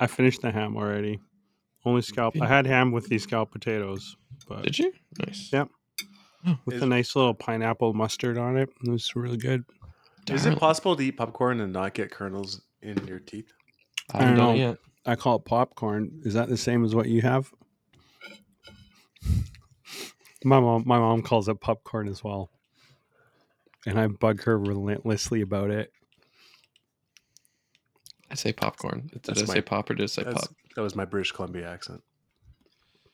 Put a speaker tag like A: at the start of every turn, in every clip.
A: I finished the ham already. Only scalp. I had ham with these scalloped potatoes, but
B: Did you? Nice.
A: Yep.
B: Oh,
A: with
C: Is-
A: a nice little pineapple mustard on it. It was really good.
C: Is
B: darn.
C: it possible to eat popcorn and not get kernels in your teeth?
B: I haven't
A: I don't know.
B: yet.
A: I call it popcorn. Is that the same as what you have? My mom, my mom calls it popcorn as well, and I bug her relentlessly about it.
B: I say popcorn. Did
C: That's
B: I
C: my-
B: say pop or did I say pop?
C: That was my British Columbia accent.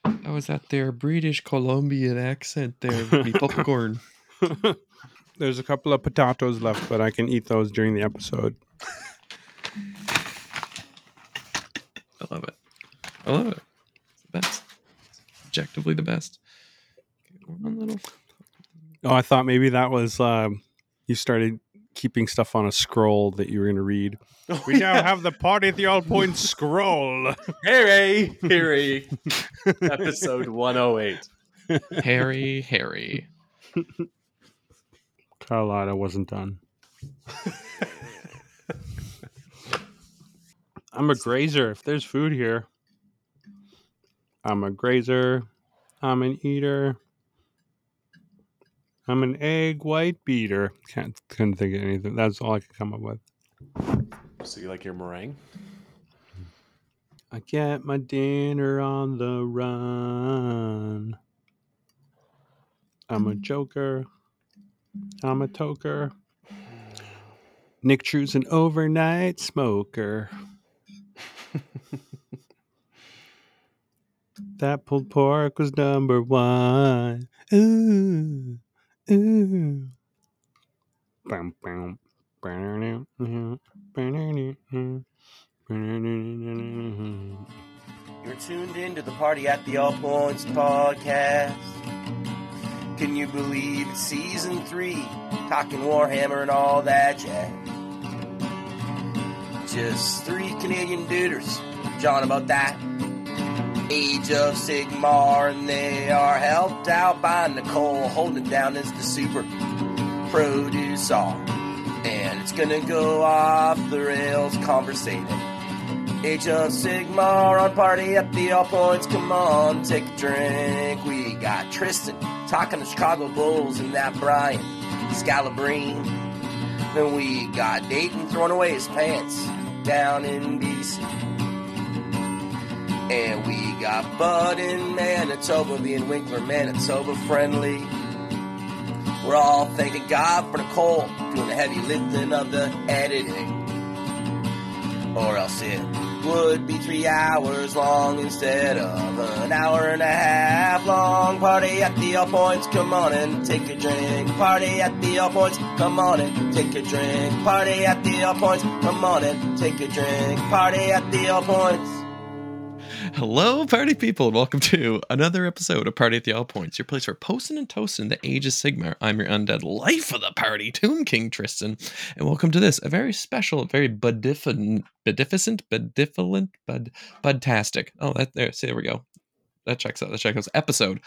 B: How was that there British Columbian accent there? Be popcorn.
A: There's a couple of potatoes left, but I can eat those during the episode.
B: I love it. I love it. It's the best. Objectively the best. Okay, One little.
A: Oh, I thought maybe that was um, you started keeping stuff on a scroll that you were going to read. Oh, we now have the party at the All Points scroll.
C: Harry, Harry, episode 108.
B: Harry, Harry.
A: Carlotta wasn't done. I'm a grazer. If there's food here, I'm a grazer. I'm an eater. I'm an egg white beater. Can't couldn't think of anything. That's all I could come up with.
C: So you like your meringue?
A: I get my dinner on the run. I'm a joker. I'm a toker. Nick True's an overnight smoker. that pulled pork was number one. Ooh, ooh.
D: You're tuned in to the Party at the All Points podcast. Can you believe it's season three? Talking Warhammer and all that jazz. Just three Canadian duders. John about that. Age of Sigmar, and they are helped out by Nicole. Holding down is the super producer. And it's gonna go off the rails conversating. Age of Sigmar on party at the All Points. Come on, take a drink. We got Tristan talking the Chicago Bulls and that Brian Scalabrine. Then we got Dayton throwing away his pants down in BC. And we got Bud in Manitoba being Winkler Manitoba friendly. We're all thanking God for Nicole doing the heavy lifting of the editing or else it would be three hours long instead of an hour and a half long. Party at the All Points, come on and take a drink. Party at the All Points, come on and take a drink. Party at the All Points, come on and take a drink. Party at the All Points.
B: Hello, party people, and welcome to another episode of Party at the All Points, your place for posting and toasting the Age of Sigmar. I'm your undead life of the party, Tomb King Tristan, and welcome to this, a very special, very beneficent, benevolent, bud, budtastic. Oh, that there, see, there we go. That checks out. That checks out. Episode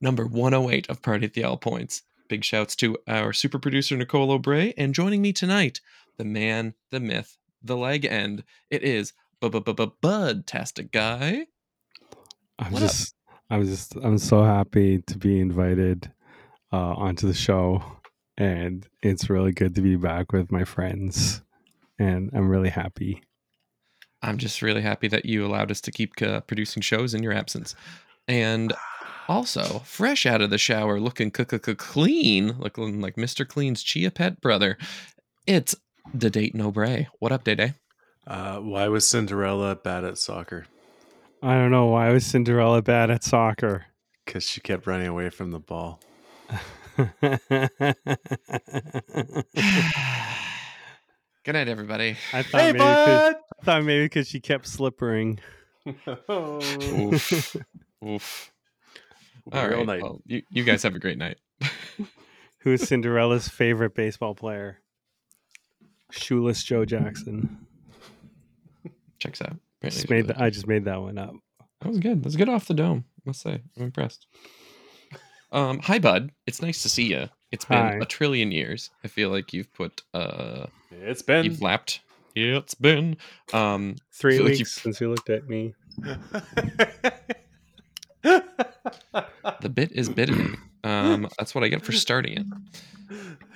B: number 108 of Party at the All Points. Big shouts to our super producer Nicole O'Bray, and joining me tonight, the man, the myth, the leg end. It is Bud-tastic guy.
A: I'm
B: What up?
A: just, I'm just, I'm so happy to be invited uh, onto the show, and it's really good to be back with my friends, and I'm really happy.
B: I'm just really happy that you allowed us to keep uh, producing shows in your absence. And also, fresh out of the shower, looking clean, looking like Mr. Clean's Chia Pet brother, it's the Dayton O'Bray. What up, Day Day?
C: Uh, why was Cinderella bad at soccer?
A: I don't know why was Cinderella bad at soccer.
C: Because she kept running away from the ball.
B: Good night, everybody.
A: I thought maybe 'cause- I thought maybe because she kept slippering.
B: Oof. Oof. All
C: Real night.
B: Well, you, you guys have a great night.
A: Who's Cinderella's favorite baseball player? Shoeless Joe Jackson.
B: Checks out. Apparently
A: Just made
B: really-
A: that, I just made that one up.
B: That was good. That was good off the dome. I must say, I'm impressed. Um, hi, bud. It's nice to see you. It's been
A: Hi.
B: a trillion years. I feel like you've put uh,
C: It's been
B: you've lapped, it's been. Um,
A: Three
B: feel like you-
A: weeks since you looked at me.
B: the bit is bidding. Um, that's what I get for starting it.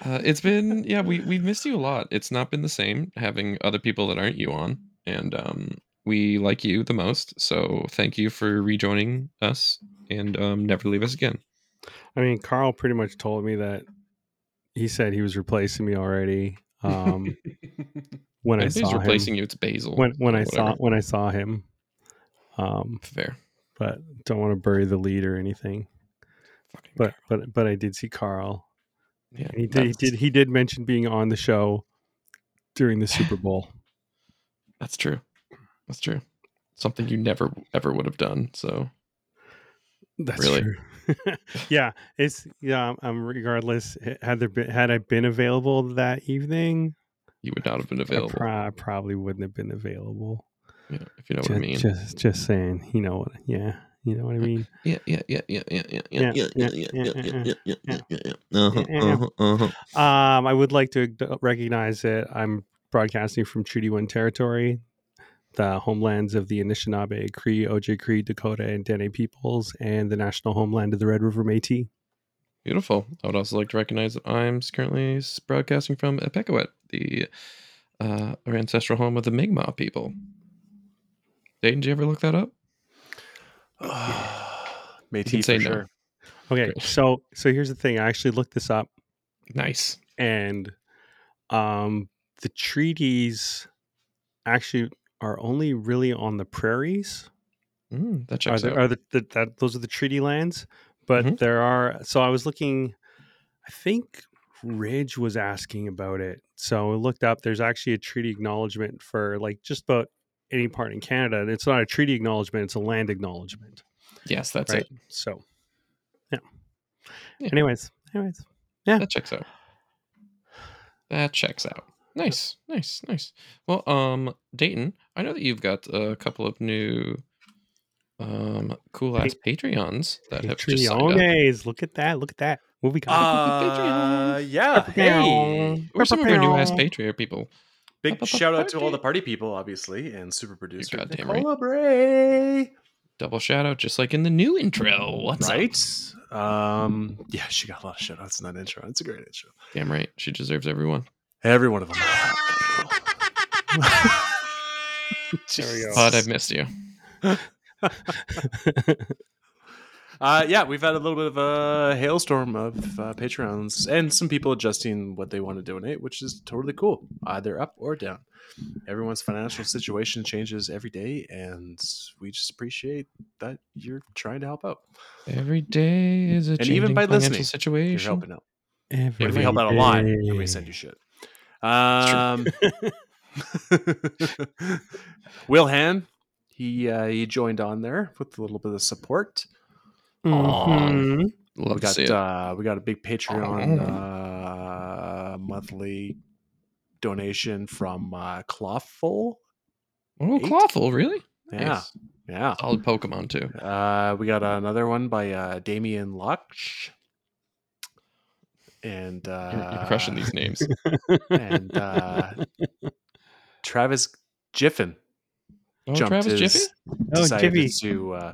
B: Uh, it's been yeah, we we've missed you a lot. It's not been the same having other people that aren't you on, and um, we like you the most. So thank you for rejoining us, and um, never leave us again.
A: I mean, Carl pretty much told me that he said he was replacing me already. Um, when I
B: he's
A: saw
B: replacing
A: him,
B: you, it's Basil.
A: when when I
B: Whatever.
A: saw when I saw him, um,
B: fair.
A: but don't want to bury the lead or anything.
B: Fucking
A: But but but I did see Carl.
B: yeah,
A: he did he did he did mention being on the show during the Super Bowl.
B: That's true. That's true. Something you never ever would have done. So
A: That's
B: Really?
A: true. yeah, it's yeah. Um, regardless, had there been had I been available that evening,
B: you would not have been
A: I,
B: available.
A: pro- I probably wouldn't have been available.
B: yeah, if you know
A: just,
B: what I mean.
A: just just saying, you know what? Yeah, you know what I mean.
B: Yeah, yeah, yeah, yeah, yeah, yeah,
A: Yeah,
B: yeah, yeah,
A: yeah,
B: yeah,
A: yeah,
B: yeah,
A: yeah.
B: Uh-huh, uh-huh, uh-huh.
A: Um, I would like to recognize it. I'm broadcasting from Treaty One territory, the homelands of the Anishinaabe, Cree, Ojibwe, Cree, Dakota, and Dene peoples, and the national homeland of the Red River Métis.
B: Beautiful. I would also like to recognize that I'm currently broadcasting from Epekwitk, the uh, our ancestral home of the Mi'kmaq people. Dayton, did you ever look that up? You
C: Métis for
B: no.
C: sure.
A: Okay,
B: Great.
A: so so here's the thing. I actually looked this up.
B: Nice.
A: and um, the treaties actually are only really on the prairies.
B: Mm, that
A: Are,
B: checks
A: there,
B: out.
A: are the, the, that those are the treaty lands? But
B: Mhm.
A: there are. So I was looking. I think Ridge was asking about it. So I looked up. There's actually a treaty acknowledgement for like just about any part in Canada. And It's not a treaty acknowledgement. It's a land acknowledgement.
B: yes, that's
A: right.
B: it.
A: So yeah.
B: Yeah.
A: Anyways, anyways.
B: Yeah, that checks out. That checks out. Nice, nice, nice. Well, um, Dayton, I know that you've got a couple of new, um, cool ass Patreons that have just signed up.
A: Patreones. Look at that. Look at that. What we got?
C: Uh, yeah. Hey.
B: Where's some of our new ass Patreon people?
C: Big shout out to all the party people, obviously, and super producer
B: goddamn right.
C: Bray.
B: Double shout out, just like in the new intro. What's up?
C: right? Um, yeah, she got a lot of shout outs in that intro. It's a great intro.
B: Damn right, she deserves everyone.
C: Every one of them.
A: There we go.
B: Bud, I've missed you.
C: Uh, yeah, we've had a little bit of a hailstorm of uh, Patreons and some people adjusting what they want to donate, which is totally cool, either up or down. Everyone's financial situation changes every day, and we just appreciate that you're trying to help out.
B: Every day is a change.
C: And
B: changing
C: even by
B: financial
C: listening, You're helping out.
A: Every
C: If we help out a lot, we send you shit. Um, Will Han, he uh, he joined on there with a little bit of support.
A: Mhm.
B: Love
C: we
B: to see
C: got
B: it.
C: uh, we got a big Patreon
B: Aw.
C: uh, monthly donation from uh, Clawful.
B: oh,
C: eight?
B: Clawful, really?
C: Yeah,
B: Nice.
C: yeah.
B: Solid Pokemon too.
C: Uh, we got another one by uh, Damien Lutch. And uh,
B: You're, you're crushing these names.
C: And uh, Travis Jiffin
B: Oh,
C: jumped
B: Travis
C: his,
B: Jiffy?
A: Oh,
C: decided
A: Jiffy.
C: to uh,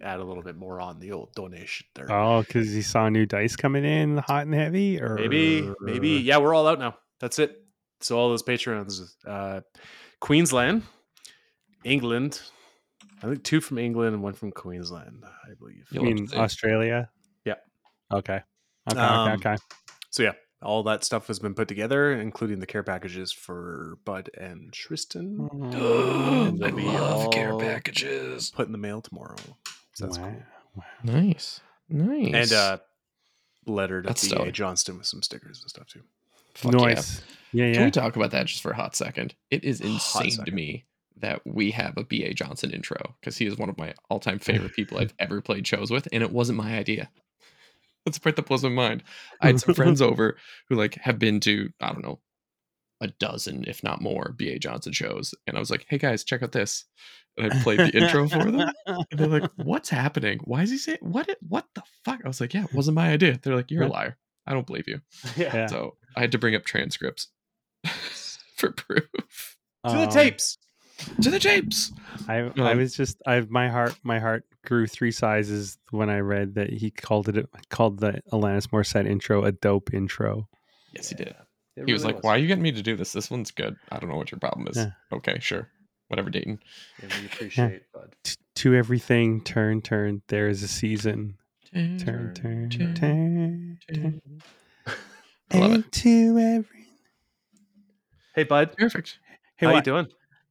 C: add a little bit more on the old donation there.
A: Oh, because he saw new dice coming in, hot and heavy, or
C: Maybe, maybe. Yeah, we're all out now. That's it. So all those patrons, uh, Queensland, England. I think two from England and one from Queensland, I believe.
A: You mean. Australia?
C: Yeah.
A: Okay. Okay.
C: Um,
A: okay. Okay.
C: So yeah, all that stuff has been put together, including the care packages for Bud and Tristan.
B: I
C: they'll be
B: love care packages.
C: Put in the mail tomorrow. So that's
A: Wow.
C: cool.
B: Nice. Nice.
C: And uh, letter to
B: That's
C: B.A. Johnston with some stickers and stuff too.
B: Fuck yeah.
A: Nice. Yeah.
B: Can we talk about that just for a hot second? It is insane to me that we have a B.A. Johnston intro because he is one of my all time favorite people I've ever played shows with, and it wasn't my idea. That's the part that blows my mind. I had some friends over who like have been to, I don't know, a dozen, if not more, B.A. Johnston shows. And I was like, hey guys, check out this. And I played the intro for them. And they're like, what's happening? Why is he saying what it, what the fuck? I was like, yeah, it wasn't my idea. They're like, you're a liar. I don't believe you.
A: Yeah.
B: So I had to bring up transcripts for proof. Oh.
C: To the tapes.
B: To the tapes.
A: I I
B: Um,
A: was just I my heart my heart grew three sizes when I read that he called it called the Alanis Morissette intro a dope intro.
B: Yes, he did.
C: It
B: He was
C: really
B: like, "Why are you getting me to do this? This one's good. I don't know what your problem is."
A: Yeah.
B: Okay, sure, whatever, Dayton.
C: Yeah, we appreciate, bud.
A: T- to everything, turn, turn. There is a season. Turn,
C: Turn,
A: turn,
B: turn,
A: turn, turn.
B: I love it.
A: And to every.
C: Hey, bud.
B: Perfect.
A: Hey,
C: How you doing?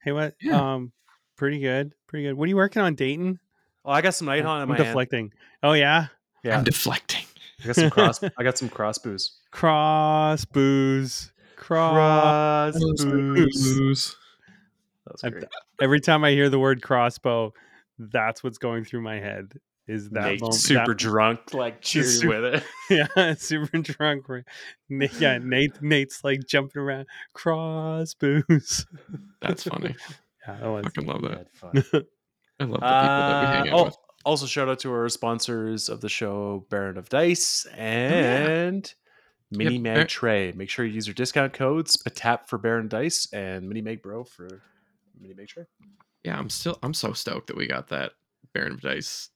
A: Hey, what?
B: Yeah.
A: Um, pretty good, pretty good. What are you working on, Dayton?
C: Oh, I got some night on
A: I'm
C: my hand.
A: deflecting. Oh yeah,
C: Yeah,
B: I'm deflecting.
C: I got some cross. I got some cross booze.
A: cross booze, cross.
B: Booze.
C: That was great.
A: Every time I hear the word crossbow, that's what's going through my head. Is that
C: Nate
A: moment,
C: super
A: that-
C: drunk, like cheering
A: super-
C: with it.
A: yeah, super drunk. Yeah, Nate. Nate's like jumping around. Cross booze.
B: That's funny.
A: Yeah, that was.
B: Fucking love that. I love the people that we hang
C: Uh,
B: out
C: oh,
B: with.
C: also, shout out to our sponsors of the show, Baron of Dice and Mini
B: Yep,
C: Mag
B: Bar-
C: Tray. Make sure you use your discount codes Patap for Baron Dice and Mini Mag Bro for Mini Mag Tray.
B: Yeah, I'm still. I'm so stoked that we got that Baron of Dice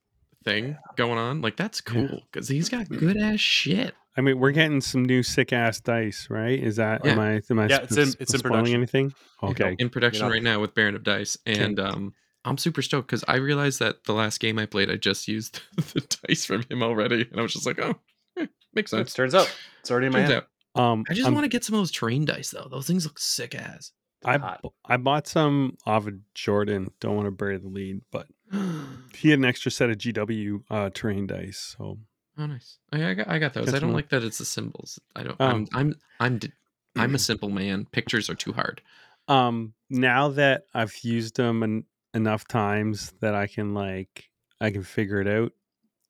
B: thing going on. Like that's cool because he's got good ass shit.
A: I mean, we're getting some new sick ass dice, right? Is that
B: Yeah.
A: am I am I
C: Yeah, it's in- it's in
A: spoiling
C: production.
A: anything? Okay,
B: in production
C: know.
B: right now with Baron of Dice, and um, I'm super stoked because I realized that the last game I played, I just used the dice from him already, and I was just like, oh, eh, makes sense.
C: Turns out it's already in my
B: Turns
C: hand.
B: out,
A: um,
B: I just
A: I'm-
B: want to get some of those terrain dice though. Those things look sick as.
A: I
C: hot.
A: b- I bought some off of Jordan. Don't want to bury the lead, but he had an extra set of GW uh, terrain dice. So
B: nice. Oh, yeah, I got, I got those.
A: Got
B: I don't
A: some-
B: like that it's the symbols. I don't.
A: Oh.
B: I'm, I'm, I'm, d- I'm a simple man. Pictures are too hard.
A: um, now that I've used them en- enough times that I can like I can figure it out,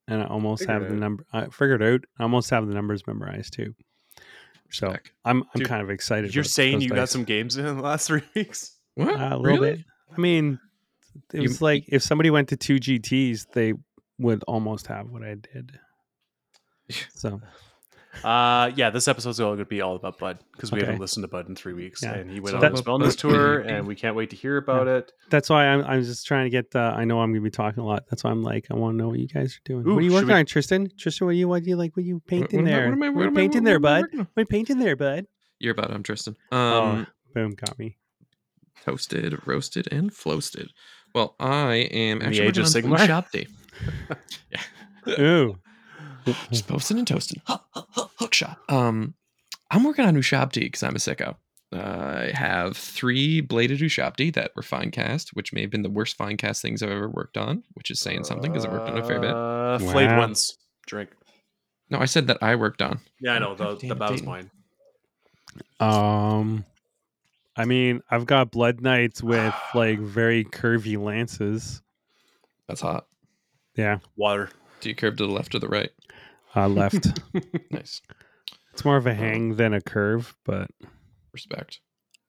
A: and I almost
C: Figure
A: have the number. I figured out. I almost have the numbers memorized too. So
B: Respect.
A: I'm I'm
C: Dude,
A: kind of excited.
C: You're
A: about
C: saying
A: those
C: you got some games in the last three weeks?
B: What?
A: Uh, a little
B: really?
A: bit. I mean, it
B: You-
A: was like if somebody went to two GTS, they would almost have what I did. So
C: Uh, yeah, this episode's all going to be all about Bud because we
A: Okay.
C: haven't listened to Bud in three weeks,
A: Yeah.
C: and he went
B: So
C: on his wellness tour, and we can't wait to hear about it.
A: that's why I'm I'm just trying to get. Uh, I know I'm gonna be talking a lot. That's why I'm like I want to know what you guys are doing.
C: Ooh,
A: what are you working
C: we-
A: on, Tristan? Tristan, what do you what do you like? What are you painting
B: what
A: there?
B: What am I,
A: What
B: what
A: are you
B: am I-
A: painting there, bud? What are you painting there, bud?
B: You're about. I'm Tristan.
A: Oh.
B: Um,
A: Boom, got me.
B: toasted, roasted, and floasted. Well, I am
C: the
B: actually
C: age
B: working
C: of
B: on Food
C: Sigmar?
B: Shop Day. yeah,
A: Ooh,
B: just posting and toasting. Hook, hook, hook, hook shop. Um, I'm working on Ushabti because I'm a sicko. Uh, I have three bladed Ushabti that were fine cast, which may have been the worst fine cast things I've ever worked on, which is saying something because I worked on a fair bit.
C: Uh, flayed
A: Wow.
C: ones. Drink.
B: No, I said that I worked on.
C: Yeah, I know. The,
B: God damn
C: the,
B: it,
C: that
B: Dayton.
C: mine.
A: um, I mean, I've got blood knights with like very curvy lances.
B: That's hot.
A: Yeah,
C: Water.
B: Do you curve to the left or the right?
A: uh, left.
B: Nice.
A: it's more of a hang than a curve, but
B: Respect.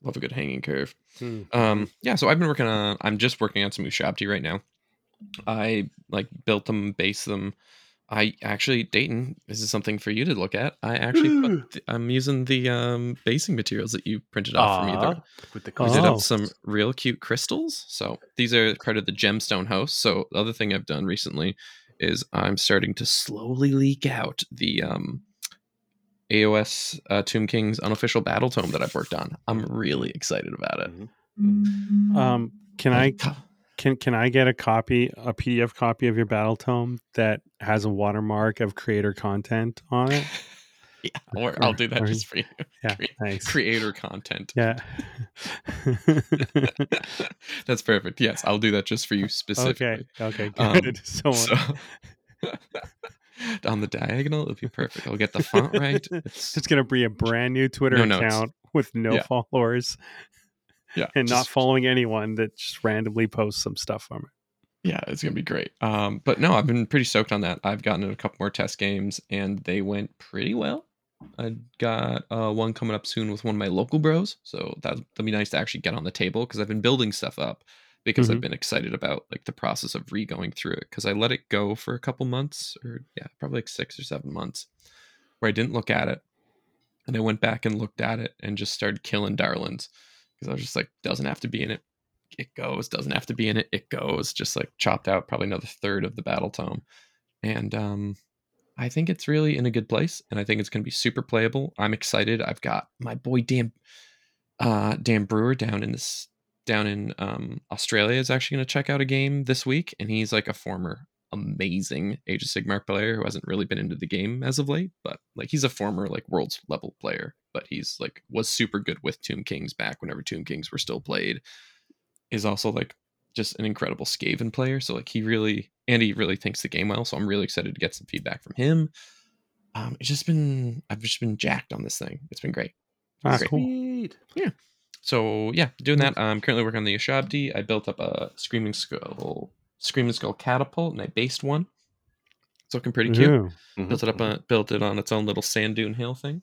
B: Love a good hanging curve.
A: Hmm.
B: Um, yeah, so I've been working on. I'm just working on some Ushabti right now. I like built them, based them. I actually, Dayton, this is something for you to look at. I actually, the, I'm using the um, basing materials that you printed off for me.
C: Aw, with the
B: We
A: Oh.
B: did up some real cute crystals. So these are part of the Gemstone House. So the other thing I've done recently is I'm starting to slowly leak out the um, AOS uh, Tomb King's unofficial battle tome that I've worked on. I'm really excited about it.
A: um, can I Can can I get a copy, a PDF copy of your battle tome that has a watermark of creator content on it?
B: Yeah, or I'll do that
A: or-
B: just for you.
A: Yeah,
B: Cre-
A: thanks.
B: Creator content.
A: yeah.
B: That's perfect. Yes, I'll do that just for you specifically.
A: okay. Okay.
B: Um,
A: Good. so,
B: So on the diagonal, it'll be perfect. I'll get the font right. It's,
A: it's gonna be a brand new Twitter
B: No
A: account with no
B: Yeah.
A: followers
B: yeah,
A: and not following anyone that just randomly posts some stuff on it.
B: Yeah, it's gonna be great. Um, but no, I've been pretty stoked on that. I've gotten a couple more test games, and they went pretty well. I got uh, one coming up soon with one of my local bros, so that that'll be nice to actually get on the table because I've been building stuff up because I've
A: Mhm.
B: been excited about like the process of re going through it because I let it go for a couple months or yeah, probably like six or seven months where I didn't look at it, and I went back and looked at it and just started killing darlings because I was just like, doesn't have to be in it. It goes. Doesn't have to be in it. It goes. Just like chopped out probably another third of the battle tome, and um, I think it's really in a good place, and I think it's going to be super playable. I'm excited. I've got my boy Dan, uh, Dan Brewer down in this down in um, Australia is actually going to check out a game this week, and he's like a former amazing Age of Sigmar player who hasn't really been into the game as of late, but like he's a former like world's level player, but he's like was super good with Tomb Kings back whenever Tomb Kings were still played. Is also like just an incredible Skaven player, so like he really and he really thinks the game well. So I'm really excited to get some feedback from him. Um, it's just been I've just been jacked on this thing. It's been great.
A: Ah,
B: Great.
A: cool.
C: Sweet.
B: So yeah, doing that. I'm currently working on the Ushabti. I built up a Screaming Skull, Screaming Skull catapult, and I based one. It's looking pretty cute.
A: Ooh.
C: Mhm.
B: Built it up, on, built it on its own little sand dune hill thing.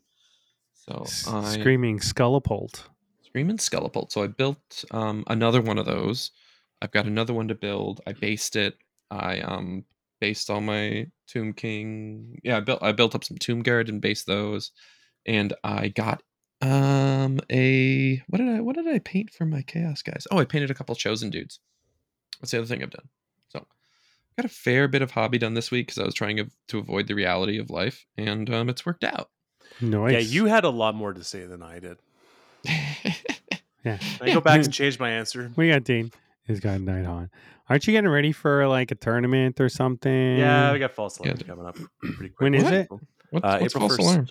B: So I
A: Screaming Scullipult.
B: Screaming Scullipult. So I built um, another one of those. I've got another one to build. I based it. I um based all my Tomb King. Yeah, I built I built up some Tomb Guard and based those. And I got um a what did I what did I paint for my chaos guys? Oh, I painted a couple chosen dudes. That's the other thing I've done. So got a fair bit of hobby done this week because I was trying to, to avoid the reality of life, and um, it's worked out.
A: Nice.
C: Yeah, you had a lot more to say than I did.
A: Yeah.
C: I go back and change my answer.
A: We got Dean. He's got night on. Aren't you getting ready for like a tournament or something?
C: Yeah, we got false
B: Yeah.
C: coming up pretty quick.
A: When is
B: What?
A: it?
B: What's,
C: Uh,
B: what's
C: April
B: false
C: 1st.
B: alarm?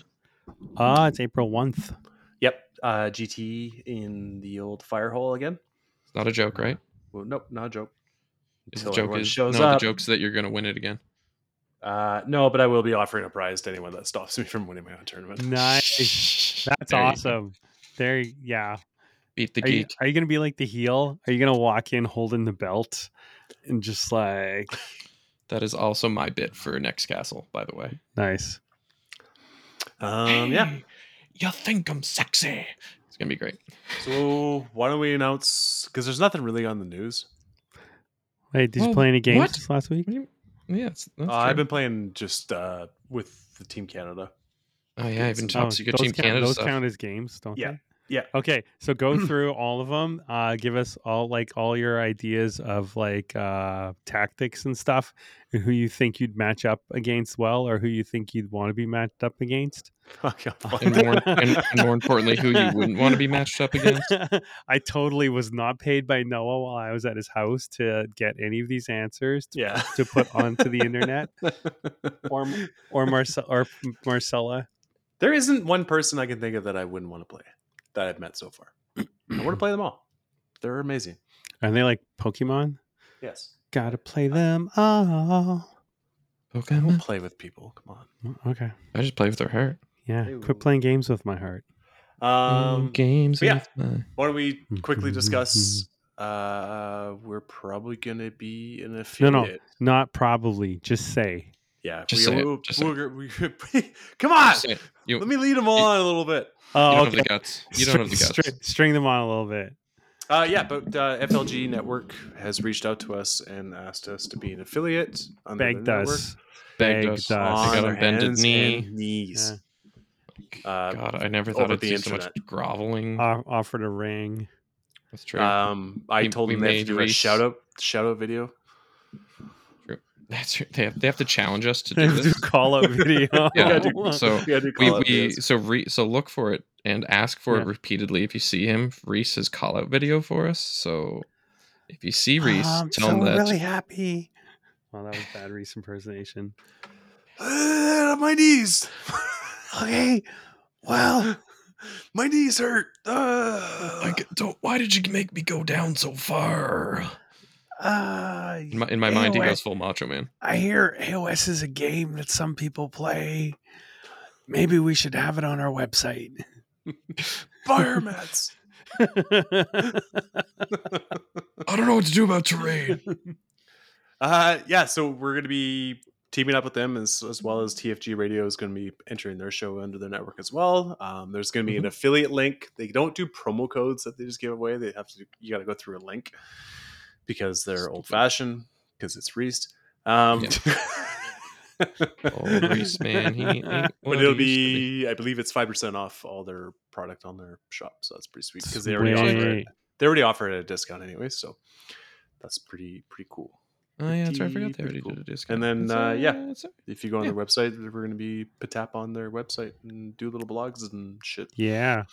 A: Ah, it's April 1st.
C: Yep, uh, GT in the old fire hole again.
B: It's not a joke, right?
C: Well, nope, not a joke.
B: Is
C: Until
B: the joke
C: everyone
B: is
C: shows
B: no,
C: up.
B: the joke's that you're gonna win it again.
C: Uh, no, but I will be offering a prize to anyone that stops me from winning my own tournament.
A: Nice. That's
B: There you
A: awesome. There, yeah.
B: Beat the
A: Are you, are you gonna be like the heel? Are you gonna walk in holding the belt and just like
B: That is also my bit for next castle, by the way.
A: nice?
C: Um, yeah.
B: You think I'm sexy? It's gonna be great.
C: So why don't we announce? Because there's nothing really on the news.
A: Hey, did you play any games
B: what?
A: last week?
B: What Yeah, it's, that's
C: Uh, I've been playing just uh, with the Team Canada.
B: Oh yeah, I've been
C: Oh,
B: top secret
A: those
B: Team
A: count,
B: Canada
A: those
B: stuff.
A: count as games, don't
C: Yeah.
A: they?
C: Yeah.
A: Okay, so go through all of them. Uh, give us all like all your ideas of like uh, tactics and stuff, and who you think you'd match up against well, or who you think you'd want to be matched up against.
B: and more, and, and more importantly, who you wouldn't want to be matched up against.
A: I totally was not paid by Noah while I was at his house to get any of these answers to,
C: yeah.
A: to put onto the internet, or or Marcel or Marcella.
C: there isn't one person I can think of that I wouldn't want to play that I've met so far. I want to play them all. They're amazing.
A: Are they like Pokemon?
C: Yes.
A: Gotta play them all.
C: Don't
B: Pokemon.
C: play with people. Come on.
A: Okay.
B: I just play with their heart.
A: Yeah.
C: Ew.
A: Quit playing games with my heart.
C: on. Um,
B: games.
C: yeah.
B: with my-
C: Why don't we quickly discuss? Uh, we're probably going to be an
A: No, no. Not probably. Just say.
C: Yeah.
B: Just
C: we,
B: say it,
C: we-
B: just say
C: we're- we- come on.
B: Just say it. You,
C: Let me lead them on a little bit.
B: you
A: Oh,
B: don't have the guts. You don't have the guts.
A: string- string them on a little bit.
C: Uh, yeah, but uh, FLG Network has reached out to us and asked us to be an affiliate. under their
A: Begged
C: network
A: us.
B: Begged
A: Begged
B: us.
A: us.
C: On
B: got bended
C: hands
B: knee.
C: and knees. Uh,
B: God, I never thought
C: over
B: I'd
C: the
B: see so much groveling.
A: O- offered a ring.
B: That's true.
C: Um, I
B: We-
C: told
B: we
C: them they have to
B: made
C: do a
B: Reese-
C: shout out shout out video.
B: That's true. They have, they have to challenge us to
A: Do
B: do this.
A: call out video.
B: Yeah,
C: do-
B: So we, we so re, so look for it and ask for
A: Yeah.
B: it repeatedly if you see him. Reese has call out video for us. So if you see Reese,
A: I'm
B: tell
A: so
B: him that
A: really happy. Well, that was bad Reese impersonation.
C: Ah, my knees.
A: Okay. Well,
C: my knees hurt.
B: I
C: Ah.
B: get- don't. Why did you make me go down so far?
A: Uh,
B: In my, in my mind, he goes full Macho Man.
A: I hear AOS is a game that some people play. Maybe we should have it on our website.
C: Fire mats.
B: I don't know what to do about terrain.
C: Uh, yeah, so we're going to be teaming up with them as, as well as TFG Radio is going to be entering their show under their network as well. Um, there's going to be an affiliate link. They don't do promo codes that they just give away. They have to. You got to go through a link because they're old fashioned because it's Reese. Um,
B: Old Reese man, he ain't what
C: but it'll
B: used to
C: be, I believe it's five percent off all their product on their shop, so that's pretty sweet because they already offer it. They already offer it at a discount anyway, so that's pretty pretty cool.
B: Oh yeah, that's right. I forgot they already
C: cool.
B: did a discount.
C: And
B: then,
C: uh, yeah.
B: it's
C: If you go on
B: Yeah.
C: their website, we're going to be put tap on their website and do little blogs and shit.
A: Yeah.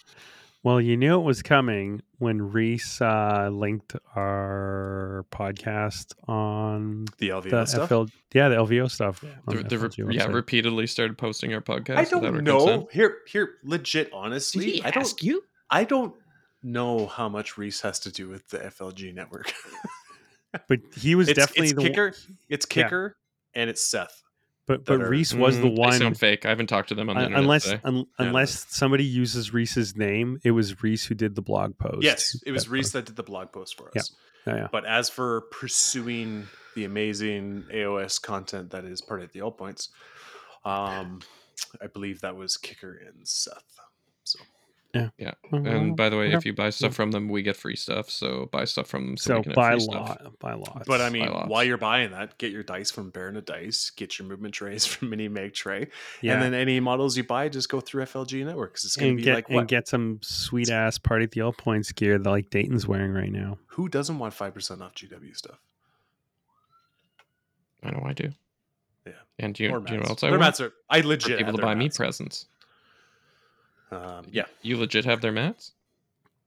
A: Well, you knew it was coming when Reese uh, linked our podcast on
C: The LVO
A: the
C: stuff.
A: FL, yeah, the LVO stuff. on
B: the,
A: the
B: the re- yeah, repeatedly started posting our podcast.
C: I don't
B: consent.
C: know. Here, here, legit, honestly, I don't.
B: you?
C: I don't know how much Reese has to do with the FLG network.
A: but he was
C: it's,
A: definitely
C: it's
A: the one-
C: kicker. It's
A: Yeah.
C: kicker, and it's Seth.
A: But but
C: are-
A: Reese was the
B: Mm, They
A: one.
B: sound fake. I haven't talked to them on the
A: un-
B: internet
A: unless
B: today.
A: un-
C: Yeah,
A: unless somebody uses Reese's name, it was Reese who did the blog post.
C: Yes, it was
A: That
C: Reese
A: post.
C: that did the blog post for
A: Yeah.
C: us.
A: Yeah, yeah.
C: But as for pursuing the amazing AOS content that is part of the All Points, um, I believe that was Kicker and Seth. So
B: And by the way,
A: Okay.
B: if you buy stuff from them, we get free stuff. So buy stuff from them so,
A: so
B: we can have
A: by
B: free
A: law,
B: stuff.
A: by law.
C: But I mean, while you're buying that, get your dice from Baron of Dice, get your movement trays from Mini Mag Tray,
A: yeah.
C: and then any models you buy, just go through FLG Network because it's going to
A: and
C: be
A: get
C: like
A: and get some sweet ass party at the All Points gear that like Dayton's wearing right now.
C: Who doesn't want five percent off GW stuff?
B: I know I do.
C: Yeah.
B: And do you,
C: Or
B: do you know what
C: mats.
B: else I
C: Their
B: want?
C: mats are. I
B: For
C: legit
B: people to
C: their
B: buy me presents.
C: Um, yeah,
B: You legit have their mats?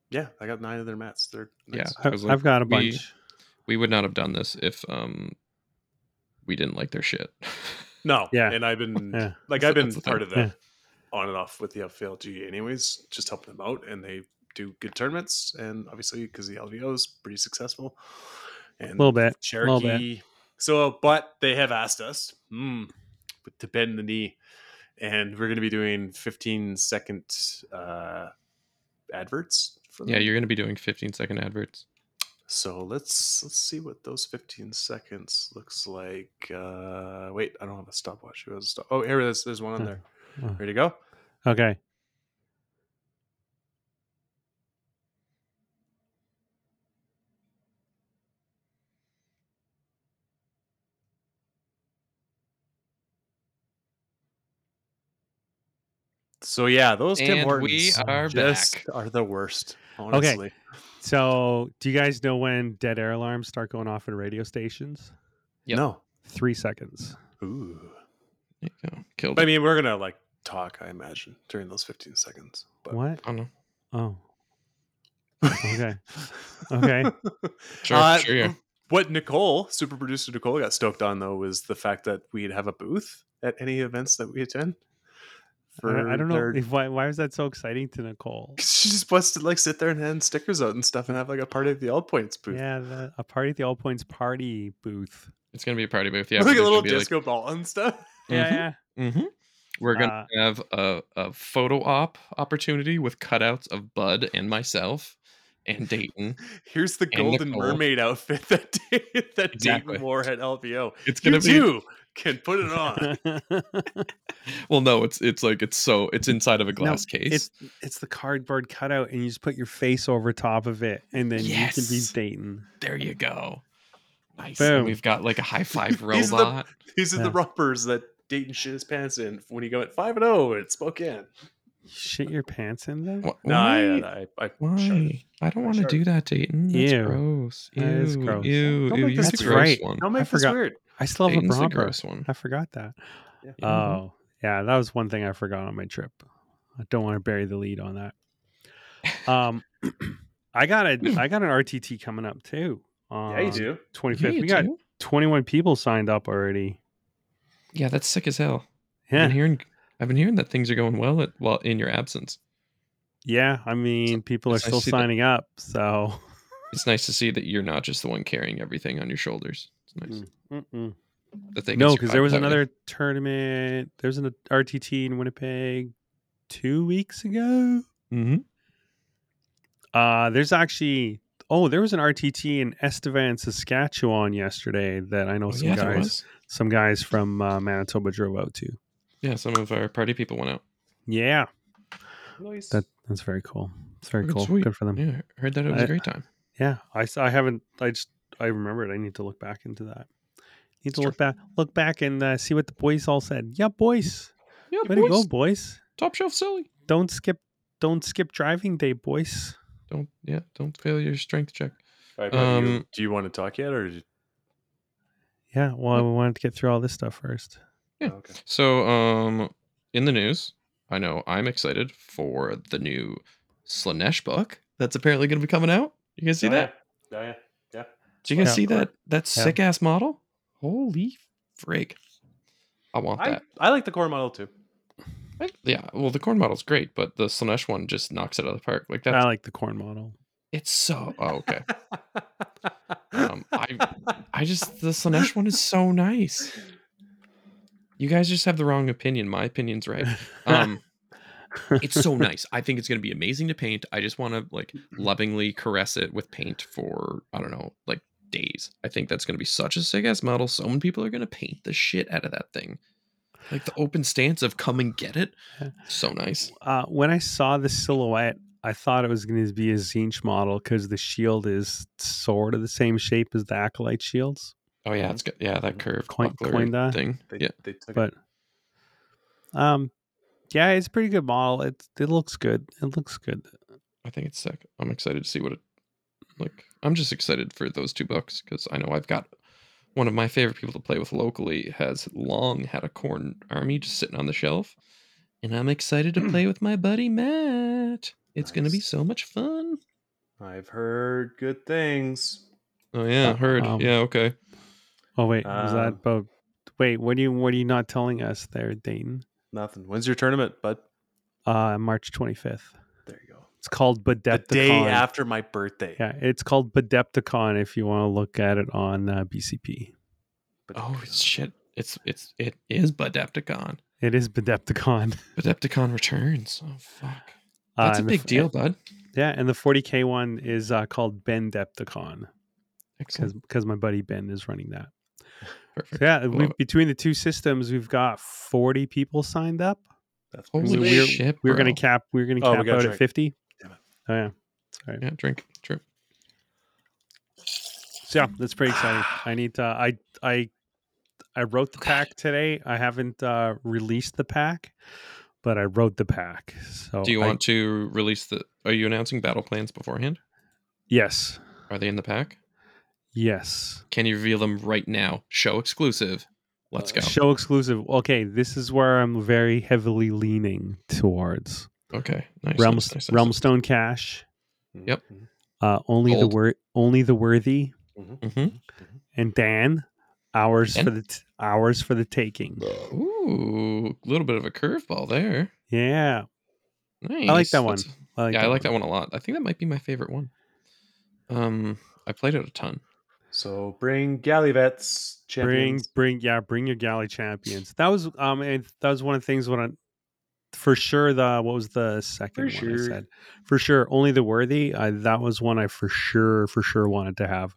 C: yeah. I got nine of their mats. They're nice.
B: I
A: I've,
B: was like,
A: I've got a
B: we-
A: bunch.
B: We would not have done this if um we didn't like their shit.
C: No,
A: Yeah.
C: and I've been
A: Yeah.
C: like
B: That's
C: I've been part
B: thing.
C: of that
A: Yeah.
C: on and off with the FLG anyways, just helping them out, and they do good tournaments, and obviously because the LVO is pretty successful, and
A: A little bit. little bit.
C: So, but they have asked us hmm, to bend the knee, and we're going to be doing 15 second uh, adverts. For
B: yeah,
C: them.
B: you're gonna be doing 15 second adverts.
C: So let's let's see what those 15 seconds looks like. Uh, wait, I don't have a stopwatch. Who has a stop? Oh, here it is. There's one on there. Ready to go?
A: Okay.
C: So yeah, those Tim
B: And
C: Hortons
B: we are
C: just
B: back.
C: are the worst. Honestly,
A: So, do you guys know when dead air alarms start going off in radio stations?
B: Yep.
C: no.
A: Three seconds.
C: Ooh.
B: There you go. Killed
C: But I mean, we're gonna like talk, I imagine, during those 15 seconds. But
A: What?
B: I don't know.
A: Oh. Okay. Okay.
B: Sure,
C: Uh,
B: sure. Yeah.
C: What Nicole, super producer Nicole, got stoked on though was the fact that we'd have a booth at any events that we attend.
A: I, I don't know
C: their-
A: if, why. Why was that so exciting to Nicole?
C: she just wants to like sit there and hand stickers out and stuff and have like a party at the All Points booth.
A: Yeah, the, a party at the All Points party booth.
B: It's gonna be a party booth. Yeah.
C: like a little
B: gonna be, like-
C: disco ball and stuff.
A: Yeah, yeah.
B: Mhm. We're gonna
A: Uh,
B: have a, a photo op opportunity with cutouts of Bud and myself and Dayton.
C: Here's the golden
B: Nicole.
C: mermaid outfit that that
B: Exactly.
C: Dayton wore at LVO.
B: It's gonna be
C: too can put it on.
B: well, no, it's it's like it's so it's inside of a glass case.
A: It's it's the cardboard cutout, and you just put your face over top of it, and then you can be
B: Yes.
A: Dayton.
B: there you go. Nice.
A: Boom.
B: And we've got like a high five
C: These are the-
B: robot.
C: These are
A: Yeah.
C: the rompers that Dayton shit his pants in when he go at five and oh, zero at Spokane.
A: You shit your pants in there.
B: Wh-
C: No,
B: why?
C: I, I, I
B: Why?
C: shut
B: I don't want to
C: shut
B: do that, Dayton. That's
A: Ew.
B: gross. Ew,
A: That is gross.
B: Ew,
C: Don't
B: ew,
C: make
B: the
A: That's
B: gross
A: right.
B: one.
C: Don't make this
A: forgot.
C: weird.
A: I still have
B: Dayton's
A: a
B: the gross one.
A: I forgot that.
C: Yeah.
A: Oh, yeah, that was one thing I forgot on my trip. I don't want to bury the lead on that. Um, I got a I got an RTT coming up too.
C: Yeah, you do.
A: 25th.
B: Yeah, you
A: we got
B: do.
A: 21 people signed up already.
B: Yeah, that's sick as hell. I've
A: Yeah,
B: been hearing I've been hearing that things are going well at well in your absence.
A: yeah. I mean, people are still
B: to that-
A: signing up, so
B: It's nice to see that you're not just the one carrying everything on your shoulders. It's nice
A: Mm, mm-mm.
B: that they
A: no, because there was
B: way.
A: another tournament. There was an RTT in Winnipeg two weeks ago.
B: Mhm.
A: Uh, there's actually oh, there was an RTT in Estevan, Saskatchewan yesterday that I know
B: Oh,
A: some
B: yeah,
A: guys, some guys from uh, Manitoba drove out to.
B: Yeah, some of our party people went out.
A: Yeah,
C: Nice.
A: that that's very cool. It's very
B: Good,
A: cool.
B: sweet.
A: Good for them. Yeah.
B: Yeah, heard that it was a
A: I-
B: great time.
A: Yeah, I I haven't. I just I remembered. I need to look back into that. Need to
B: It's
A: look back, look back, and uh, see what the boys all said. Yeah, boys.
B: Yeah,
A: Way to go,
B: boys.
A: boys.
B: Top shelf silly.
A: Don't skip. Don't skip driving day, boys.
B: Don't yeah, don't fail your strength check.
C: All right, Patty, you-
B: Um,
C: do you want to talk yet, or? Did
A: Yeah. Well, we wanted to get through all this stuff first.
B: Yeah.
C: Okay.
B: So, um, in the news, I know I'm excited for the new Slaanesh book that's apparently going to be coming out. You guys see
C: Oh,
B: that?
C: Yeah. Oh, yeah. Yeah.
B: Did you guys
A: Yeah.
B: see that that
A: Yeah.
B: sick ass model? Holy frig! I want
C: I,
B: that.
C: I like the core model too.
B: I- yeah, well, the Khorne model's great, but the Slaanesh one just knocks it out of the park. Like that.
A: I like the Khorne model.
B: it's so. Oh, okay. Um, I I just the Slaanesh one is so nice. You guys just have the wrong opinion. My opinion's right. Um, it's so nice. I think it's going to be amazing to paint. I just want to like lovingly caress it with paint for I don't know, like days. I think that's going to be such a sick ass model. So many people are going to paint the shit out of that thing. Like the open stance of come and get it. So nice.
A: uh, when I saw the silhouette, I thought it was going to be a Tzeentch model because the shield is sort of the same shape as the Acolyte shields.
B: Oh yeah, it's got yeah that curved
A: Coin-
B: buckler
A: coined that?
B: thing.
C: They,
B: yeah,
C: they took
A: But um, yeah, it's a pretty good model. It it looks good. It looks good.
B: I think it's sick. I'm excited to see what it like. I'm just excited for those two books because I know I've got one of my favorite people to play with locally has long had a Khorne army just sitting on the shelf, and I'm excited to play with my buddy Matt. It's gonna be so much fun.
C: I've heard good things.
B: Oh yeah,
A: Uh,
B: heard.
A: um,
B: yeah, okay.
A: Oh wait, was that
C: Um,
A: about? Wait, what do you what are you not telling us there, Dayton?
C: Nothing. When's your tournament, bud?
A: Uh, March twenty fifth.
C: There you go.
A: It's called
C: The day after my birthday.
A: Yeah, it's called Badepticon if you want to look at it on uh, BCP.
C: But
B: Oh shit! It's it's it is Badepticon.
A: It is Badepticon.
B: Badepticon returns. Oh fuck. That's
A: Uh,
B: a
A: and the
B: big
A: f-
B: deal, bud.
A: Yeah, and the 40k one is uh, called Ben Depticon because because my buddy Ben is running that.
B: Perfect.
A: Yeah, we, between the two systems, we've got 40 people signed up.
C: That's
B: Holy
A: So we're,
B: shit,
A: we're gonna cap. We're gonna
C: Oh,
A: cap
C: gotta
A: out at 50.
C: Damn it.
A: Oh yeah, sorry.
B: Yeah, drink. True.
A: So yeah, that's pretty exciting. I need to. I I I wrote the pack today. I haven't uh, released the pack, but I wrote the pack. So
B: Do you
A: I-
B: want to release the? Are you announcing battle plans beforehand?
A: Yes.
B: Are they in the pack?
A: Yes.
B: Can you reveal them right now? Show exclusive. Let's go.
A: Show exclusive. Okay, this is where I'm very heavily leaning towards.
B: Okay. Nice.
A: Realm,
B: nice, nice, nice.
A: Realmstone Cache.
B: Yep.
A: Uh, only
B: Gold.
A: the word, only the worthy,
B: Mhm.
A: and Dan. Hours
B: Dan?
A: for the t- hours for the taking.
B: Ooh, a little bit of a curveball there.
A: Yeah,
B: Nice.
A: I like that one. I like
B: yeah,
A: that
B: I like
A: one.
B: that one a lot. I think that might be my favorite one. Um, I played it a ton.
C: So bring Gallivets
A: Bring,
C: champions.
A: bring, yeah, bring your galley champions. That was, um, and that was one of the things when I, for sure, the what was the second
C: For
A: one I said? For sure, only the worthy. I, that was one I for sure, for sure wanted to have.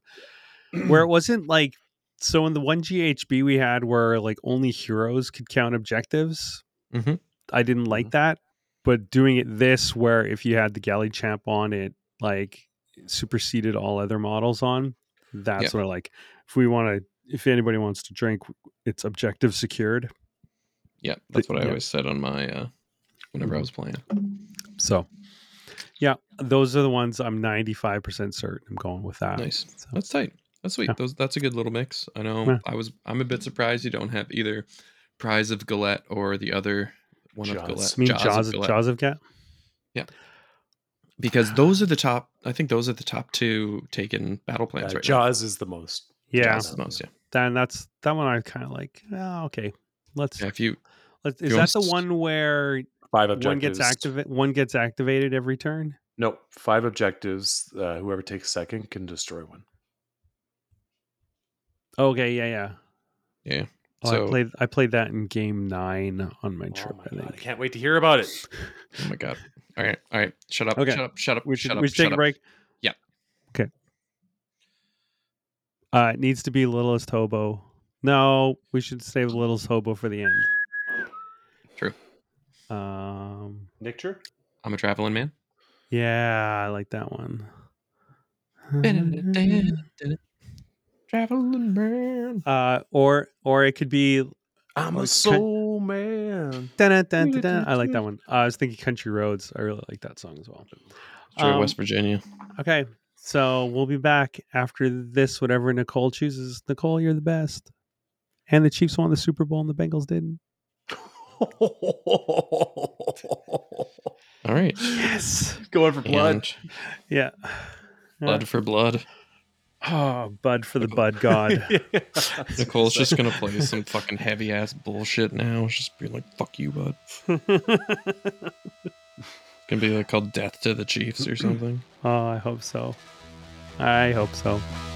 A: where it wasn't like so in the one GHB we had where like only heroes could count objectives.
B: Mhm.
A: I didn't like
C: Mm-hmm.
A: that, but doing it this where if you had the galley champ on it, like superseded all other models on. That's what I like. If we want to, if anybody wants to drink, it's objective secured.
B: Yeah, that's what I
A: yeah.
B: always said on my uh whenever I was playing.
A: So, yeah, those are the ones I'm 95% certain I'm going with that.
B: Nice.
A: So,
B: That's tight. That's sweet.
A: Yeah.
B: Those that's a good little mix. I know
A: Yeah.
B: I was I'm a bit surprised you don't have either Prize of Gallet or the other one of
C: Jaws.
B: Gallet.
A: I mean,
B: Jaws
A: Jaws,
B: of
A: of,
B: Gallet.
A: Jaws of Cat.
B: Because those are the top I think those are the top two taken battle plans right
C: Jaws is the most.
A: Yeah.
B: Jaws is the most, yeah.
A: then that's that one I kind of like. Oh, okay, let's.
B: Yeah, if you
A: let's
B: you
A: is that the one where
C: Five objectives.
A: one gets activated? One gets activated every turn.
C: No, five objectives. Uh, whoever takes second can destroy one.
A: Okay, yeah, yeah.
B: yeah.
A: Oh,
B: So-
A: I played. I played that in game nine on my trip.
C: oh my
A: I
C: God, I can't wait to hear about it.
B: Oh my god. All right. All right. Shut up.
A: Okay.
B: Shut up. Shut up.
A: we should
B: shut up.
A: we should take a
B: up.
A: break.
B: Yeah.
A: Okay. Uh, it needs to be littlest hobo. No, we should save the littlest hobo for the end.
B: True.
A: Um.
C: Nicture?
B: I'm a traveling man.
A: Yeah, I like that one.
B: Traveling man.
A: Uh, or or it could be
C: I'm a soul man.
A: dun, dun, dun, dun, dun. I like that one. Uh, I was thinking Country Roads. I really like that song as well.
B: Detroit,
A: Um,
B: West Virginia.
A: Okay, so we'll be back after this. Whatever Nicole chooses, Nicole, you're the best. And the Chiefs won the Super Bowl, and the Bengals didn't.
B: All right.
A: Yes.
C: Going for blood.
B: And
A: Yeah.
B: blood for blood.
A: Oh, Bud for the Bud God.
B: Nicole's just gonna play some fucking heavy ass bullshit now. Just be like, "Fuck you, bud." Gonna be like called "Death to the Chiefs" or something.
A: oh, I hope so. I hope so.
E: so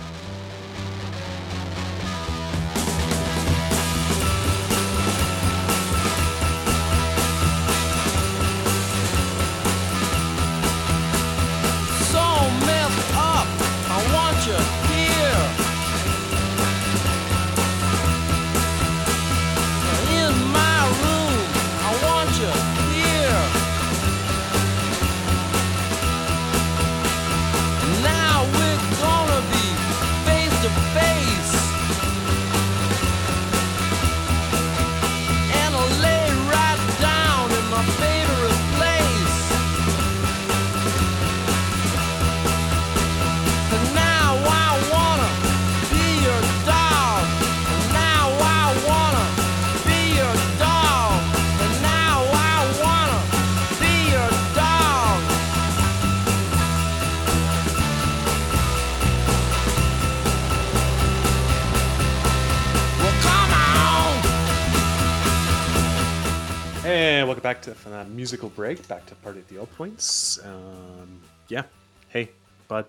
C: break. Back to party at the Old Points. Um, yeah. Hey, bud.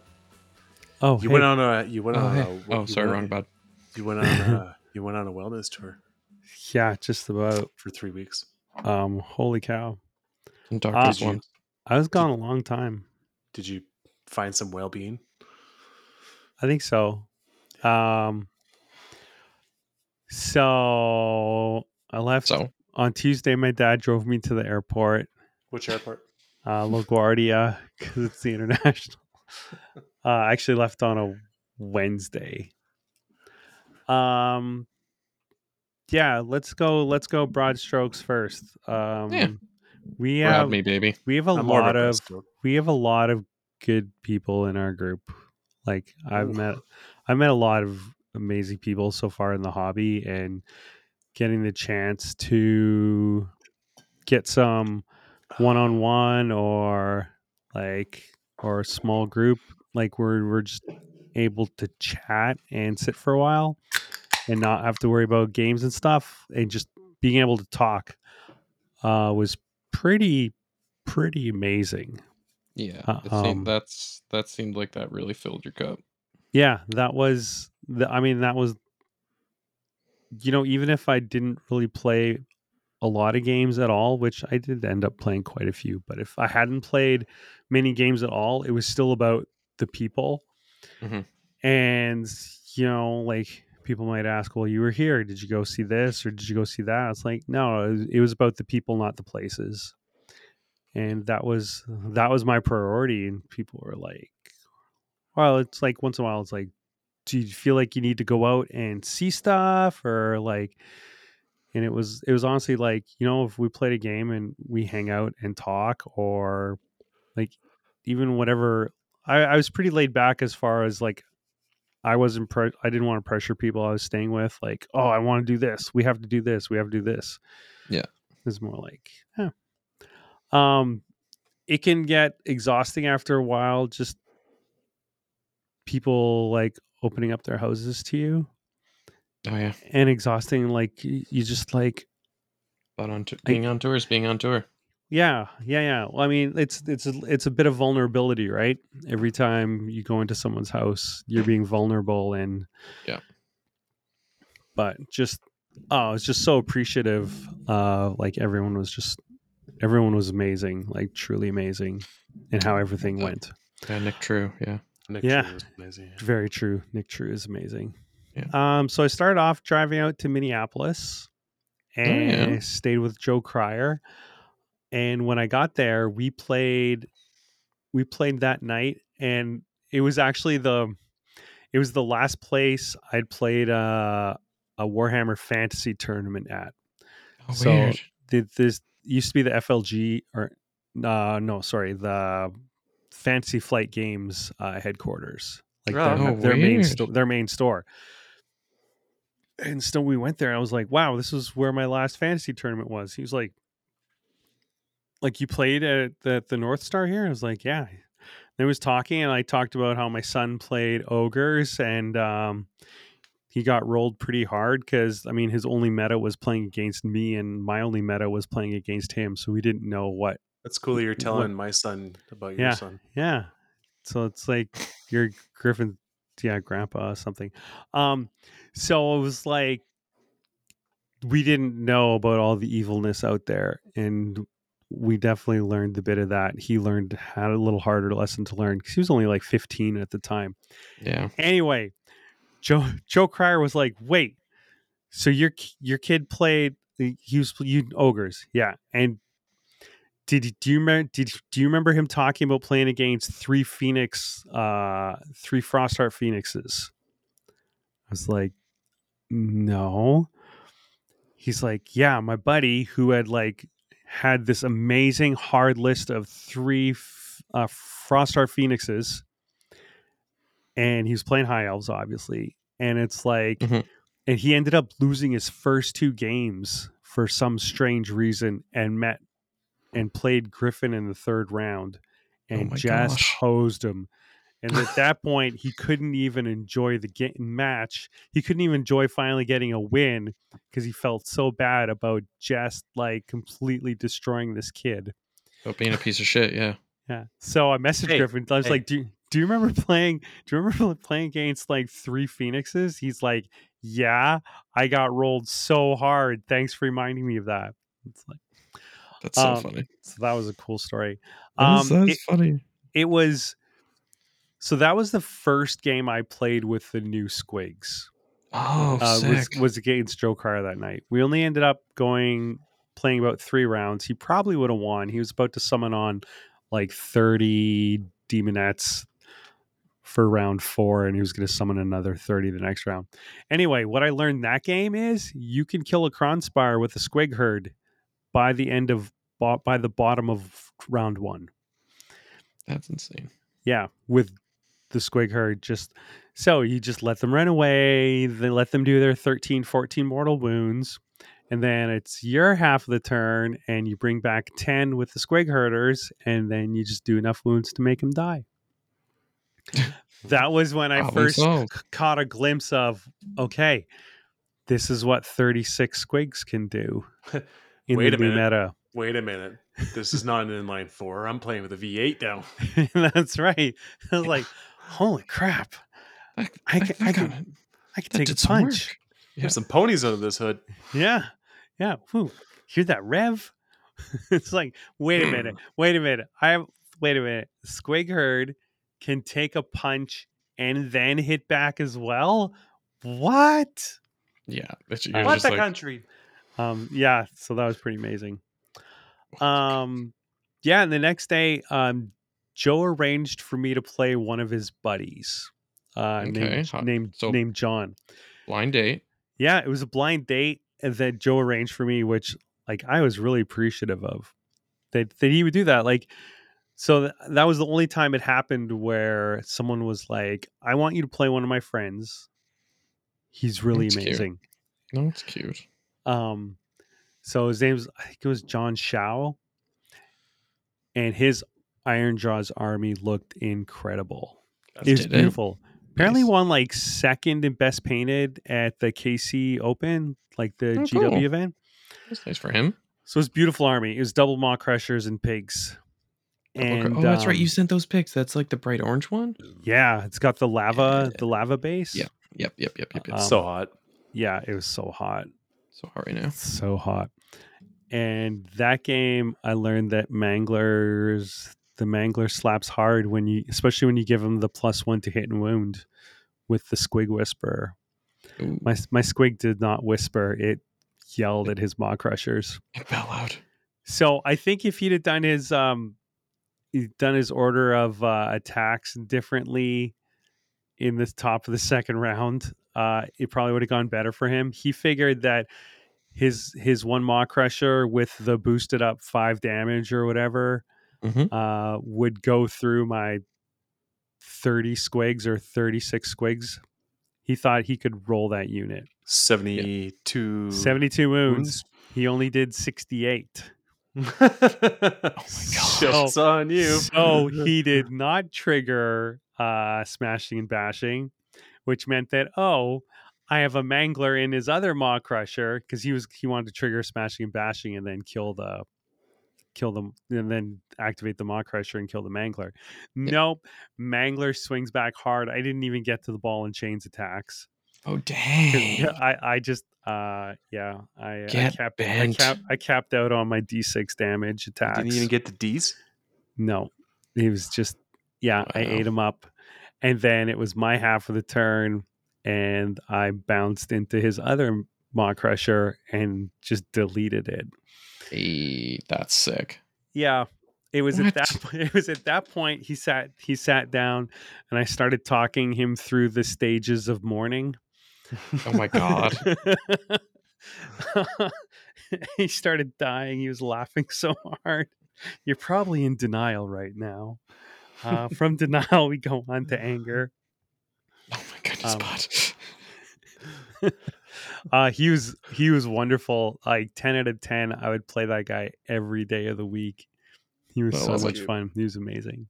A: Oh,
C: You
A: hey,
C: went on a. You went
B: Oh,
C: on
B: hey.
C: a.
B: oh sorry,
C: went-
B: wrong bud.
C: You went on a. You went on a wellness tour
A: yeah, just about.
C: for three weeks.
A: Um, holy cow!
B: And doctors
C: Did you,
B: one.
A: I was gone a long time.
C: did you find some well-being?
A: I think so. Um, so I left
B: So
A: on Tuesday. My dad drove me to the airport,
C: Which airport?
A: uh, LaGuardia, because it's the international. uh, I actually left on a Wednesday. Um, yeah, let's go. Let's go. Broad strokes first. Um,
B: Yeah.
A: we
B: grab
A: have
B: me, baby.
A: we have a
C: I'm
A: lot
C: a
A: of we have a lot of good people in our group. Like I've
C: Ooh.
A: met I've met a lot of amazing people so far in the hobby and getting the chance to get some one-on-one or like or a small group like we're we're just able to chat and sit for a while and not have to worry about games and stuff and just being able to talk uh was pretty pretty amazing
B: Yeah,
A: Uh,
B: seemed-
A: um,
B: that's that seemed like that really filled your cup.
A: yeah that was the, i mean that was you know even if i didn't really play a lot of games at all which i did end up playing quite a few but if i hadn't played many games at all it was still about the people.
B: Mhm.
A: and you know like people might ask well you were here. Did you go see this or did you go see that? It's like no it was, it was about the people not the places. And that was that was my priority and people were like well it's like once in a while it's like do you feel like you need to go out and see stuff or like and it was it was honestly like you know if we played a game and we hang out and talk or like even whatever i, I was pretty laid back as far as like i wasn't pre- i didn't want to pressure people i was staying with like oh i want to do this. We have to do this. We have to do this.
B: Yeah.
A: it's more like yeah. Um it can get exhausting after a while just people like opening up their houses to you
B: Oh yeah,
A: and exhausting like you just like
B: but on t-
A: I-
B: being on tour is being on tour.
A: yeah yeah yeah well i mean it's it's a, it's a bit of vulnerability right every time you go into someone's house you're being vulnerable and
B: Yeah.
A: but just oh it's just so appreciative uh like everyone was just everyone was amazing like truly amazing and how everything
B: Yeah.
A: went
B: Yeah, Nick True. Yeah,
C: Nick
A: Yeah.
C: True was amazing.
A: Very true. Nick True is amazing.
B: Yeah.
A: Um, so I started off driving out to Minneapolis and
B: Oh, yeah.
A: Stayed with Joe Cryer. And when I got there, we played we played that night and it was actually the it was the last place I'd played a, a Warhammer Fantasy tournament at.
B: Oh,
A: so
B: weird.
A: did this used to be the FLG or uh, no, sorry, the Fantasy Flight Games uh, headquarters, like
C: Oh,
A: their,
B: oh,
A: their main sto- their main store. And so we went there. And I was like, "Wow, this is where my last fantasy tournament was." He was like, "Like you played at the the North Star here?" I was like, "Yeah." They was talking, and I talked about how my son played ogres, and um, he got rolled pretty hard because I mean his only meta was playing against me, and my only meta was playing against him. So we didn't know what.
C: That's cool. that You're
A: What-
C: telling my son about
A: Yeah.
C: your son.
A: Yeah, so it's like your Griffin, yeah, grandpa or something. Um, so it was like we didn't know about all the evilness out there, and we definitely learned a bit of that. He learned had a little harder lesson to learn because he was only like 15 at the time.
B: Yeah.
A: Anyway, Joe Joe Cryer was like, "Wait, so your your kid played? He was you ogres, yeah, and." Did do you remember? Did do you remember him talking about playing against three Phoenix, uh, three Frostheart Phoenixes? I was like, no. He's like, yeah, my buddy who had like had this amazing hard list of three f- uh, Frostheart Phoenixes, and he was playing High Elves, obviously, and it's like,
B: Mhm.
A: and he ended up losing his first two games for some strange reason, and met and played Griffin in the third round,
B: Oh
A: and
B: my
A: just
B: gosh.
A: hosed him. And at that point, he couldn't even enjoy the game match. He couldn't even enjoy finally getting a win because he felt so bad about just like completely destroying this kid.
B: About being a piece of shit. Yeah.
A: Yeah. So I messaged
C: Hey,
A: Griffin. I was
C: hey.
A: like, "Do do you remember playing? Do you remember playing against like three phoenixes?" He's like, "Yeah, I got rolled so hard. Thanks for reminding me of that." It's like,
B: That's so
A: um,
B: funny.
A: So that was a cool story. Um,
B: that's
A: it-
B: funny.
A: it was so that was the first game I played with the new Squigs.
B: Oh,
A: uh, was was against Joe Carr that night. We only ended up going playing about three rounds. He probably would have won. He was about to summon on like thirty daemonettes for round four, and he was going to summon another thirty the next round. Anyway, what I learned that game is you can kill a Krondspine with a Squig herd by the end of by the bottom of round one.
B: That's insane.
A: Yeah, with the squig herd just so you just let them run away, then let them do their 13 14 mortal wounds and then it's your half of the turn and you bring back 10 with the squig herders and then you just do enough wounds to make them die. that was when I
B: Problem
A: first
B: solved.
A: c- caught a glimpse of okay, this is what 36 squigs can do in
C: Wait
A: the
C: a
A: new
C: minute.
A: meta.
C: Wait a minute. This is not an inline four. I'm playing with a V8 now.
A: That's right. I was like, holy crap.
B: I,
A: I can- I can- I can take a punch.
B: work. Yeah.
C: There's some ponies under this hood.
A: Yeah. Yeah. Whew. Hear that rev? it's like, wait a minute. Wait a minute. I have wait a minute. Squig herd can take a punch and then hit back as well. What?
B: Yeah. But you're
C: What
B: just
C: the
B: like,
C: country?
A: Um, yeah, so that was pretty amazing. Um yeah, and the next day, um, Joe arranged for me to play one of his buddies. Uh
B: Okay,
A: named
B: hot.
A: named,
B: So-
A: named John.
B: blind date.
A: Yeah, it was a blind date that Joe arranged for me, which like I was really appreciative of. That that he would do that. Like, so th- that was the only time it happened where someone was like, "I want you to play one of my friends. He's really
B: That's cute.
A: amazing."
B: No, it's cute.
A: Um, so his name's I think it was John Shao, and his Ironjawz army looked incredible.
C: That's
A: It was
B: Did it?
A: beautiful. Apparently
B: Nice.
A: won like second and best painted at the KC Open, like the
B: Oh,
A: GW
B: cool.
A: event.
B: That's nice for him.
A: So it's beautiful army. It was double maw crushers and pigs. And
B: oh, that's right.
A: um,
B: You sent those pics. That's like the bright orange one.
A: yeah, it's got the lava,
B: Yeah.
A: the lava base.
B: Yeah. Yep. Yep. Yep. Yep. yep.
A: Um,
C: so hot.
A: Yeah, it was so hot.
B: so hot right now.
A: so hot. And that game, I learned that manglers, the mangler slaps hard when you, especially when you give him the plus one to hit and wound with the squig whisper.
B: Ooh,
A: My my squig did not whisper; it yelled at his maw crushers.
B: it fell out.
A: So I think if he'd have done his um, he'd done his order of uh, attacks differently, in the top of the second round, uh, it probably would have gone better for him. He figured that his his one maw crusher with the boosted up five damage or whatever
B: Mhm.
A: uh, would go through my 30 squigs or 36 squigs. He thought he could roll that unit.
C: 72
A: 72 wounds. He only did 68.
C: oh my god. Jokes on you.
A: So he did not trigger uh, smashing and bashing, which meant that oh, I have a mangler in his other maw crusher because he was he wanted to trigger smashing and bashing and then kill the kill them and then activate the maw crusher and kill the mangler. Nope, mangler swings back hard. I didn't even get to the ball and chains attacks.
B: Oh dang!
A: I I just uh yeah I, I
B: Get
A: capped I,
B: bent.
A: cap, I capped out on my d6 damage attacks.
C: Didn't even get the D's.
A: No, he was just yeah. I ate him up, and then it was my half of the turn, and I bounced into his other maw crusher and just deleted it.
B: Hey, that's sick.
A: Yeah, it was
B: What?
A: at that. It was at that point he sat. He sat down, and I started talking him through the stages of mourning.
B: Oh my god.
A: he started dying. He was laughing so hard. You're probably in denial right now. Uh, from denial, we go on to anger. Um,
B: bud.
A: Uh, he was he was wonderful. Like ten out of ten, I would play that guy every day of the week. He was
B: I
A: so
B: love
A: much
C: it.
A: fun. He was amazing.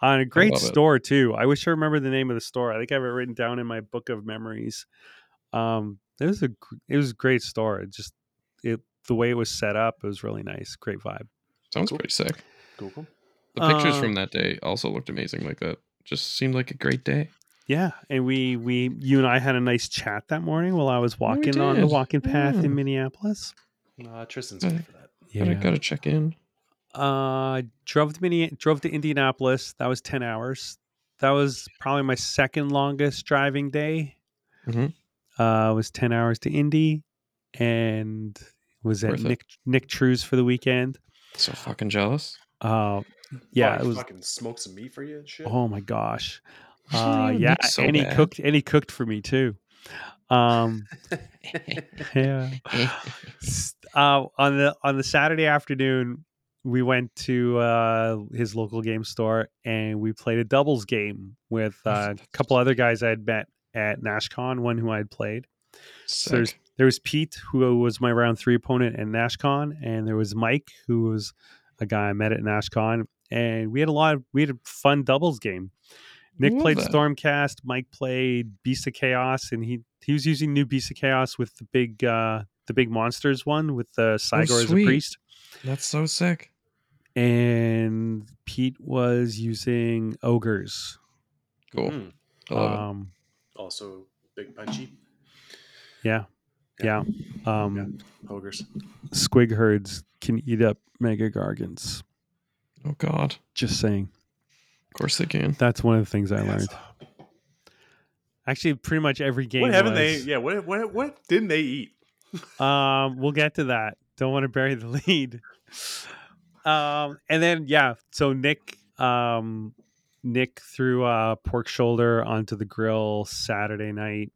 A: On a great
B: love it.
A: store too. I wish I remember the name of the store. I think I have it written down in my book of memories. Um, it was a it was a great store. It just it the way it was set up. It was really nice. Great vibe.
B: Sounds
C: cool.
B: pretty sick.
C: Google.
B: The pictures
A: Uh,
B: from that day also looked amazing. Like that, just seemed like a great day.
A: Yeah, and we we you and I had a nice chat that morning while I was walking on the walking path
B: Yeah.
A: in Minneapolis.
C: Uh, Tristan's good for that.
B: Gotta, gotta check in.
A: Uh, drove to Minne- drove to Indianapolis. That was ten hours. That was probably my second longest driving day.
B: Mhm.
A: Uh, it was ten hours to Indy, and was at
B: Worth it.
A: Nick Nick True's for the weekend.
B: So fucking jealous.
A: Uh, yeah,
C: Oh,
A: it was.
C: fucking smoked some meat for you and shit.
A: Oh my gosh. Uh, yeah,
B: so
A: and he
B: bad.
A: cooked and he cooked for me too. Um, yeah. Uh, on the on the Saturday afternoon, we went to uh, his local game store and we played a doubles game with uh, a couple other guys I had met at NashCon. One who I had played. So there's there was Pete, who was my round three opponent at NashCon, and there was Mike, who was a guy I met at NashCon, and we had a lot of we had a fun doubles game. Nick played
B: that.
A: Stormcast, Mike played Beast of Chaos, and he he was using new Beast of Chaos with the big uh the big monsters one with the Cygor as a
B: Oh,
A: priest.
B: That's so sick.
A: And Pete was using ogres.
B: Cool.
C: Mm.
B: I love it.
A: Um
C: Also, big punchy
A: yeah. Yeah.
C: Yeah.
A: Um
C: ogres.
A: squig herds can eat up mega gargants.
B: Oh god.
A: Just saying.
B: Of course they can.
A: That's one of the things I learned. Actually, pretty much every game.
C: What haven't they?
A: was-
C: Yeah. What? What? What didn't they eat?
A: Um, we'll get to that. Don't want to bury the lead. Um, and then yeah, so Nick, um, Nick threw a pork shoulder onto the grill Saturday night,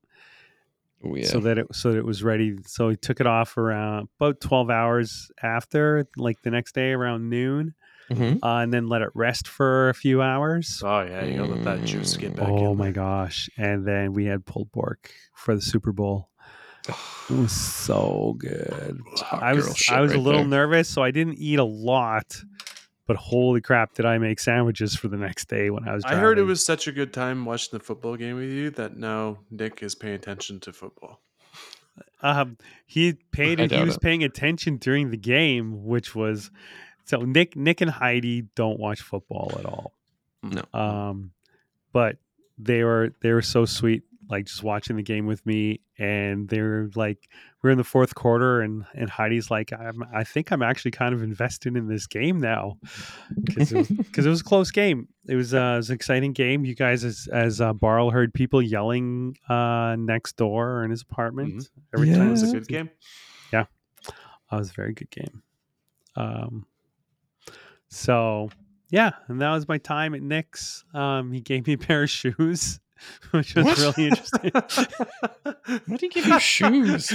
B: Oh yeah.
A: so that it so that it was ready. So he took it off around about twelve hours after, like the next day around noon,
B: Mhm.
A: uh, and then let it rest for a few hours.
C: Oh yeah, you gotta let that juice get back in.
A: Oh
C: in.
A: my
C: there.
A: gosh! And then we had pulled pork for the Super Bowl. It was so good.
B: hot
A: I was I was a little
B: there.
A: nervous, so I didn't eat a lot. But holy crap, did I make sandwiches for the next day when I was?
C: I heard it was such a good time watching the football game with you that now Nick is paying attention to football.
A: Um, he paid. He was
B: it.
A: paying attention during the game, which was so. Nick, Nick, and Heidi don't watch football at all.
B: No.
A: Um, but they were they were so sweet, like just watching the game with me, and they were like, we're in the fourth quarter, and and Heidi's like, I'm, I think I'm actually kind of invested in this game now, because it, was- 'cause it was a close game. It was, uh, it was an exciting game. You guys, as as uh, Barl heard people yelling uh, next door or in his apartment every
B: Yeah.
A: time.
C: It was a good game.
A: Yeah, it was a very good game. Um, so yeah, and that was my time at Nick's. Um, he gave me a pair of shoes. which was
B: What?
A: really interesting.
B: Why did he give you shoes?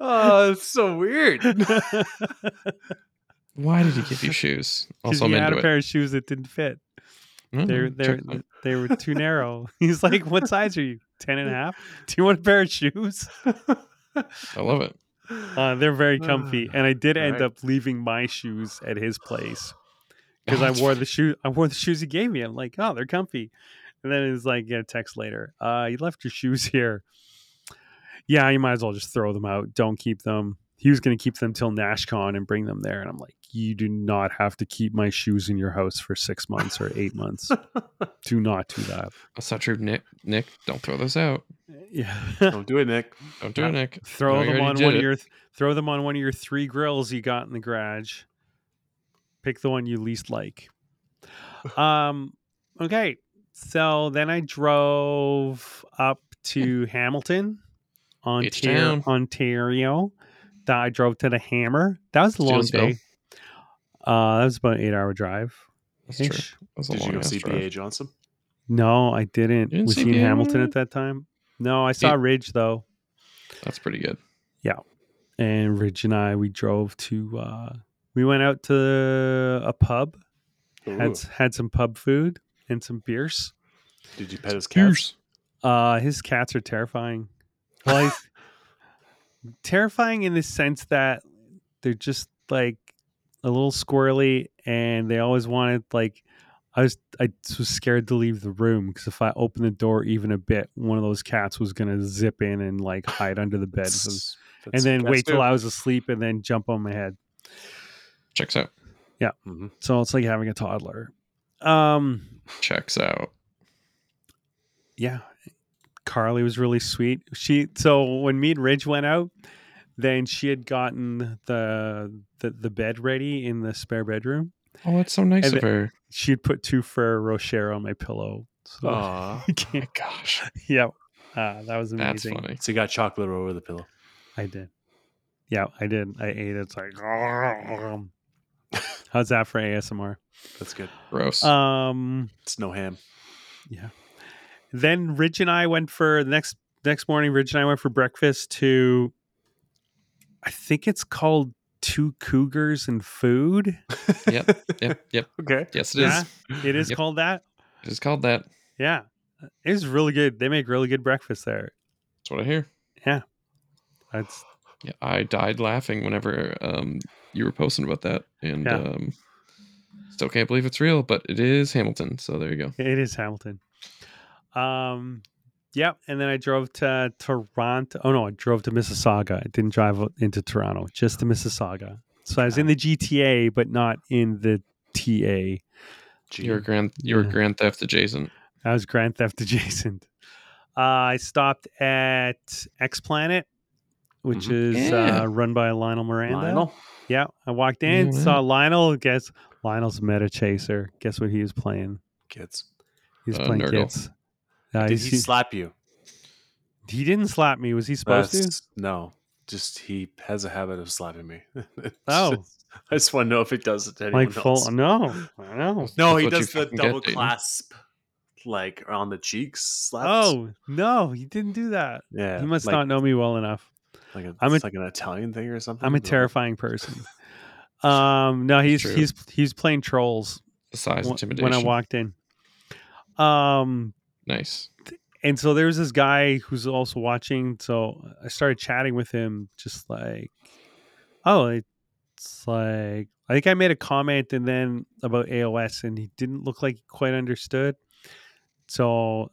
C: oh, it's so weird.
B: Why did he give you shoes?
A: Because
B: Also, I'm
A: he had
B: into
A: a
B: it.
A: pair of shoes that didn't fit.
B: Mm,
A: They're they're they were too narrow. He's like, "What size are you? Ten and a half? Do you want a pair of shoes?"
B: I love it.
A: Uh, they're very comfy, and I did end
C: Alright.
A: up leaving my shoes at his place because I wore the shoe. I wore the shoes he gave me. I'm like, "Oh, they're comfy," and then it's like, get a text later. Uh, you left your shoes here. Yeah, you might as well just throw them out. Don't keep them. He was going to keep them till NashCon and bring them there, and I'm like, you do not have to keep my shoes in your house for six months or eight months. do not do that.
B: That's not true, Nick. Nick, don't throw those out.
A: Yeah.
C: Don't do it, Nick.
B: Don't do it, Nick.
A: throw
B: No,
A: them on one
B: it.
A: of your throw them on one of your three grills you got in the garage. Pick the one you least like. Um okay. So then I drove up to Hamilton, Ontario,
B: H-Town.
A: Ontario. That I drove to the Hammer. That was a long
B: Steelesville.
A: day. Uh that was about an eight hour drive.
B: That's true.
A: ish.
B: That's a
C: Did you go
B: ass
C: see
B: drive.
C: B.A. Johnson?
A: No, I didn't.
B: didn't
A: was
B: see
A: he in
B: B.A.
A: Hamilton at that time? No, I saw
B: He-
A: Ridge though.
B: That's pretty good. Yeah.
A: And Ridge and I we drove to uh we went out to a pub, had
C: Ooh.
A: had some pub food and some beers.
C: Did you pet his cats?
A: Uh his cats are terrifying. Well, he's terrifying in the sense that they're just like a little squirrely and they always wanted like I was I was scared to leave the room because if I opened the door even a bit, one of those cats was gonna zip in and like hide under the bed. So-
C: That's-
A: and then
C: cats
A: wait till. I was asleep and then jump on my head.
B: Checks out.
C: Mhm.
A: So it's like having a toddler. Um,
B: Checks out.
A: yeah. Carly was really sweet. She so when me and Ridge went out, then she had gotten the the, the bed ready in the spare bedroom.
B: Oh, that's so nice
A: And
B: of her.
A: She'd put two Ferrero Rocher on my pillow. So
C: Aw.
A: I
B: Oh my
A: can't-
B: gosh.
A: yeah, uh, that was amazing.
B: That's
A: amazing.
B: funny.
C: So you got chocolate over the pillow.
A: I did. Yeah, I did. I ate it. It's like, how's that for ASMR?
C: That's good.
B: Gross.
A: Um,
C: It's no ham.
A: Then Ridge and I went for the next next morning. Ridge and I went for breakfast to, I think it's called Two Cougars and Food.
B: yep. Yep. Yep.
C: Okay.
B: Yes, it is.
A: Yeah. It is
B: Yep.
A: called that.
B: It is called that.
A: Yeah, it's really good. They make really good breakfast there.
B: That's what I hear.
A: Yeah, that's
B: Yeah, I died laughing whenever um, you were posting about that, and
A: Yeah.
B: um, still can't believe it's real, but it is Hamilton. So there you go.
A: it is Hamilton. Um, yeah, and then I drove to Toronto. Oh no, I drove to Mississauga. I didn't drive into Toronto, just to Mississauga. So I was in the GTA, but not in the TA.
B: You're grand. You're
A: Yeah.
B: Grand Theft adjacent.
A: I was Grand Theft adjacent. Uh, I stopped at X Planet, which
C: Mhm.
A: is
B: Yeah.
A: uh, run by Lionel Miranda.
C: Lionel.
A: Yeah, I walked in,
B: Yeah,
A: saw Lionel. Guess Lionel's Meta Chaser. Guess what he was playing?
C: Kids.
A: He's
B: Uh,
A: playing
B: Nurgle.
A: kids. Uh,
C: Did
A: he's-
C: he slap you?
A: he didn't slap me. Was he supposed to?
C: No. Just he has a habit of slapping me.
A: Oh.
C: just- I just want to know if he does it to anyone
A: Like full?
C: else.
A: No, I know.
C: No,
B: That's
C: he does the
B: fucking get,
C: double
B: Dayton.
C: clasp, like on the cheeks. Slaps.
A: Oh no, he didn't do that.
C: yeah.
A: he must
C: like,
A: not know me well enough.
C: Like a,
A: I'm a-
C: like an Italian thing or something.
A: I'm a terrifying person. Um, no, he's
B: True.
A: he's he's playing trolls
B: The size
A: wh-
B: intimidation.
A: when I walked in. Um,
B: Nice.
A: and so there's this guy who's also watching. So I started chatting with him, just like, oh, it's like I think I made a comment and then about AOS, and he didn't look like he quite understood. So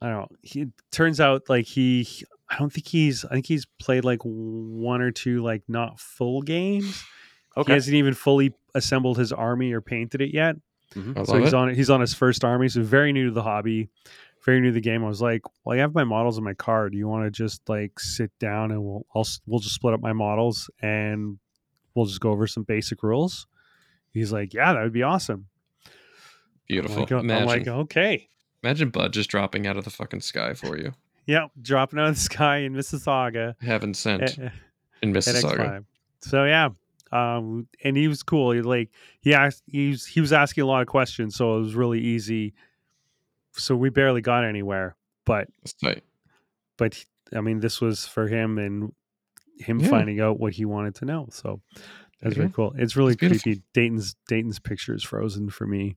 A: I don't know. He turns out like he, I don't think he's. I think he's played like one or two like not full games.
C: Okay.
A: He hasn't even fully assembled his army or painted it yet.
C: Mhm.
A: So he's
B: it.
A: on he's on his first army, so very new to the hobby, very new to the game. I was like, "Well, I have my models in my car. Do you want to just like sit down and we'll I'll, we'll just split up my models and we'll just go over some basic rules?" He's like, "Yeah, that would be awesome." I'm
B: Beautiful.
A: like, "Oh," I'm
B: imagine,
A: like, "Okay,
B: imagine Bud just dropping out of the fucking sky for you.
A: yeah, dropping out of the sky in Mississauga
B: Heaven sent
A: at,
B: in Mississauga.
A: X5." So yeah, um, and he was cool. He like he asked he was he was asking a lot of questions, so it was really easy so we barely got anywhere. But
B: tight.
A: but I mean, this was for him and him
B: Yeah.
A: finding out what he wanted to know. So that's
B: you
A: very cool. It's really
B: It's beautiful.
A: creepy. Dayton's Dayton's picture is frozen for me.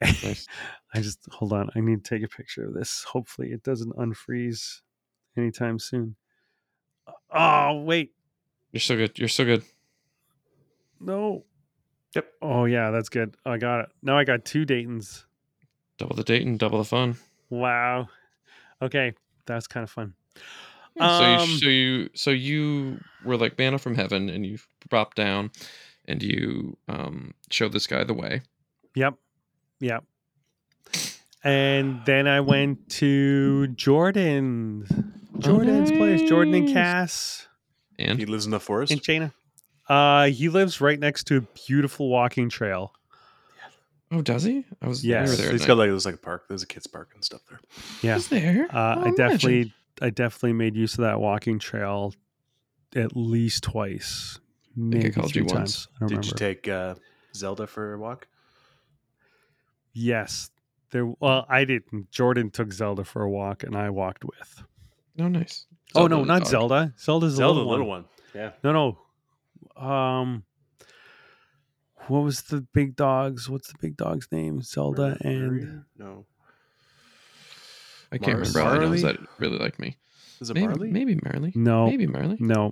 B: Nice.
A: I just hold on. I need to take a picture of this. Hopefully, it doesn't unfreeze anytime soon. Oh wait,
B: You're so good. You're so good.
A: No.
C: Yep.
A: Oh yeah, that's good. I got it. Now I got two Daytons.
B: Double the Dayton, double the fun.
A: Wow. Okay, that's kind of fun.
B: Yeah, so
A: Um,
B: you so you so you were like manna from heaven, and you dropped down, and you um showed this guy the way.
A: Yep. Yep. And then I went to Jordan. Jordan's place. Jordan and. Cass
B: And
C: He lives in the forest.
A: in China. Uh he lives right next to a beautiful walking trail.
B: oh, does he? I was
A: Yes.
B: we were there.
C: So
B: at
C: he's
B: night.
C: got like there's like a park. There's a kids park and stuff there.
A: Yeah.
B: He's there.
A: Uh,
B: Oh,
A: I definitely I definitely made use of that walking trail at least twice. Maybe
B: called
A: three
B: you
A: times.
B: once.
A: I
C: Did
A: remember.
C: you take uh, Zelda for a walk?
A: yes. There well, I didn't. Jordan took Zelda for a walk and I walked with.
B: No, nice.
A: oh no, not
B: dog.
A: Zelda. Zelda's
C: Zelda,
A: the
C: the
A: little,
C: little
A: one.
C: one. Yeah.
A: No, no. Um, what was the big dogs? What's the big dog's name? Zelda
C: Mur-
A: and
C: Murray? no.
B: I can't
C: Mars-
B: remember all I know is that really like me.
C: Is it
B: Maybe,
C: Marley?
B: maybe Marley.
A: no,
B: Maybe Marley.
A: no.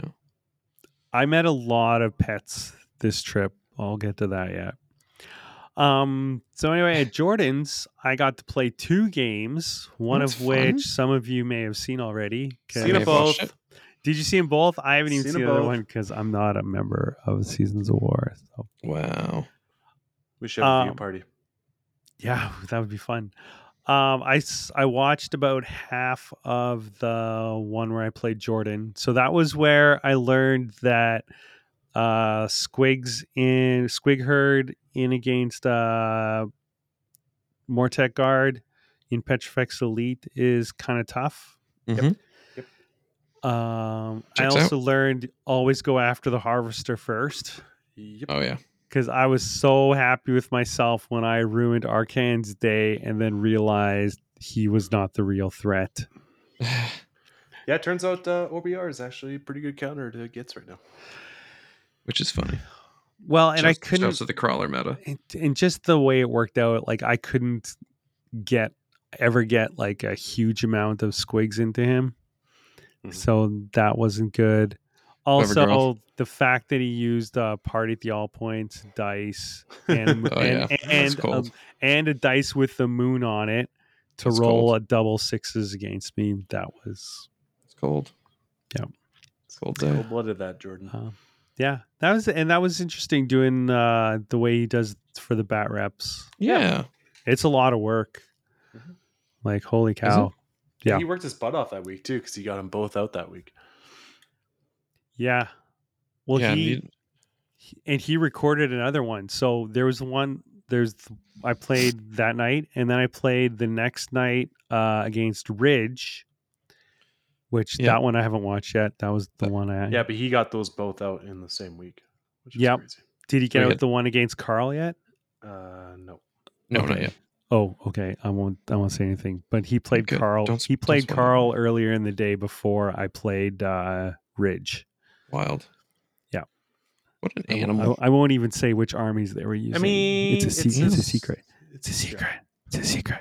A: I met a lot of pets this trip. I'll get to that yet. Um. So anyway, at Jordan's, I got to play two games. One
B: That's
A: of which
B: fun.
A: some of you may have seen already.
C: Seen
B: may
C: it
B: have watched
C: both.
B: It.
A: Did you see them both? I haven't even
C: Seen
A: seen the other one because I'm not a member of Seasons of War. So
B: Wow.
C: We should have a view
A: Um,
C: party.
A: Yeah, that would be fun. Um, I s- I watched about half of the one where I played Jordan. So that was where I learned that uh, Squigs in Squig herd in against uh, Mortek guard in Petrifex Elite is kind of tough.
B: Mhm.
A: Um, I
B: Checks out.
A: also learned always go after the harvester first
C: Yep.
B: Oh yeah.
A: because I was so happy with myself when I ruined Arkhan's day and then realized he was not the real threat.
C: Yeah, it turns out uh, OBR is actually a pretty good counter to Gits right now.
B: Which is funny.
A: Well, and I couldn't,
B: shouts to the crawler meta.
A: and, and just the way it worked out, like I couldn't get ever get like a huge amount of squigs into him,
C: Mhm.
A: so that wasn't good. Also, the fact that he used uh, party at the all points dice and
B: Oh, yeah.
A: and
B: That's
A: and,
B: cold.
A: um, and a dice with the moon on it to
B: That's
A: roll
B: cold.
A: a double sixes against me. That was
B: It's cold.
A: Yeah.
B: It's cold day.
C: Cold blooded that, Jordan.
A: uh, yeah, that was and that was interesting doing uh, the way he does for the bat reps.
B: Yeah.
A: It's a lot of work.
C: Mhm.
A: Like holy cow. Yeah.
C: He worked his butt off that week too because he got them both out that week.
A: Yeah. Well,
B: yeah.
A: he,
B: and
A: he- and he recorded another one. So there was one. There's I played that night, and then I played the next night uh, against Ridge, which
B: Yeah.
A: that one I haven't watched yet. That was the
B: That-
A: one I
C: Yeah, but he got those both out in the same week. Which
A: Yep.
C: crazy.
A: Did he get
B: We
A: out the one against Carl yet?
C: Uh, no.
B: no, not yet.
A: Oh, okay. I won't. I won't say anything. But he played
B: Good.
A: Carl.
B: Don't s-
A: he
B: don't
A: played
B: spoil.
A: Carl earlier in the day before I played uh, Ridge.
B: Wild.
A: Yeah.
B: What an
A: I won't-
B: animal.
A: I, I won't even say which armies they were using.
C: I mean,
A: it's a, se- it's, a secret.
C: It's
A: It's a secret. It's a secret.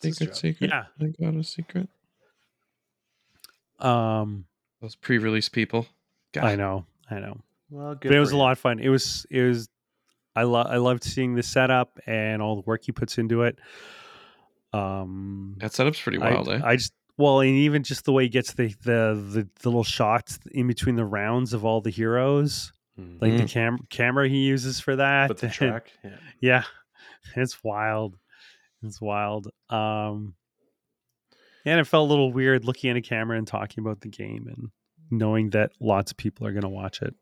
C: It's his
B: Secret, secret.
A: Yeah.
B: I got a secret.
A: Um,
B: Those pre-release people. God.
A: I know, I know,
C: Well, good.
A: but it was
C: for
A: a lot of fun. It was, it was. I love, I loved seeing the setup and all the work he puts into it. Um,
B: That setup's pretty
A: I,
B: wild, eh?
A: I just well, and even just the way he gets the, the the the little shots in between the rounds of all the heroes,
C: Mhm.
A: like the cam- camera he uses for that.
C: But the track, yeah.
A: yeah, it's wild. It's wild. Um, and it felt a little weird looking at a camera and talking about the game and knowing that lots of people are going to watch it.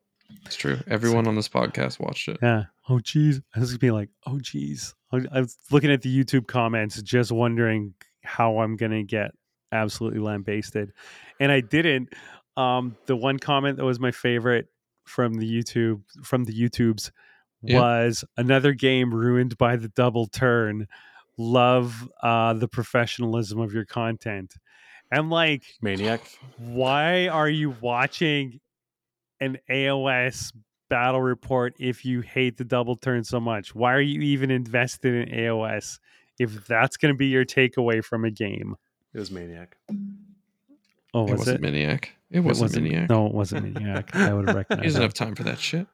B: It's true. Everyone on this podcast watched it.
A: Yeah. Oh, geez. I was being like, oh, geez. I I was looking at the YouTube comments, just wondering how I'm going to get absolutely lambasted. And I didn't. Um, the one comment that was my favorite from the YouTube, from the YouTubes,
B: Yeah.
A: was another game ruined by the double turn. love uh, the professionalism of your content. I'm like,
C: Maniac.
A: why are you watching an AOS battle report if you hate the double turn so much? Why are you even invested in AOS if that's going to be your takeaway from a game?
C: It was Maniac.
A: Oh,
B: it
A: was
B: wasn't
A: it?
B: Maniac. It
A: It
B: wasn't, Maniac.
A: No, it wasn't Maniac. I would have recognized.
B: He
A: doesn't
B: have time for that shit.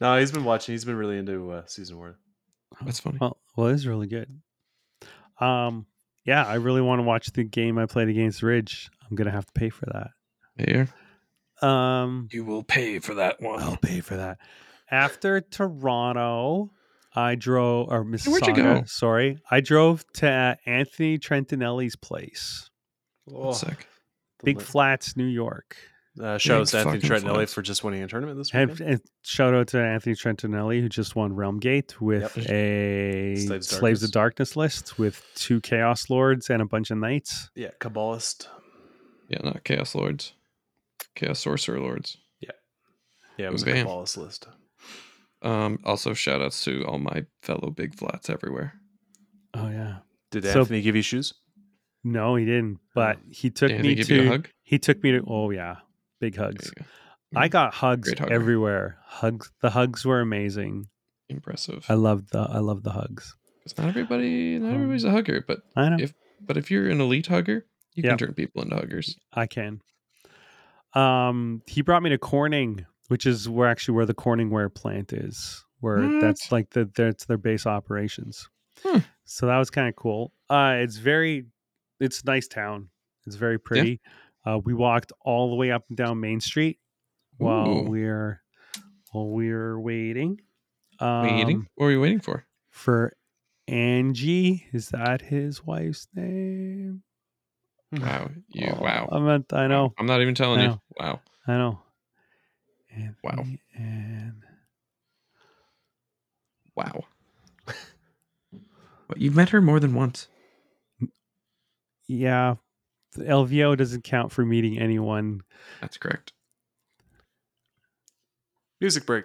C: No, he's been watching. He's been really into uh, season one.
B: That's funny.
A: Well, well, it is really good. Um, yeah, I really want to watch the game I played against Ridge. I'm gonna have to pay for that.
B: Here,
A: Um,
B: you will pay for that one.
A: I'll pay for that. After Toronto, I drove or Mississauga.
B: where'd you go?
A: Sorry, I drove to Anthony Trentinelli's place,
C: Oh,
B: Sick.
A: Big Flats, New York.
C: Uh, shows
B: Big
C: Anthony Trentinelli
B: flats.
C: for just winning a tournament this
A: And,
C: weekend.
A: and shout out to Anthony Trentinelli who just won Realm Gate with
C: Yep.
A: a
C: Slaves of
A: Slaves of Darkness list with two Chaos Lords and a bunch of Knights.
C: Yeah, Cabalist.
B: Yeah, not Chaos Lords. Chaos Sorcerer Lords.
C: Yeah, Yeah, it was a
B: Bam.
C: Cabalist list.
B: Um, also shout outs to all my fellow big flats everywhere.
A: Oh yeah.
C: Did
A: So-
C: Anthony give you shoes?
A: No, he didn't. But he took
B: Did
A: me
B: give
A: to
B: you a hug?
A: he took me to oh yeah, big hugs.
B: go.
A: I got hugs everywhere. Hugs the hugs were amazing.
B: Impressive.
A: I loved the I love the hugs.
B: 'Cause not everybody, not
A: Um,
B: everybody's a hugger, but
A: I know.
B: If- but if you're an elite hugger, you
A: Yeah.
B: can turn people into huggers.
A: I can. Um he brought me to Corning, which is where actually where the Corningware plant is. Where that's like the that's their base operations.
B: Hmm.
A: So that was kind of cool. Uh it's very it's a nice town. It's very pretty. Uh we walked all the way up and down Main Street while
B: Ooh.
A: we're while we're waiting.
B: waiting?
A: Um,
B: What are you waiting for?
A: for Angie. Is that his wife's name? Mm-hmm.
B: Wow. You
A: Oh,
B: wow.
A: I meant I know.
B: I'm not even telling you. Wow.
A: I know.
B: Wow.
A: And
B: Wow. but you've met her more than once.
A: yeah, the LVO doesn't count for meeting anyone.
B: That's correct.
C: Music break.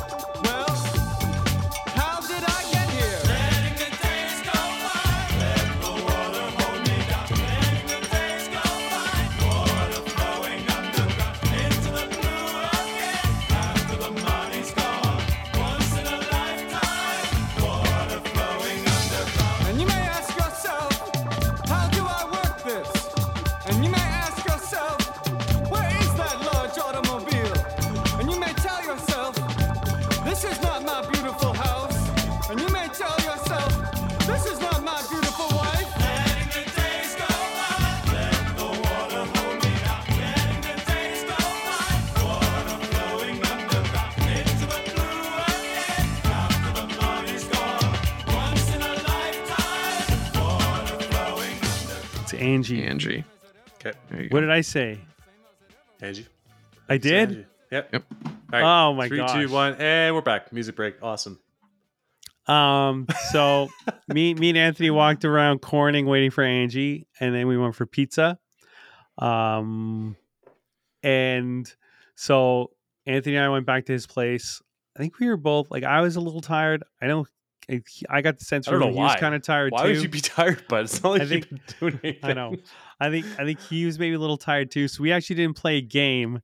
A: Angie.
B: Angie.
C: Okay.
B: There you
A: What did I say?
C: Angie.
A: I
C: It's
A: did.
C: Angie. Yep.
B: Yep.
C: All right.
A: Oh my
C: Three,
A: gosh.
C: two, one, and we're back. Music break. Awesome.
A: Um, so me, me and Anthony walked around Corning waiting for Angie, and then we went for pizza. Um, and so Anthony and I went back to his place. I think we were both like I was a little tired. I know I, I got the sense
C: I don't
A: from
C: know
A: him he was kind of tired too.
C: Why
A: too.
C: would you be tired, bud? It's not like
A: I
C: you've
A: think-
C: been doing anything.
A: I know. I think I think he was maybe a little tired too. So we actually didn't play a game.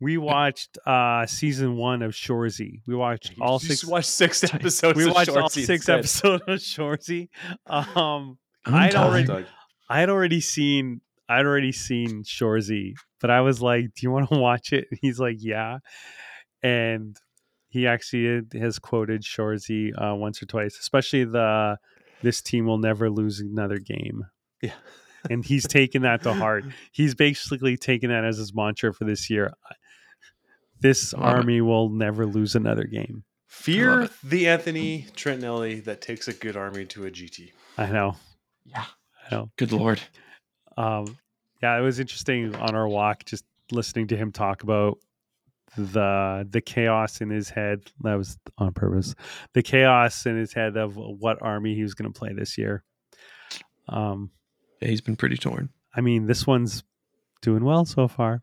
A: We watched uh season one of Shoresy. We watched all
C: just
A: six.
C: watched six episodes.
A: We
C: of
A: watched all six
C: instead.
A: episodes of Shoresy. Um,
B: I'm
A: I'd
B: tired.
A: already-
C: Doug.
A: I had already seen I'd already seen Shoresy, but I was like, "Do you want to watch it?" He's like, "Yeah," and he actually has quoted Shoresy uh, once or twice, especially the "This team will never lose another game."
C: Yeah.
A: and he's taken that to heart. He's basically taken that as his mantra for this year. This
B: Love it.
A: army will never lose another game.
C: Fear the Anthony Trentinelli that takes a good army to a GT.
A: I know.
B: Yeah.
A: I know.
B: Good lord.
A: um yeah it was interesting on our walk just listening to him talk about the the chaos in his head. That was on purpose. The chaos in his head of what army he was going to play this year. Um,
B: Yeah, he's been pretty torn.
A: I mean, this one's doing well so far.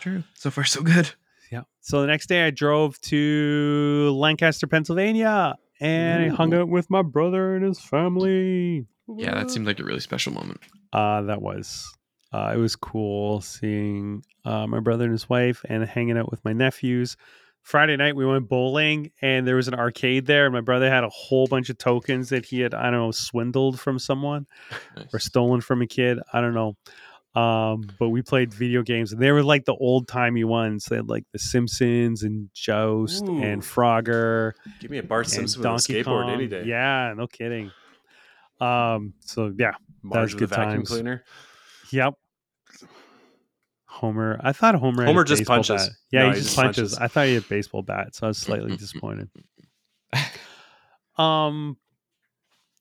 B: True. So far, so good.
A: Yeah. So the next day, I drove to Lancaster, Pennsylvania, and I hung
B: Ooh.
A: out with my brother and his family.
B: Yeah, that seemed like a really special moment.
A: Uh, that was uh, it was cool seeing uh, my brother and his wife and hanging out with my nephews. Friday night we went bowling and there was an arcade there. My brother had a whole bunch of tokens that he had I don't know swindled from someone or stolen from a kid. I don't know. Um, but we played video games and they were like the old timey ones. They had like The Simpsons and Joust and Frogger
C: Give me a Bart
A: and
C: Simpson with a skateboard
A: Kong.
C: any day.
A: Yeah, no kidding. Um, so yeah,
C: Marge
A: was good
C: vacuum
A: times.
C: cleaner.
A: Yep. Homer. I thought Homer.
C: Homer just punches.
A: Bat. Yeah,
C: No,
A: he,
C: he
A: just
C: just
A: punches.
C: punches.
A: I thought he had a baseball bat, so I was slightly disappointed. Um,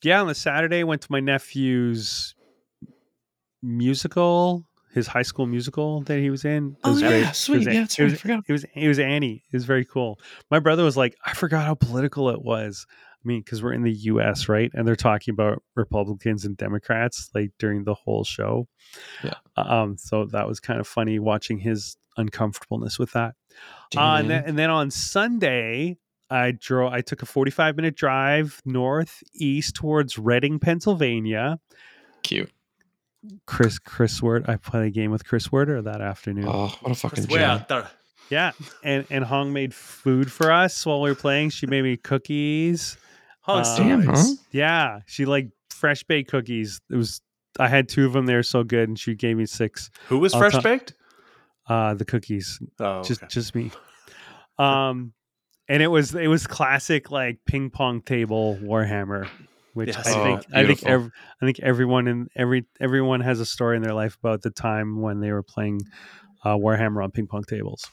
A: yeah. On the Saturday, went to my nephew's musical, his high school musical that he was in. It
B: Oh
A: was
B: yeah,
A: great. It
B: sweet.
A: was,
B: Yeah, that's
A: it
B: right. I forgot.
A: it was it was Annie. It was very cool. My brother was like, I forgot how political it was. I mean, because we're in the U.S., right? And they're talking about Republicans and Democrats like during the whole show.
B: Yeah.
A: Um. So that was kind of funny watching his uncomfortableness with that. Uh, and, then, and then on Sunday, I drove. I took a forty-five minute drive northeast towards Reading, Pennsylvania.
B: Cute.
A: Chris Chris Word. I played a game with Chris Werder that afternoon.
B: Oh, what a fucking
C: Way out there.
A: Yeah, and and Hong made food for us while we were playing. She made me cookies.
C: Hung's
A: Uh,
B: Damn, huh?
A: Yeah, she like fresh baked cookies. It was. I had two of them. They were so good, and she gave me six.
C: Who was
A: I'll
C: fresh
A: ta-
C: baked?
A: Uh, the cookies,
C: Oh,
A: just
C: okay.
A: just me. Um, and it was it was classic like ping pong table Warhammer, which
C: Yes.
A: I
B: Oh,
A: think I think
B: beautiful.
A: ev- I think everyone in every everyone has a story in their life about the time when they were playing uh, Warhammer on ping pong tables.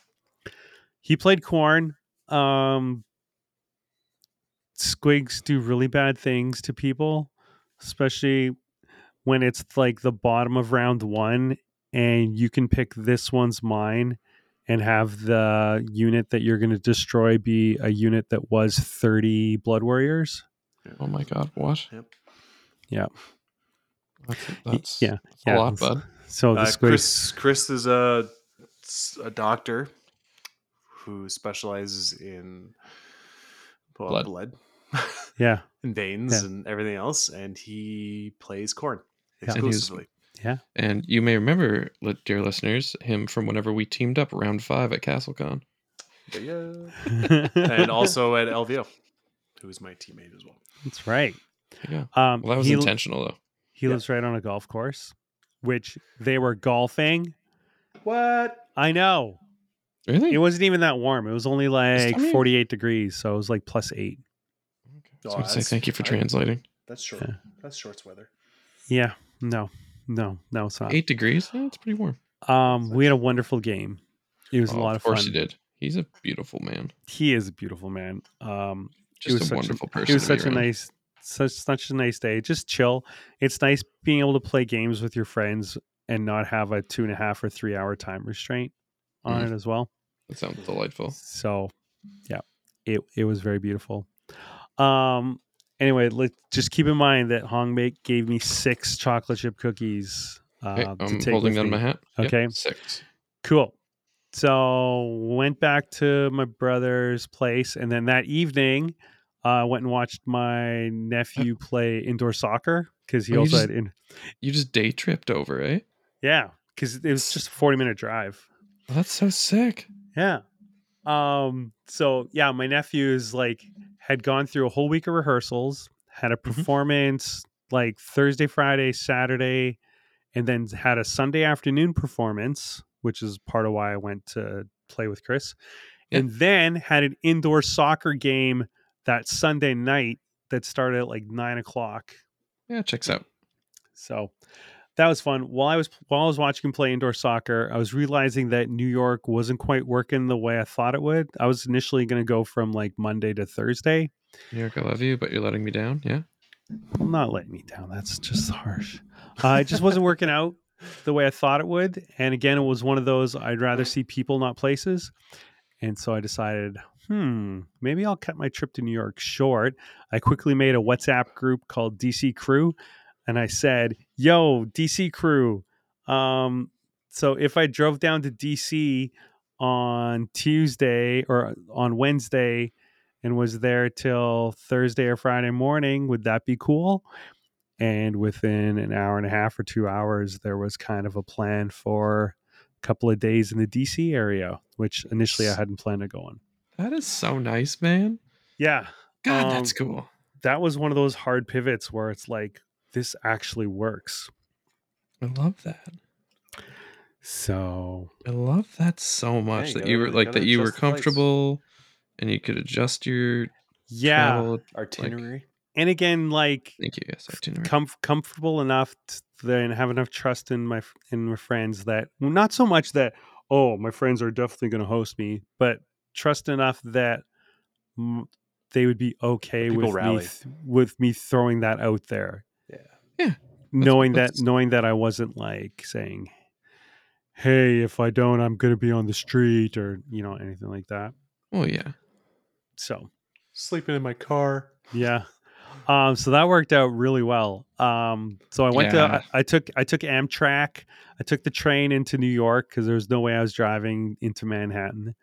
A: He played Khorne. Um, squigs do really bad things to people, especially when it's like the bottom of round one and you can pick this one's mine and have the unit that you're going to destroy be a unit that was 30 blood warriors.
B: Oh my god, what?
C: Yep.
A: Yeah.
B: That's, that's
A: yeah,
B: that's
A: yeah.
B: a lot, bud.
A: So the
C: Uh,
A: squigs.
C: Chris Chris is a a doctor who specializes in well,
B: Blood.
C: blood,
A: Yeah.
C: and veins
A: Yeah.
C: and everything else, and he plays Khorne exclusively.
A: Yeah.
B: And he's- And you may remember, dear listeners, him from whenever we teamed up round five at CastleCon.
C: Yeah. and also at LVO, who is my teammate as well.
A: That's right.
B: Yeah.
A: Um,
B: Well, that was
A: he,
B: intentional, though.
A: he
C: Yeah.
A: lives right on a golf course, which they were golfing.
C: What?
A: I know.
B: Really?
A: It wasn't even that warm. It was only like
B: I mean-
A: 48 degrees. So it was like plus eight.
B: I was
C: Oh,
B: going to say thank you for
C: I-
B: translating.
C: That's short.
A: Yeah.
C: That's shorts weather.
A: Yeah. No, no, no, it's not.
B: Eight degrees? Yeah, it's pretty warm.
A: Um, we had a wonderful game. It was
B: Oh,
A: a lot of
B: course
A: fun.
B: he did. He's a beautiful man.
A: He is a beautiful man. Um,
B: Just
A: was
B: a
A: such a-
B: wonderful person.
A: it was such a
B: around.
A: nice, such such a nice day. Just chill. It's nice being able to play games with your friends and not have a two and a half or three hour time restraint on
B: Mhm.
A: it as well.
B: That sounds delightful.
A: So, yeah, it it was very beautiful. Um. Anyway, let just keep in mind that Hong Make gave me six chocolate chip cookies. Uh,
B: Okay,
A: to
B: I'm
A: take
B: holding down my hat. Yep,
A: Okay.
B: six.
A: Cool. So went back to my brother's place, and then that evening, I uh, went and watched my nephew play indoor soccer because he
B: Oh,
A: also
B: just-
A: had in
B: You just day tripped over, eh?
A: yeah because it was just a forty minute drive.
B: Well, that's so sick.
A: Yeah. Um. So yeah, my nephews like had gone through a whole week of rehearsals, had a performance like Thursday, Friday, Saturday, and then had a Sunday afternoon performance, which is part of why I went to play with Chris,
B: Yeah.
A: and then had an indoor soccer game that Sunday night that started at like nine o'clock.
B: Yeah, checks out.
A: So that was fun. While I was while I was watching him play indoor soccer, I was realizing that New York wasn't quite working the way I thought it would. I was initially going to go from like Monday to Thursday.
B: New York, I love you, but you're letting me down. Yeah.
A: Well, not letting me down. That's just harsh. Uh, it just wasn't working out the way I thought it would. And again, it was one of those I'd rather see people, not places. And so I decided, hmm, maybe I'll cut my trip to New York short. I quickly made a WhatsApp group called DC Crew and I said, "Yo, DC Crew, um, so if I drove down to DC on Tuesday or on Wednesday and was there till Thursday or Friday morning, would that be cool?" And within an hour and a half or two hours, there was kind of a plan for a couple of days in the DC area, which initially I hadn't planned on going.
B: That is so nice, man.
A: Yeah,
B: God,
A: Um,
B: that's cool.
A: that was one of those hard pivots where it's like, this actually works.
B: I love that.
A: So
B: I love that so much
C: you
B: that you were like
C: gotta
B: that you were
C: adjust the place.
B: comfortable and you could adjust your
A: yeah,
B: travel.
C: Itinerary.
A: and again, like
B: Thank you, yes, itinerary.
A: comf- comfortable enough to then have enough trust in my in my friends that well, not so much that oh my friends are definitely going to host me, but trust enough that they would be okay
C: People
A: with me th- with me throwing that out there.
C: Yeah.
B: Yeah,
A: knowing
B: that's-
A: that knowing that I wasn't like saying, "Hey, if I don't, I'm going to be on the street" or you know anything like that.
B: Oh yeah.
A: So
C: Sleeping in my car.
A: yeah, um, so that worked out really well. Um, so I went
B: Yeah.
A: to I, I took I took Amtrak. I took the train into New York because there was no way I was driving into Manhattan.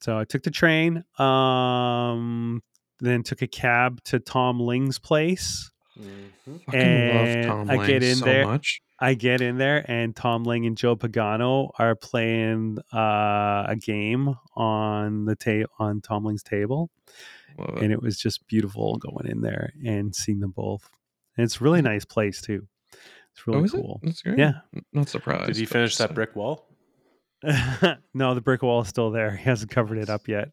A: So I took the train. Um, then took a cab to Tom Ling's place.
C: Mhm.
A: And
B: love Tom
A: I
B: Lang
A: get in
B: so
A: there-
B: much.
A: I get in there and Tom Ling and Joe Pagano are playing uh, a game on the ta- on Tom Ling's table,
B: Love it.
A: and it was just beautiful going in there and seeing them both. And it's a really nice place too. It's really
B: oh, is
A: cool.
B: it? That's great.
A: Yeah.
B: Not surprised.
C: Did he finish that brick wall?
A: no, the brick wall is still there. He hasn't covered it up yet.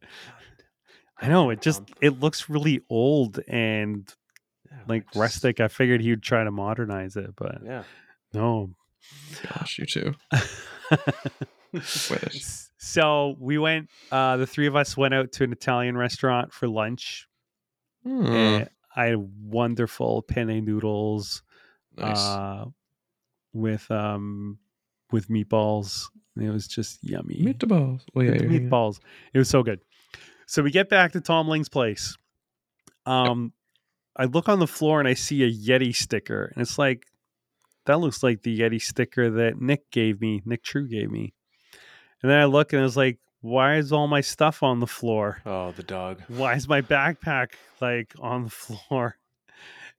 A: I know it just it looks really old and
C: Yeah,
A: like
C: just-
A: rustic. I figured he would try to modernize it, but
C: Yeah.
A: no.
B: Gosh, you too.
A: So we went uh the three of us went out to an italian restaurant for lunch and i had wonderful penne noodles
B: nice.
A: uh with um with meatballs it was just yummy
B: Meatballs. Well, yeah,
A: With the
B: you're
A: meatballs it was so good so we get back to tom ling's place um i look on the floor and i see a yeti sticker and it's like that looks like the yeti sticker that nick gave me nick true gave me and then i look and i was like why is all my stuff on the floor
C: Oh, the dog.
A: why is my backpack like on the floor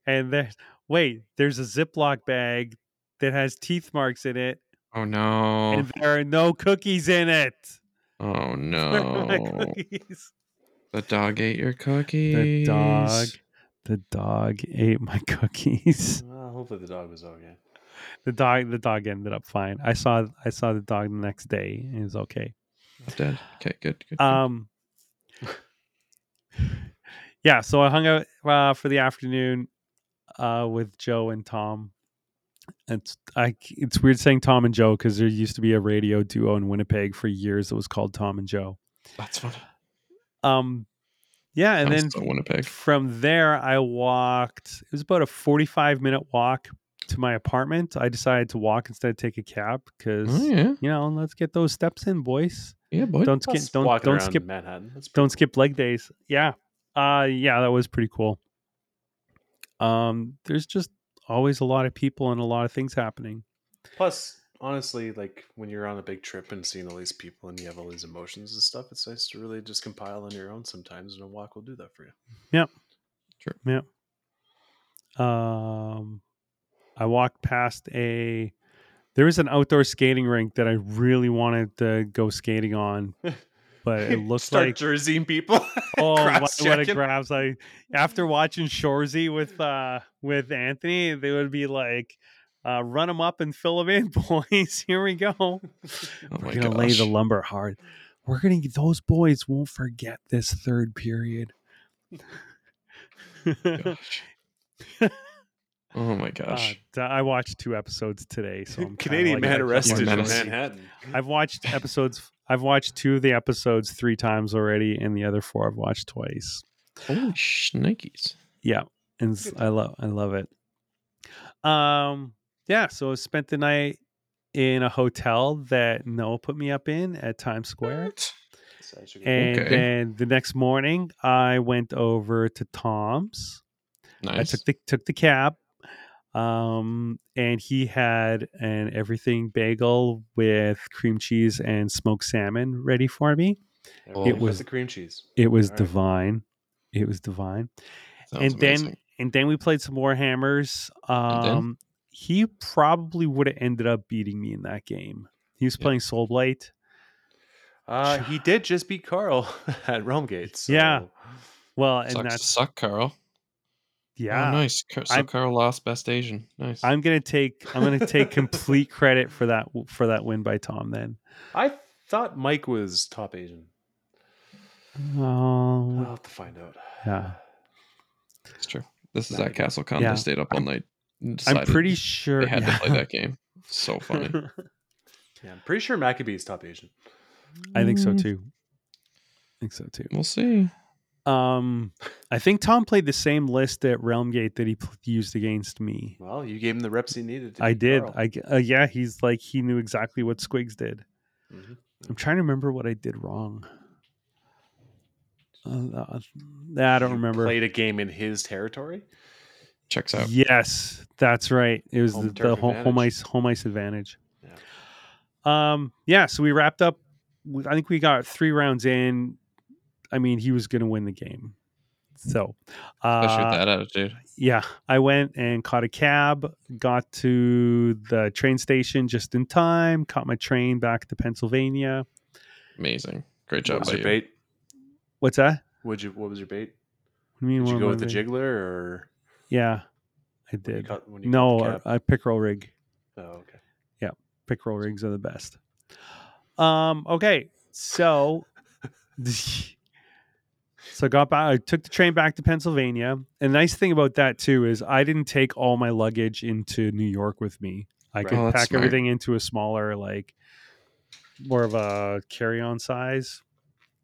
A: and there's wait there's a ziploc bag that has teeth marks in it
B: Oh no.
A: and there are no cookies in it
B: Oh no. The dog ate your cookies.
A: the dog the dog ate my cookies
C: Well, hopefully the dog was okay.
A: the dog the dog ended up fine i saw i saw the dog the next day and it was okay
B: It's dead. Okay, good. good, good.
A: um yeah so i hung out uh, for the afternoon uh with joe and tom it's i it's weird saying tom and joe because there used to be a radio duo in winnipeg for years that was called tom and joe
B: That's funny.
A: um yeah and
B: Sounds
A: then
B: so Winnipeg.
A: from there i walked it was about a 45 minute walk to my apartment i decided to walk instead of take a cab because
B: Oh yeah,
A: you know let's get those steps in boys
B: yeah, boy.
A: don't skip don't,
C: walking
A: don't skip
C: Manhattan.
A: Don't
C: cool.
A: skip leg days yeah uh yeah that was pretty cool um there's just always a lot of people and a lot of things happening
C: Plus, honestly, like when you're on a big trip and seeing all these people and you have all these emotions and stuff, it's nice to really just compile on your own sometimes, and a walk will do that for you. Yep. Sure. Yep.
A: Um i walked past a there was an outdoor skating rink that i really wanted to go skating on but it looks
C: Start
A: like
C: jerseying people.
A: oh what, what a
C: cross-checking.
A: grabs like after watching Shoresy with uh with anthony they would be like uh, run them up and fill them in, boys. Here we go.
B: Oh
A: We're gonna
B: gosh.
A: lay the lumber hard. We're gonna those boys won't forget this third period.
B: Gosh. oh my
A: Uh,
B: gosh.
A: d- I watched two episodes today, so I'm
C: Canadian
A: like,
C: man arrested in. Manhattan.
A: I've watched episodes. I've watched two of the episodes three times already, and the other four I've watched twice.
B: Holy shnikes.
A: Yeah, and s- I love I love it. Um, yeah. So I spent the night in a hotel that Noah put me up in at Times Square.
C: So I should go-
A: And
B: Okay.
A: then the next morning, I went over to Tom's.
B: Nice.
A: I took the took the cab, um, and he had an everything bagel with cream cheese and smoked salmon ready for me.
C: Everything but
A: was-
C: the cream cheese.
A: It was
C: All right.
A: divine. It was divine.
B: Sounds
A: and then and then we played some more hammers.
B: then?
A: Um, he probably would have ended up beating me in that game. He was
B: Yeah.
A: playing Soul Blight.
C: Uh, he did just beat Carl at Realmgate. So.
A: Yeah. Well, and
B: Sucks to
A: that's
B: suck, Carl.
A: yeah.
B: Oh, nice. Car- So
A: I'm-
B: Carl lost Best Asian. Nice.
A: I'm gonna take I'm gonna take complete credit for that for that win by Tom. Then.
C: I thought Mike was top Asian.
A: Oh,
C: I'll have to find out.
A: yeah.
B: It's true. This is
C: Nah,
B: at Castle Con.
A: Yeah.
B: They stayed up all night. And
A: I'm pretty sure
B: they had
A: yeah.
B: to play that game. So funny.
C: Yeah, I'm pretty sure Maccabee is top Asian.
A: I think so
B: Mm,
A: too. I think so too.
B: We'll see.
A: Um, I think Tom played the same list at Realmgate that he pl- used against me.
C: Well, you gave him the reps he needed. To
A: I did.
C: Carl.
A: I g- uh, yeah. He's like he knew exactly what Squigs did.
C: Mhm.
A: I'm trying to remember what I did wrong. Uh, uh, I don't
C: You
A: remember.
C: Played a game in his territory.
B: Checks out.
A: Yes, that's right. It was
C: Home
A: the, the home, home ice home ice advantage. Yeah. Um. Yeah. So we wrapped up. I think we got three rounds in. I mean, he was going to win the game. So,
B: Especially
A: uh,
B: with that attitude.
A: yeah, I went and caught a cab, got to the train station just in time, caught my train back to Pennsylvania.
B: Amazing. Great
C: What
B: job
C: was your
B: you.
C: bait?
A: What's that?
C: Would you? What was your bait?
A: What do you mean?
C: Did you go with the
A: I doing?
C: jiggler or?
A: Yeah, I
C: when you
A: did.
C: caught- when you
A: No,
C: the
A: a,
C: cab?
A: a pickerel rig.
C: Oh, okay.
A: Yeah, pickerel rigs are the best. Um. Okay. So, so I got back. I took the train back to Pennsylvania. And the nice thing about that too is I didn't take all my luggage into New York with me. I
C: Right.
A: could
B: Oh,
A: pack
B: smart.
A: everything into a smaller, like more of a carry-on size.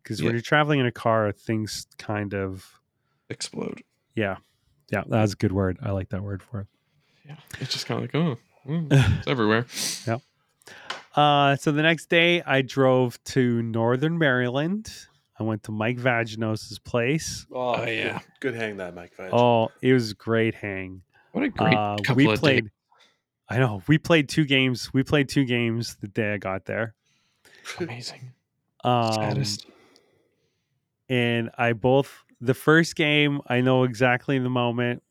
A: Because
B: Yeah.
A: when you're traveling in a car, things kind of
B: Explode.
A: yeah, yeah. That's a good word. I like that word for it.
B: Yeah. It's just kind of like, oh, mm, it's everywhere. Yeah.
A: Uh, so the next day, I drove to Northern Maryland. I went to Mike Vaginos's place.
C: Oh,
B: Oh, yeah.
C: Good, good hang that Mike Fudge.
A: Oh, it was a great hang.
B: What a great
A: Uh,
B: couple
A: we
B: of
A: played.
B: days.
A: I know we played two games. We played two games the day I got there.
B: Amazing.
A: Um,
B: Saddest.
A: and I both the first game I know exactly the moment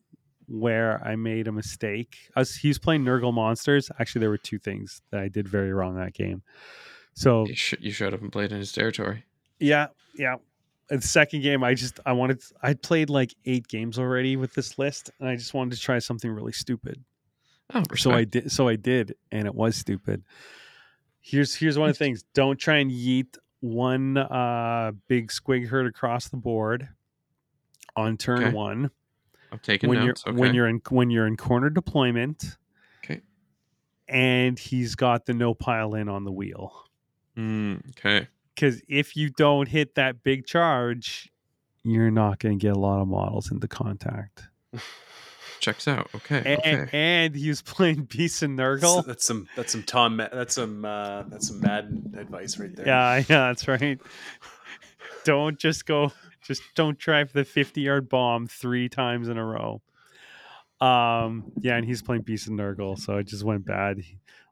A: where I made a mistake. I was, he was playing Nurgle Monsters. Actually, there were two things that I did very wrong that game. So
B: You, sh- you showed up and played in his territory.
A: Yeah, yeah. And the second game, I just I wanted I'd played like eight games already with this list, and I just wanted to try something really stupid.
B: Oh,
A: So I did. So I did, and it was stupid. Here's here's one of the things: don't try and yeet one uh big squig herd across the board on turn
B: Okay.
A: one
B: I'm taking
A: when
B: notes.
A: you're
B: okay.
A: when you're in when you're in corner deployment.
B: Okay.
A: And he's got the no pile in on the wheel.
B: Mm, okay.
A: because if you don't hit that big charge, you're not going to get a lot of models into contact.
B: Checks out. Okay.
A: And,
B: okay.
A: and he was playing Beast and
C: That's,
A: Nurgle.
C: that's some that's some Tom that's some uh, that's some Madden advice right there.
A: Yeah, yeah, that's right. don't just go, just don't try for the 50 yard bomb three times in a row. Um, yeah, and he's playing Beast and Nurgle, so it just went bad.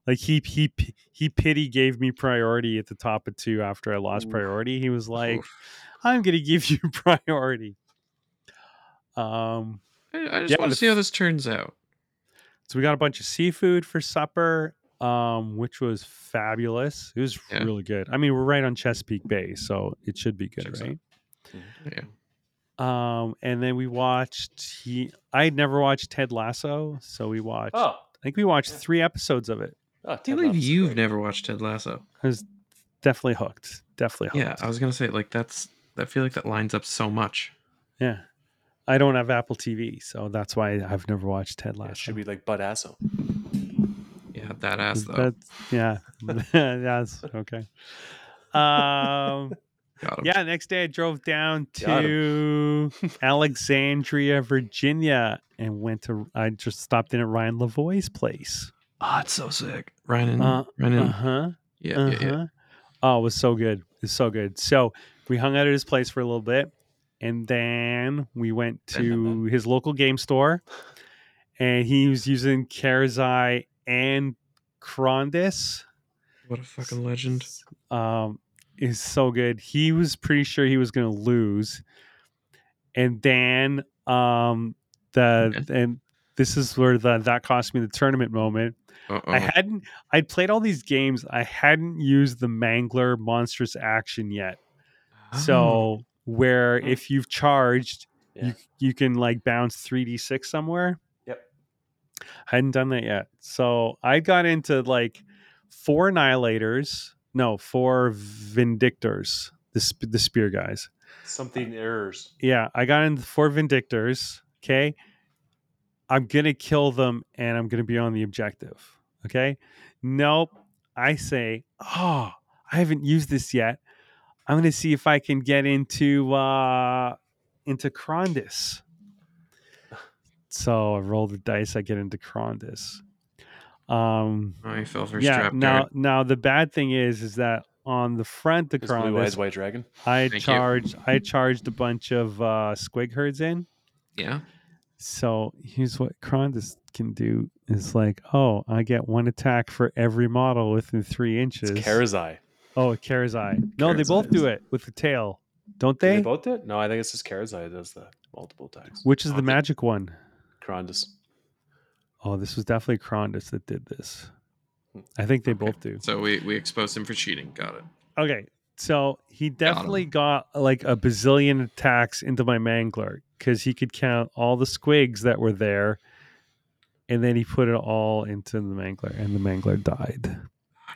A: Like he he he pity gave me priority at the top of two after I lost
C: Oof.
A: priority. He was like,
B: Oof.
A: "I'm gonna give you priority." Um,
B: I, I just
A: yeah,
B: want to see how this turns out.
A: So we got a bunch of seafood for supper, um, which was fabulous. It was
B: Yeah.
A: really good. I mean, we're right on Chesapeake Bay, so it should be good, right?
B: Yeah.
A: Um, and then we watched. He, I had never watched Ted Lasso, so we watched.
C: Oh,
A: I think we watched three episodes of it.
C: oh
B: I
C: Ted
B: can't believe
C: Lasso's
B: you've
C: great.
B: never watched Ted Lasso.
A: I was definitely hooked. Definitely
B: Yeah. I was gonna say like that's. I feel like that lines up so much.
A: Yeah. I don't have Apple TV, so that's why I've never watched Ted
C: Yeah,
A: Lasso.
C: it should be like Bud Asso.
B: Yeah, that ass though.
A: That's, yeah, that's okay. Um.
B: Got him.
A: Yeah, next day I drove down to Alexandria, Virginia, and went to. I just stopped in at Ryan Lavoie's place.
B: Oh, it's so sick. Ryan and
A: Uh,
B: Ryan and
A: Uh huh.
B: yeah,
A: Uh
B: yeah, yeah.
A: Oh, it was so good. It's so good. So we hung out at his place for a little bit, and then we went to his local game store, and he was using Karazai and Krondys.
B: What a fucking legend.
A: Um, is so good. He was pretty sure he was going to lose, and then um, the
B: Okay.
A: and this is where the that cost me the tournament moment.
B: Uh-oh.
A: I hadn't I'd played all these games. I hadn't used the Mangler monstrous action yet.
B: Oh.
A: So where if you've charged,
C: Yeah.
A: you you can like bounce three d six somewhere.
C: Yep.
A: I hadn't done that yet. So I got into like four annihilators. No, four vindictors. The sp- the spear guys.
C: Something errors.
A: Yeah, I got in four vindictors. Okay. I'm gonna kill them and I'm gonna be on the objective. Okay. Nope. I say, oh, I haven't used this yet. I'm gonna see if I can get into uh into Krondys. So I roll the dice, I get into Krondys. Um
B: Oh, he fell for
A: yeah,
B: strap
A: now
B: guard.
A: now the bad thing is is that on the front the
C: His blue
A: Krondys,
C: eyes white dragon.
A: I had
B: Thank you.
A: I charged a bunch of uh squig herds in.
B: Yeah.
A: So here's what Krondys can do is like, oh, I get one attack for every model within three inches.
C: It's Karazai.
A: oh, Karazai. No, they
B: Karazai
A: both do it with the tail, don't
C: Do
A: they?
C: they both do it? No, I think it's just Karazai that does the multiple attacks.
A: Which is the
B: Okay.
A: magic one?
C: Krondys.
A: Oh, this was definitely Krondys that did this. Hmm. I think they
B: Okay.
A: both do.
B: So we, we exposed him for cheating. Got it.
A: Okay, so he definitely got like a bazillion attacks into my mangler because he could count all the squigs that were there, and then he put it all into the mangler, and the mangler died.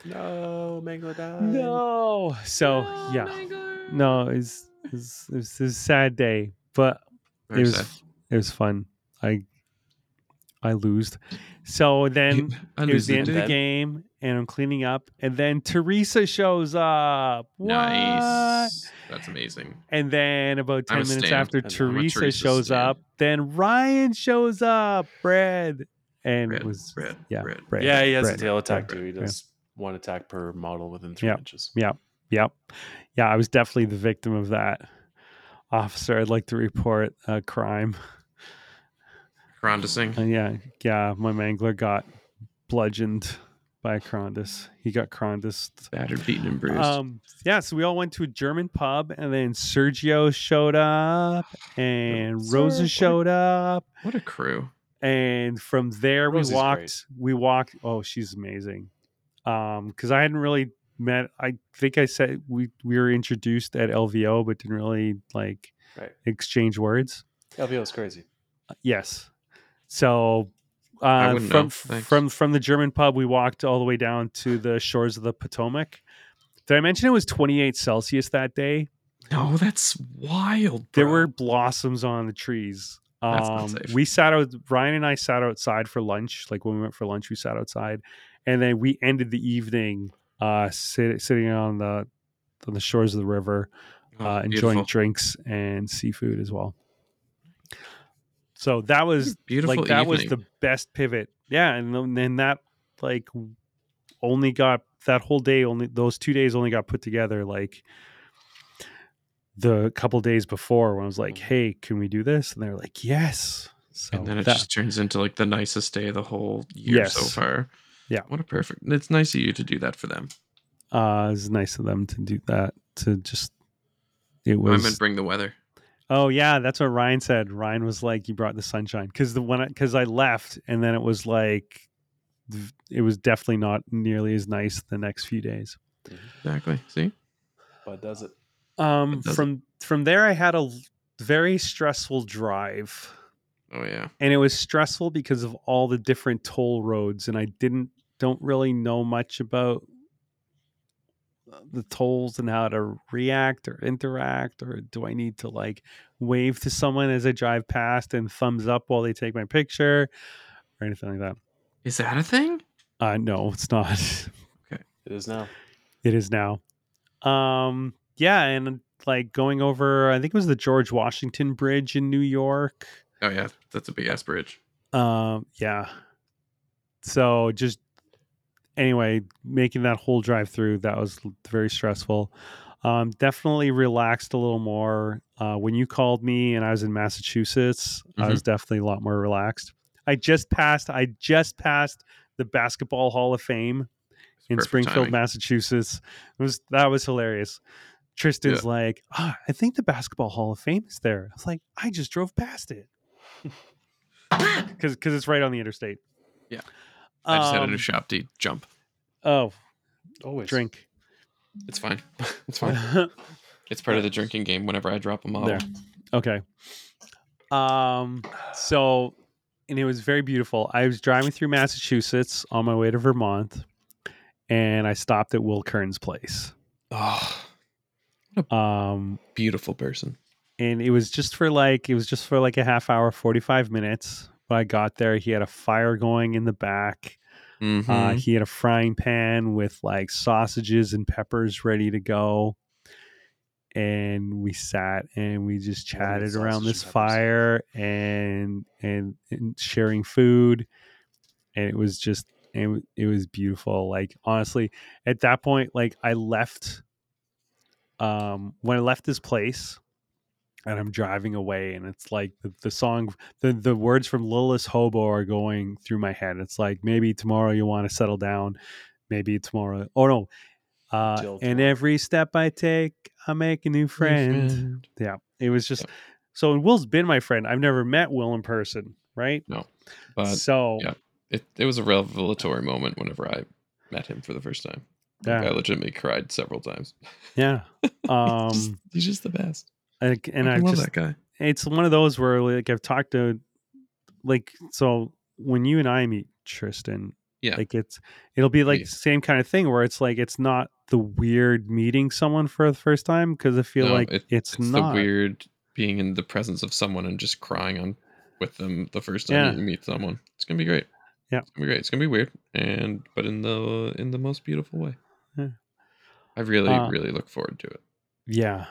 C: No, Mangler died.
A: No, so yeah, no, it's it's it's a sad day, but
B: Very
A: it was
B: sad.
A: it was fun. I I lost. So then
B: I
A: it was the end of the game, and I'm cleaning up, and then Teresa shows up. What?
B: Nice. That's amazing.
A: And then about
B: I'm
A: 10 minutes
B: stan.
A: after
C: I'm
A: Teresa,
B: Teresa
A: shows
B: stan.
A: up, then Ryan shows up, Brad. And it was,
B: red,
A: yeah,
B: red.
A: Brad.
C: Yeah, he has
A: Brad,
C: a tail attack
A: Brad,
C: too. He
A: yeah.
C: does one attack per model within three
A: Yeah.
C: inches.
A: Yep. Yeah, I was definitely the victim of that. Officer, I'd like to report a crime.
B: Grandising.
A: Uh, yeah, yeah, my mangler got bludgeoned by a Krondys. He got Krondys.
B: Battered, beaten, and bruised.
A: Um, yeah, so we all went to a German pub, and then Sergio showed up, and Rosa showed up,
B: what a crew.
A: and from there we walked.
C: great.
A: We walked. Oh, she's amazing. Um, because I hadn't really met. I think I said we we were introduced at LVO, but didn't really like
C: Right.
A: exchange words.
C: LVO is crazy.
A: Yes. So uh, from. From from the German pub, we walked all the way down to the shores of the Potomac. Did I mention it was 28 Celsius that day?
B: No, that's wild.
A: There were blossoms on the trees. Um, we sat out. Ryan and I sat outside for lunch. Like when we went for lunch, we sat outside, and then we ended the evening uh, sit, sitting on the on the shores of the river,
B: Oh,
A: uh, enjoying drinks and seafood as well. So that was
B: beautiful.
A: like that was the best pivot. Yeah, and then that like only got that whole day only those two days only got put together like the couple days before when I was like, "Hey, can we do this?" And they're like, "Yes." So
B: and then it
A: that-
B: just turns into like the nicest day of the whole year so far.
A: Yeah.
B: What a perfect. It's nice of you to do that for them.
A: uh, it was nice of them to do that. To just it was.
B: I meant bring the weather.
A: Oh yeah, that's what Ryan said. Ryan was like, "You brought the sunshine," because the one because I left, and then it was like, it was definitely not nearly as nice the next few days.
B: Exactly. See?
C: But does it?
A: Um,
B: It doesn't-
A: from from there, I had a very stressful drive,
B: Oh yeah.
A: and it was stressful because of all the different toll roads, and I didn't don't really know much about the tolls and how to react or interact or do I need to like wave to someone as I drive past and thumbs up while they take my picture or anything like that?
B: Is that a thing?
A: Uh no, it's not. Okay.
C: It is now.
A: it is now. Um yeah, and like going over I think it was the George Washington Bridge in New York.
B: Oh yeah, that's a big ass bridge.
A: Um yeah. So just anyway, making that whole drive through that was very stressful. Um, definitely relaxed a little more. Uh, when you called me and I was in Massachusetts, I was definitely a lot more relaxed. I just passed. I just passed the Basketball Hall of Fame in Springfield,
B: timing.
A: Massachusetts. It was that was hilarious. Tristan's like, "Ah, I think the Basketball Hall of Fame is there. I was like, I just drove past it because because it's right on the interstate.
B: Yeah. I just had a new
A: Um,
B: shop D jump.
A: Oh,
C: Always
A: drink.
B: It's fine. It's fine. It's part of the drinking game whenever I drop a model.
A: There. Okay. Um. So, and it was very beautiful. I was driving through Massachusetts on my way to Vermont, and I stopped at Will Kern's place.
B: Oh,
A: Um,
B: beautiful person.
A: and it was just for like it was just for like a half hour, forty five minutes. When I got there, he had a fire going in the back.
B: Mhm.
A: Uh, he had a frying pan with like sausages and peppers ready to go. And we sat and we just
C: I wanna get
A: chatted around this fire and, and and sharing food. And it was just it, it was beautiful. Like honestly, at that point, like I left um when I left this place and I'm driving away and it's like the, the song the, the words from Littlest Hobo are going through my head. It's like maybe tomorrow you want to settle down. Maybe tomorrow oh no. Uh, and every step I take, I make a new friend. Yeah. It was just so and Will's been my friend. I've never met Will in person, right?
B: No, but
A: so
B: yeah. it, it was a revelatory moment whenever I met him for the first time. Like,
A: Yeah.
B: I legitimately cried several times.
A: yeah.
B: Just-
A: Um
B: he's just the best.
A: And, and
B: I
A: I
B: love
A: just
B: that guy.
A: it's one of those where like I've talked to like so when you and I meet Tristan,
B: Yeah.
A: like it's it'll be like
B: Yeah.
A: the same kind of thing where it's like it's not the weird meeting someone for the first time because I feel
B: No,
A: like
B: it-
A: it's,
B: It's
A: not
B: the weird being in the presence of someone and just crying on with them the first time
A: Yeah.
B: you meet someone. It's gonna be great.
A: Yeah.
B: It's gonna be great. It's gonna be weird and but in the in the most beautiful way.
A: Yeah.
B: I really,
A: Uh,
B: really look forward to it.
A: Yeah,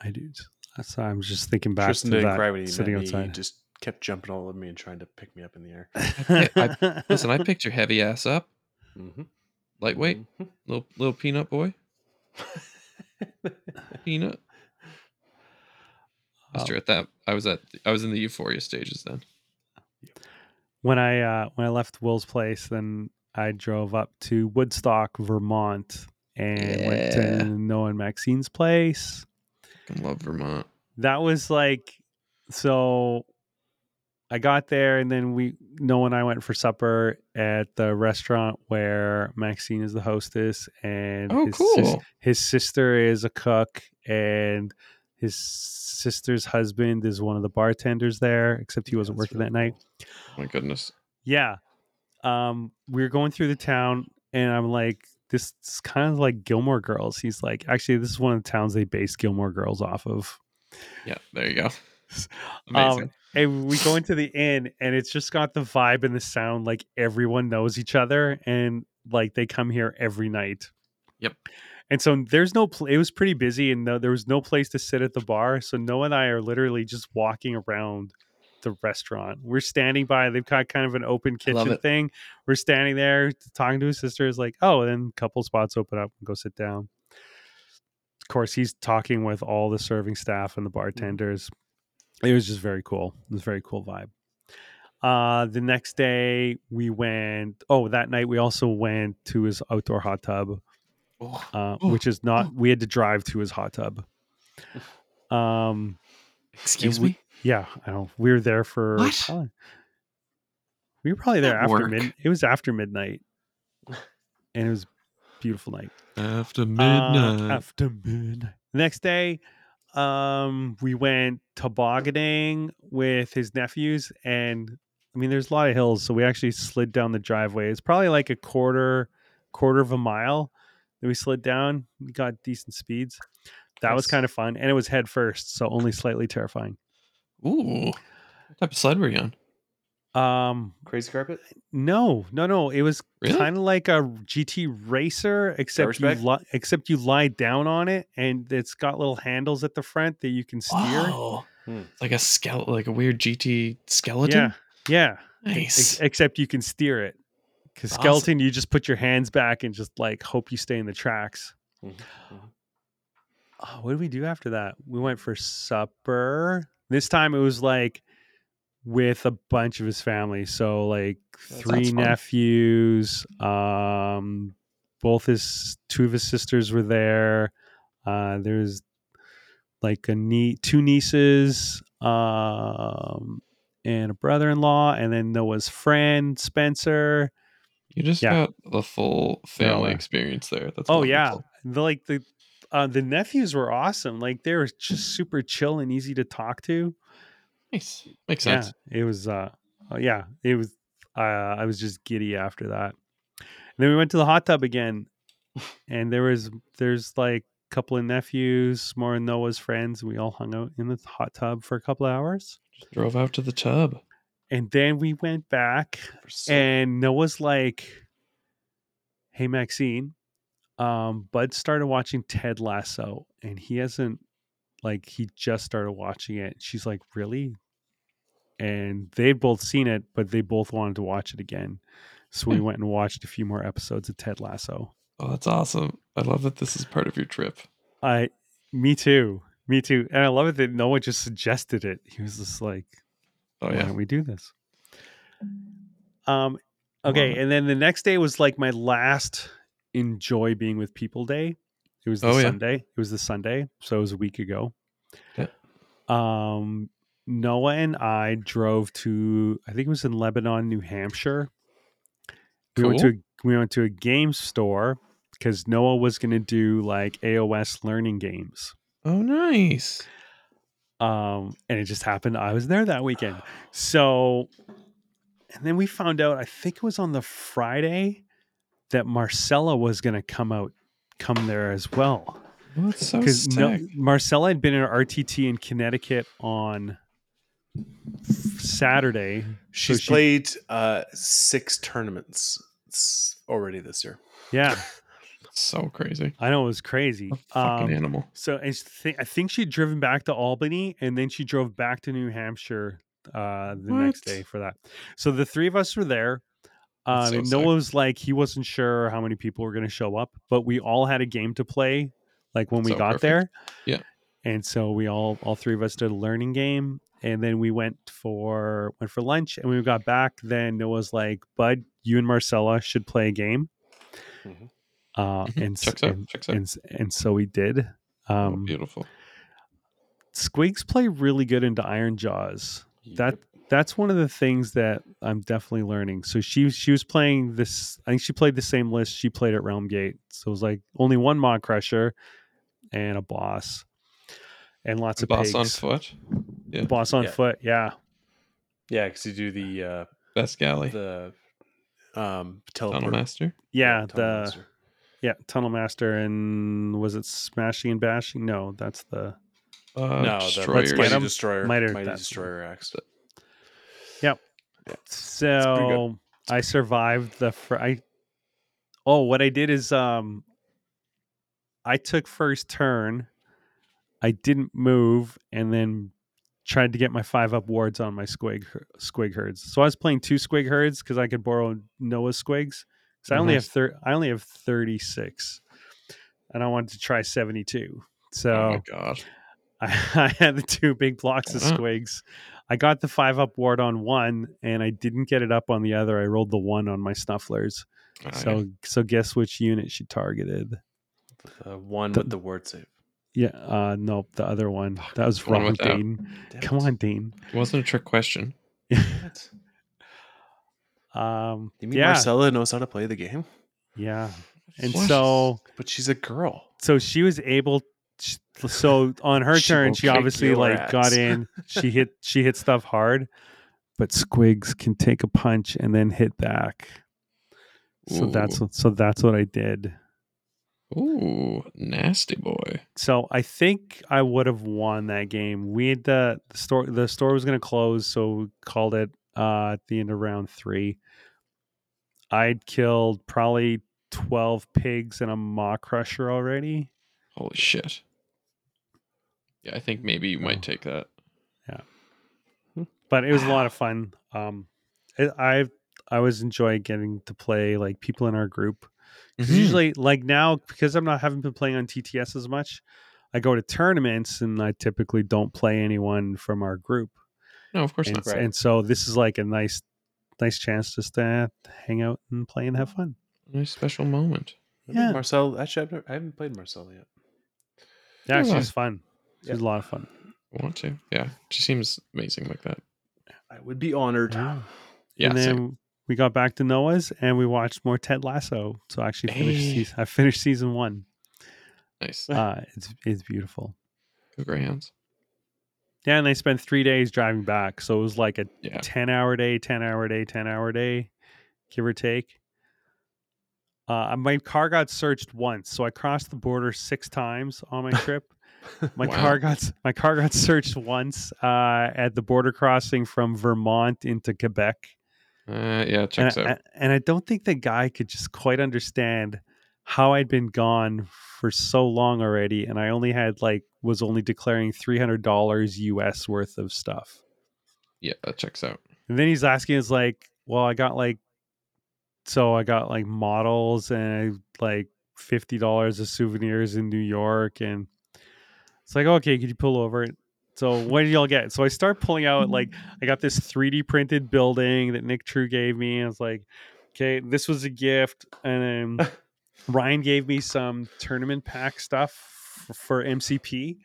A: I do. That's why I'm just thinking back
C: Tristan
A: to
C: didn't
A: that
C: cry when he met
A: sitting
C: me. He
A: outside.
C: just kept jumping all over me and trying to pick me up in the air.
B: I- Listen, I picked your heavy ass up,
C: Mm-hmm.
B: lightweight, little little peanut boy, peanut.
A: Oh.
B: Mister, at that, I was at I was in the euphoria stages then.
A: when I uh, when I left Will's place, then I drove up to Woodstock, Vermont, and went to Noah and Maxine's place.
B: I love Vermont.
A: That was like so. I got there, and then we Noah and I went for supper at the restaurant where Maxine is the hostess, and
B: Oh,
A: his
B: cool.
A: sis- his sister is a cook, and his sister's husband is one of the bartenders there. Except he wasn't working that night.
B: Oh my goodness.
A: Yeah. Um, we were going through the town, and I'm like, this is kind of like Gilmore Girls. He's like, actually, this is one of the towns they base Gilmore Girls off of.
B: Yeah, there you go. Amazing.
A: Um, and we go into the inn, and it's just got the vibe and the sound like everyone knows each other, and like they come here every night.
B: Yep.
A: And so there's no. Pl- it was pretty busy, and no, there was no place to sit at the bar. So Noah and I are literally just walking around the restaurant. We're standing by. They've got kind of an open kitchen thing. We're standing there talking to his sister. Is like, oh, and then a couple spots open up and go sit down. Of course, he's talking with all the serving staff and the bartenders. It was just very cool. It was a very cool vibe. Uh, the next day we went. Oh, that night we also went to his outdoor hot tub,
B: Oh,
A: uh,
B: Oh,
A: which is not. We had to drive to his hot tub. Um,
B: excuse
A: we-
B: me.
A: Yeah, I know. We were there for.
B: What?
A: we were probably there
B: That
A: after
B: work.
A: mid. It was after midnight, and it was a beautiful night.
B: After
A: Uh,
B: midnight.
A: after midnight. The next day, um, we went tobogganing with his nephews, and I mean, there's a lot of hills, so we actually slid down the driveway. It's probably like a quarter quarter of a mile that we slid down. We got decent speeds. That was kind of fun, and it was head first, so only slightly terrifying.
B: Ooh. What type of sled were you on?
A: Um,
C: Crazy carpet?
A: no, no, no. It was
B: Really?
A: kind of like a GT racer, except you li- except you lie down on it, and it's got little handles at the front that you can steer.
B: Oh,
C: Hmm.
B: like a skeleton, like a weird GT skeleton.
A: Yeah, yeah.
B: Nice.
A: Ex- except you can steer it. Because
B: Awesome.
A: skeleton, you just put your hands back and just like hope you stay in the tracks.
C: Mhm, mhm.
A: oh, what did we do after that? We went for supper. This time it was like with a bunch of his family. So like three nephews, um, both his two of his sisters were there. Uh, there's like a nie- two nieces, um, and a brother-in-law, and then Noah's friend Spencer.
B: You just
A: Yeah.
B: got the full family
A: Yeah.
B: experience there. That's
A: oh yeah, the like the uh, the nephews were awesome. Like they were just super chill and easy to talk to.
B: Nice. Makes sense.
A: It was. Uh, uh, yeah, it was. Uh, I was just giddy after that. And then we went to the hot tub again, and there was there's like a couple of nephews, more of Noah's friends. We all hung out in the hot tub for a couple of hours,
B: Just drove out to the tub.
A: and then we went back and Noah's like, "Hey Maxine, um, Bud started watching Ted Lasso, and he hasn't like he just started watching it." She's like, "Really?" And they've both seen it, but they both wanted to watch it again, so we
B: Hmm.
A: went and watched a few more episodes of Ted Lasso.
B: Oh, that's awesome. I love that this is part of your trip.
A: I, me too, me too, and I love it that Noah just suggested it. He was just like,
B: Oh
A: why
B: yeah.
A: don't we do this? Um, okay, and then the next day was like my last enjoy being with people day. It was the
B: Oh, yeah.
A: Sunday. It was the Sunday, so it was a week ago.
B: Yeah.
A: Um, Noah and I drove to I think it was in Lebanon, New Hampshire. We went to a, we went to a game store because Noah was going to do like AOS learning games
B: Oh nice.
A: um and it just happened i was there that weekend so and then we found out i think it was on the friday that marcella was going to come out come there as well
B: Well, that's so
A: because
B: sick.
A: marcella had been in rtt in connecticut on saturday
C: She's
A: she-
C: played uh, six tournaments s- already this year.
A: yeah
B: so crazy.
A: i know it was crazy
B: A fucking
A: Um,
B: animal.
A: So I th- I think she'd driven back to Albany and then she drove back to New Hampshire uh, the next day for that. So the three of us were there. Um,
B: so
A: and
B: sick.
A: Noah was like, he wasn't sure how many people were going to show up, but we all had a game to play like when we
B: So
A: got
B: perfect.
A: there.
B: Yeah.
A: And so we all, all three of us did a learning game. And then we went for went for lunch, and when we got back, then Noah's like, "Bud, you and Marcella should play a game."
C: Mhm.
A: Uh,
B: Mhm.
A: and,
B: Checks out. Checks
A: and and so we did.
B: oh,
A: Um,
B: beautiful.
A: Squigs play really good into Ironjawz. That that's one of the things that I'm definitely learning. So she she was playing this. I think she played the same list she played at Realm Gate. So it was like only one Maw-Krusha and a boss, and lots of
B: Boss on foot. Yeah.
A: Boss on
C: Yeah.
A: foot. Yeah,
C: Yeah, because you do the uh,
B: Best galley.
C: the um,
B: Tunnel master.
A: yeah.
C: Tunnel
A: the
C: Master.
A: yeah Tunnel Master and was it Smashing and Bashing? No, that's the
B: Uh,
C: no,
B: destroyer.
C: the
A: Let's get
C: Mighty
A: 'em.
C: Destroyer.
A: Mighty-
C: Mighty, Destroyer axe.
A: So I survived the fr- I Oh, what I did is um I took first turn. I didn't move and then tried to get my five up wards on my squig squig herds. So I was playing two squig herds cuz I could borrow Noah's squigs. cuz I only have thir- I only have 36. And I wanted to try 72. So
B: Oh my god.
A: I, I had the two big blocks of
B: Uh-huh.
A: squigs. I got the five up ward on one, and I didn't get it up on the other. I rolled the one on my snufflers.
B: Oh, yeah.
A: so, so guess which unit she targeted?
C: Uh, one
A: The-
C: with the word save.
A: Yeah, uh, nope, the other one. That was
B: The one
A: wrong. Dean.
C: Damn
A: Come
C: it.
A: on, Dean.
B: it wasn't a trick question.
A: Um,
C: You mean
A: yeah,
C: Marcella knows how to play the game?
A: yeah. And
B: What?
A: so,
C: But she's a girl.
A: so she was able. So on her
C: She
A: turn, she obviously like got in. She hit. She hit stuff hard, but Squigs can take a punch and then hit back. So that's
B: Ooh.
A: what, so that's what I did.
B: Ooh, nasty boy.
A: So I think I would have won that game. We had the, the store. The store was going to close, so we called it uh, at the end of round three. I'd killed probably twelve pigs and a Maw-Krusha already.
B: Holy shit. Yeah, I think maybe you
A: Oh.
B: might take that. Yeah.
A: But it was a lot of fun. Um, it, I I always enjoy getting to play like people in our group. 'Cause
B: Mhm.
A: Usually, like now, because I'm not haven't been playing on TTS as much, I go to tournaments and I typically don't play anyone from our group.
B: No, of course
A: And,
B: not.
C: Right.
A: and so this is like a nice nice chance just to hang out and play and have fun.
B: Nice special moment.
A: Yeah.
C: Marcel. Actually, I've never, I haven't played Marcel yet.
A: Yeah,
B: Yeah.
A: she's fun. She's
C: Yeah.
A: a lot of fun.
B: I Want to? Yeah, she seems amazing like that.
C: I would be honored.
A: Yeah.
B: Yeah,
A: and then
B: same.
A: we got back to Noah's and we watched more Ted Lasso. So I actually finished
B: Hey.
A: season, I finished season one.
B: nice.
A: Uh, it's it's beautiful.
B: Go Greyhounds.
A: Yeah, and they spent three days driving back, so it was like a
B: Yeah.
A: ten hour day, ten hour day, ten hour day, give or take. Uh, my car got searched once, so I crossed the border six times on my trip. My
B: Wow.
A: car got my car got searched once uh, at the border crossing from Vermont into Quebec.
B: Uh, yeah,
A: and,
B: checks
A: I,
B: out.
A: and I don't think the guy could just quite understand how I'd been gone for so long already, and I only had like was only declaring three hundred dollars US worth of stuff.
B: Yeah, that checks out.
A: And then he's asking "Is like, well, I got like, so I got like models and like fifty dollars of souvenirs in New York, and it's like, okay, could you pull over? So what did y'all get? So I start pulling out like I got this 3D printed building that Nick True gave me. And I was like, okay, this was a gift, and then Ryan gave me some tournament pack stuff f- for MCP.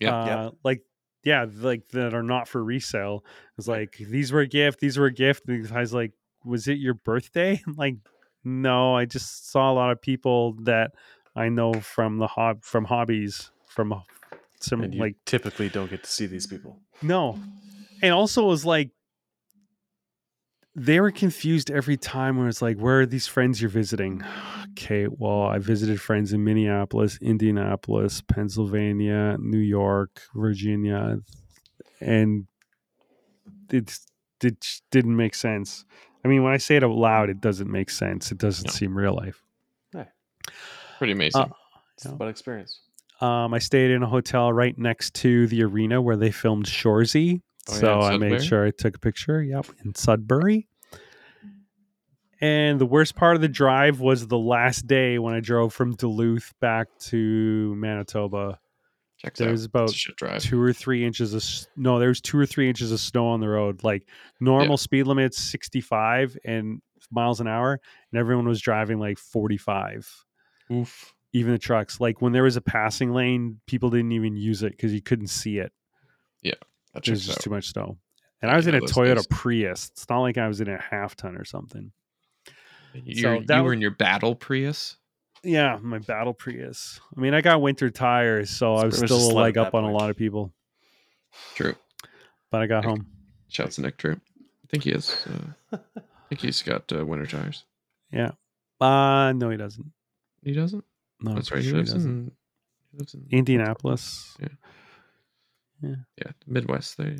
B: Yeah,
A: uh,
C: Yep.
A: like yeah, like that are not for resale. It's like these were a gift, these were a gift. And the guy's like, was it your birthday? I'm like, no, I just saw a lot of people that I know from the hob from hobbies from some like
C: typically don't get to see these people.
A: no. And also it was like they were confused every time when it's like, where are these friends you're visiting? Okay, well, I visited friends in Minneapolis, Indianapolis, Pennsylvania, New York, Virginia, and it, it didn't make sense. I mean, when I say it out loud, it doesn't make sense. It doesn't
B: No.
A: seem real life. Yeah.
B: Pretty amazing.
A: Uh,
C: It's
A: Yeah.
C: about experience.
A: Um, I stayed in a hotel right next to the arena where they filmed Shoresy.
B: Oh,
A: so
B: in
A: I made sure I took a picture. Yep, in Sudbury. And the worst part of the drive was the last day when I drove from Duluth back to Manitoba.
B: Checks
A: there
B: out.
A: was about
B: It's a shit drive.
A: Two or three inches of no, there was two or three inches of snow on the road. Like normal speed limit's sixty five and miles an hour, and everyone was driving like forty five
B: Oof.
A: even the trucks. Like when there was a passing lane, people didn't even use it because you couldn't see it.
B: Yeah, that
A: There's just
B: out.
A: too much snow. And I was in a Toyota. Prius. It's not like I was in a half ton or something.
B: You're,
A: that
B: you were
A: was-
B: in your battle Prius.
A: Yeah, my battle Prius. I mean, I got winter tires, so I was still
C: a
A: leg up on a lot of people.
B: True.
A: But I got
B: Okay.
A: home.
B: Shouts to Nick True. I think he is. Uh, I think he's got uh, winter tires. Yeah.
A: Uh no, he doesn't.
B: He doesn't.
A: No,
B: That's right.
A: pretty
B: He
A: sure
B: lives
A: doesn't.
B: in. He lives in
A: Indianapolis.
B: Yeah, Yeah. Midwest. They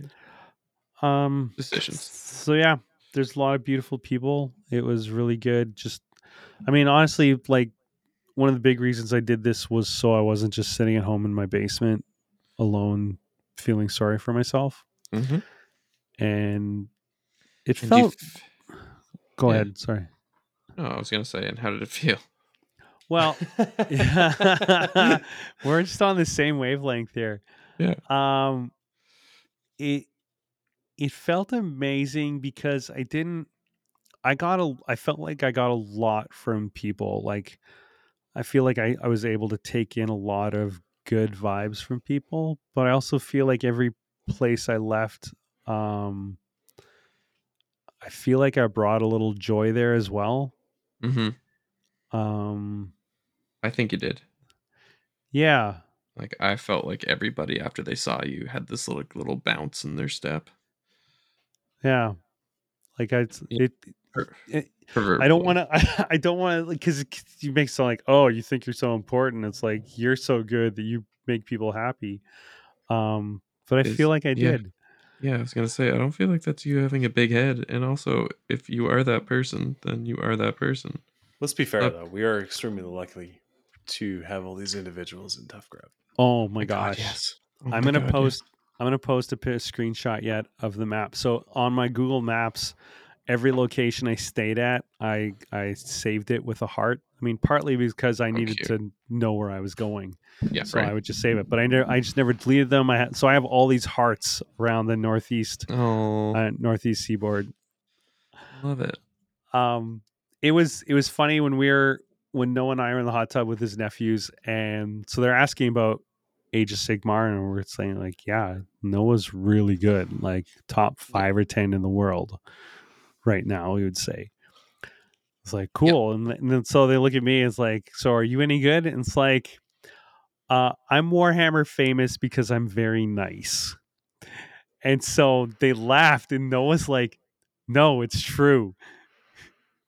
A: Um
B: decisions.
A: So yeah, there's a lot of beautiful people. It was really good. Just I mean, honestly, like one of the big reasons I did this was so I wasn't just sitting at home in my basement alone feeling sorry for myself.
B: Mm-hmm.
A: And it
B: And
A: felt
B: f-
A: go
B: yeah.
A: ahead, sorry.
B: oh, I was gonna say, and how did it feel?
A: Well, we're just on the same wavelength here.
B: Yeah.
A: Um it it felt amazing because I didn't I got a I felt like I got a lot from people. Like I feel like I, I was able to take in a lot of good vibes from people, but I also feel like every place I left um I feel like I brought a little joy there as well.
B: Mm-hmm.
A: Um
B: I think you did.
A: yeah,
B: Like I felt like everybody after they saw you had this little little bounce in their step.
A: Yeah, like I,
B: Yeah.
A: it,
B: Per-
A: it
B: pervert
A: I don't want to. I, I don't want to because you make it sound like, oh, you think you're so important. It's like you're so good that you make people happy. Um, but I
B: Is-
A: feel like I
B: yeah.
A: did.
B: Yeah, I was gonna say I don't feel like that's you having a big head, and also if you are that person, then you are that person.
C: Let's be fair
B: Uh,
C: though. We are extremely lucky to have all these individuals in Tough Crowd.
A: Oh my
B: God,
A: gosh!
B: yes. Oh
A: I'm
B: my
A: gonna
B: God, yes.
A: post. I'm gonna post a pi- screenshot yet of the map. So on my Google Maps, every location I stayed at, I I saved it with a heart I mean, partly because I needed
B: cute.
A: to know where I was going,
B: Yeah,
A: so I would just save it. But I never, I just never deleted them. I had, so I have all these hearts around the northeast,
B: Oh,
A: uh, northeast seaboard.
B: love it.
A: um it was it was funny when we were when Noah and I were in the hot tub with his nephews and so they're asking about Age of Sigmar and we're saying like yeah Noah's really good like top five or ten in the world right now we would say. It's like cool. And, th- and then so they look at me it's like so are you any good? And it's like uh I'm Warhammer famous because I'm very nice. And so they laughed and Noah's like no it's true.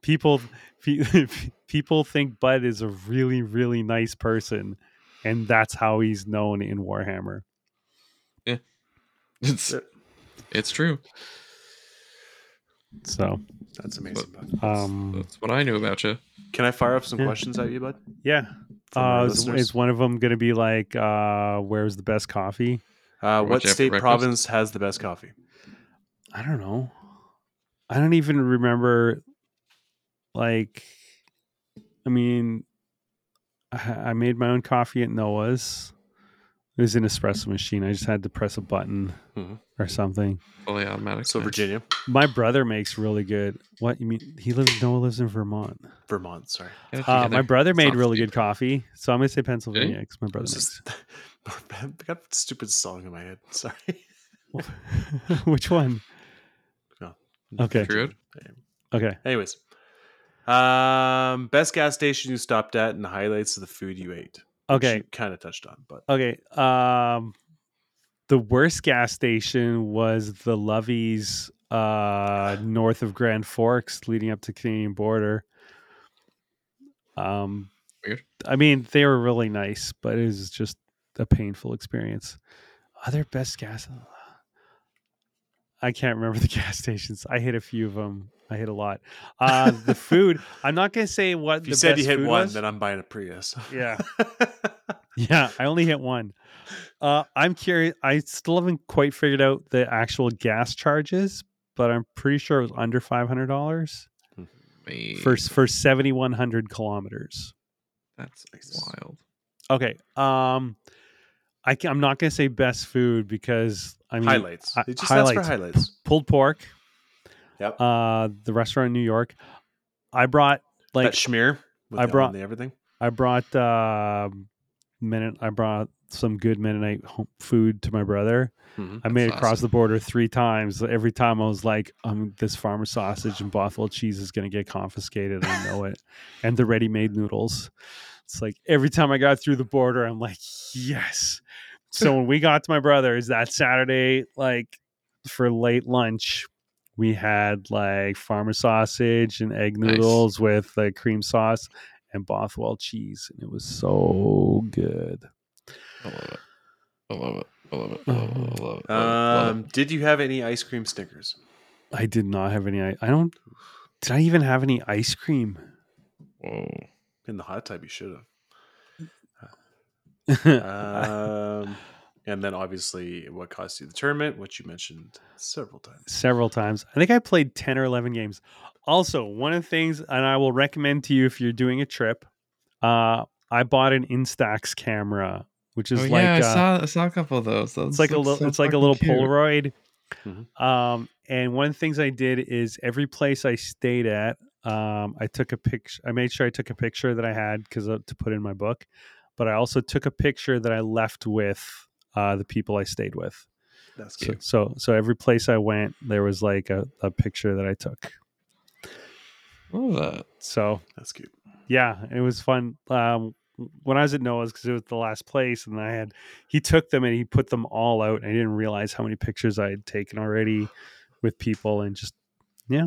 A: People people think Bud is a really really nice person, and that's how he's known in Warhammer.
B: Yeah, It's it's true.
A: So
C: That's amazing, bud.
A: um,
B: That's what I knew about you.
C: Can I fire up some
A: Yeah.
C: questions at you, bud?
A: yeah. Uh, is, is one of them going to be like, uh, "Where's the best coffee?"
C: Uh,
B: what
C: what
B: you have for
C: state province has the best coffee?
A: I don't know. I don't even remember. Like, I mean, I, I made my own coffee at Noah's. It was an espresso machine. I just had to press a button
C: Mhm.
A: or something.
B: Fully automatic.
C: So. Virginia,
A: My brother makes really good. What you mean? He lives. Noah lives in Vermont.
C: Vermont. Sorry,
A: Uh, my brother made
B: not
A: really
B: stupid.
A: good coffee, so I'm gonna say Pennsylvania because my brother makes.
C: is- I got a stupid song in my head. Sorry.
A: Which one?
C: No.
A: Okay.
B: Druid?
A: Okay.
C: Anyways, um, best gas station you stopped at and highlights of the food you ate.
A: Okay.
C: kind of touched on, but
A: Okay. Um, the worst gas station was the Lovey's uh, north of Grand Forks, leading up to Canadian border. Um,
B: Weird.
A: I mean, they were really nice, but it was just a painful experience. Other best gas. I can't remember the gas stations. I hit a few of them. I hit a lot. Uh, the food. I'm not gonna say what
C: if you
A: the
C: said you hit
A: food
C: one,
A: was.
C: then I'm buying a Prius.
A: Yeah. Yeah, I only hit one. Uh, I'm curious. I still haven't quite figured out the actual gas charges, but I'm pretty sure it was under five hundred dollars for for seventy one hundred kilometers.
B: That's wild.
A: Okay. Um, I can, I'm not going to say best food because I mean
C: highlights.
A: hi-
C: It just highlights. for
A: highlights.
C: highlights.
A: pulled pork.
C: Yep.
A: Uh, the restaurant in New York. I brought like
C: that schmear. With
A: I
C: the
A: brought-
C: the everything.
A: I brought uh, minute. I brought some good Mennonite home food to my brother.
C: Mhm.
A: I made it
B: That's
A: across
B: awesome.
A: the border three times. Every time I was like, um, this farmer sausage and Bothwell cheese is going to get confiscated. I know it. And the ready made noodles. It's like every time I got through the border, I'm like, yes. So when we got to my brother's that Saturday, like for late lunch, we had like farmer sausage and egg
B: Nice.
A: noodles with like cream sauce and Bothwell cheese. And it was so good.
B: I love it. I love it. I love it. I love it. I love it. I love it.
C: Um, did you have any ice cream Snickers?
A: I did not have any. I I don't. Did I even have any ice cream?
B: it. Whoa.
C: In the hot tub, you should have. Um, and then obviously, what cost you the tournament, which you mentioned several times.
A: Several times. I think I played ten or eleven games. Also, one of the things, and I will recommend to you if you're doing a trip. Uh, I bought an Instax camera, which is
B: Oh,
A: like
B: yeah, I
A: uh,
B: saw I saw a couple of those. Those
A: it's like a little
B: so
A: it's like a little
B: cute.
A: Polaroid.
C: Mhm.
A: Um, and one of the things I did is every place I stayed at, um, I took a picture. I made sure I took a picture that I had because uh, to put in my book, but I also took a picture that I left with uh, the people I stayed with.
C: That's
A: So,
C: cute.
A: so so every place I went, there was like a, a picture that I took.
B: Love that.
A: So
C: That's cute.
A: yeah, it was fun. Um, when I was at Noah's, because it was the last place, and I had he took them and he put them all out. And I didn't realize how many pictures I had taken already with people, and just yeah,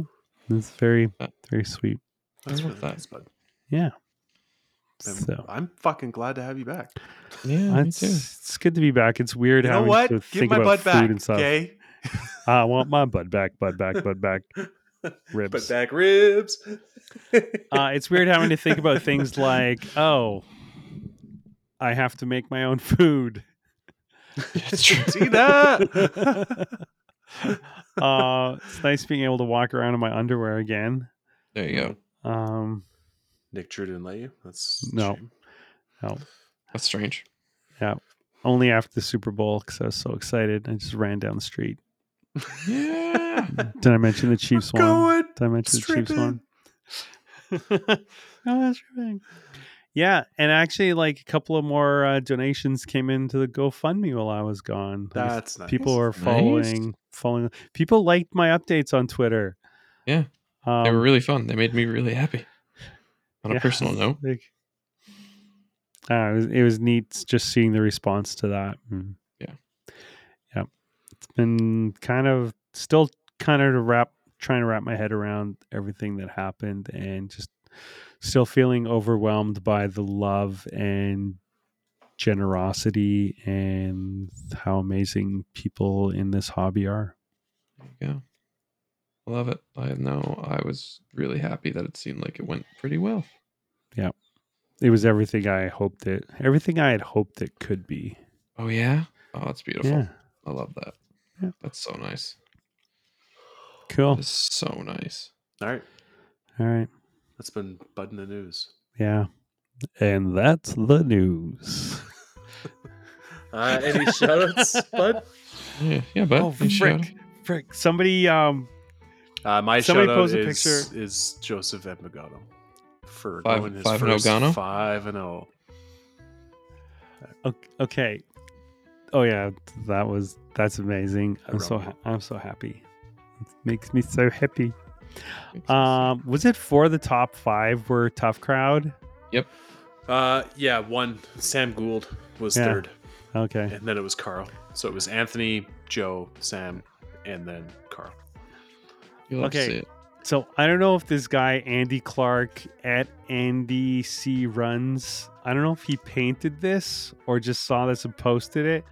A: it's very very sweet.
C: That's
B: I love
C: really
B: that.
C: nice, bud.
A: Yeah.
C: And
A: So
C: I'm fucking glad to have you back.
B: Yeah, me
A: it's,
B: too.
A: it's good to be back. It's weird
C: You know
A: having
C: what?
A: to
C: Give
A: think
C: my
A: about
C: butt
A: food
C: back,
A: and stuff.
C: okay?
A: I want my butt back, butt back, butt back. Ribs.
C: Butt back ribs.
A: uh, it's weird having to think about things like, oh, I have to make my own food.
B: It's true.
C: See that?
A: uh, it's nice being able to walk around in my underwear again.
B: There you go.
A: Um,
C: Nick True didn't let you. That's
A: No.
C: shame.
A: No,
B: That's strange.
A: Yeah, only after the Super Bowl because I was so excited. I just ran down the street.
B: Yeah.
A: Did I mention the Chiefs won?
C: Going
A: Did I mention the Chiefs
C: stripping.
A: won? oh, that's right. Yeah, and actually, like a couple of more uh, donations came into the GoFundMe while I was gone. Like,
C: That's nice.
A: people were
B: Nice.
A: following, following. People liked my updates on Twitter.
B: Yeah,
A: um,
B: they were really fun. They made me really happy. On a personal note.
A: like, uh, it, was, it was neat just seeing the response to that. Mm.
B: Yeah.
A: yeah, it's been kind of still kind of to wrap, trying to wrap my head around everything that happened, and just still feeling overwhelmed by the love and generosity and how amazing people in this hobby are.
B: There you go. I love it. I know I was really happy that it seemed like it went pretty well. Yeah.
A: It was everything I hoped it, everything I had hoped it could be.
B: Oh yeah? Oh, that's beautiful.
A: Yeah,
B: I love that.
A: Yeah.
B: That's so nice.
A: cool.
B: That's so nice.
C: All right.
A: All right.
C: That's been Bud in the news.
A: Yeah. And that's the news.
C: Uh, any shoutouts, Bud?
B: Yeah, yeah, but
A: oh, frick. Frick. Somebody um
C: Uh, my
A: Somebody
C: shout out
A: post a
C: is,
A: picture.
C: is Joseph Edmagano for
B: Five-
C: going his
B: five and
C: first
B: Gano?
C: five and oh.
A: okay. Oh yeah, that was that's amazing. I'm so ha- I'm so happy. It makes me so happy. Um was it for the top 5 were tough crowd? Yep.
C: Uh, yeah, one Sam Gould was
A: Yeah.
C: third,
A: Okay.
C: and then it was Carl. So it was Anthony, Joe, Sam, and then Carl.
B: sick. You love to
A: Okay.
B: see it.
A: So I don't know if this guy Andy Clark at Andy C runs. I don't know if he painted this or just saw this and posted it,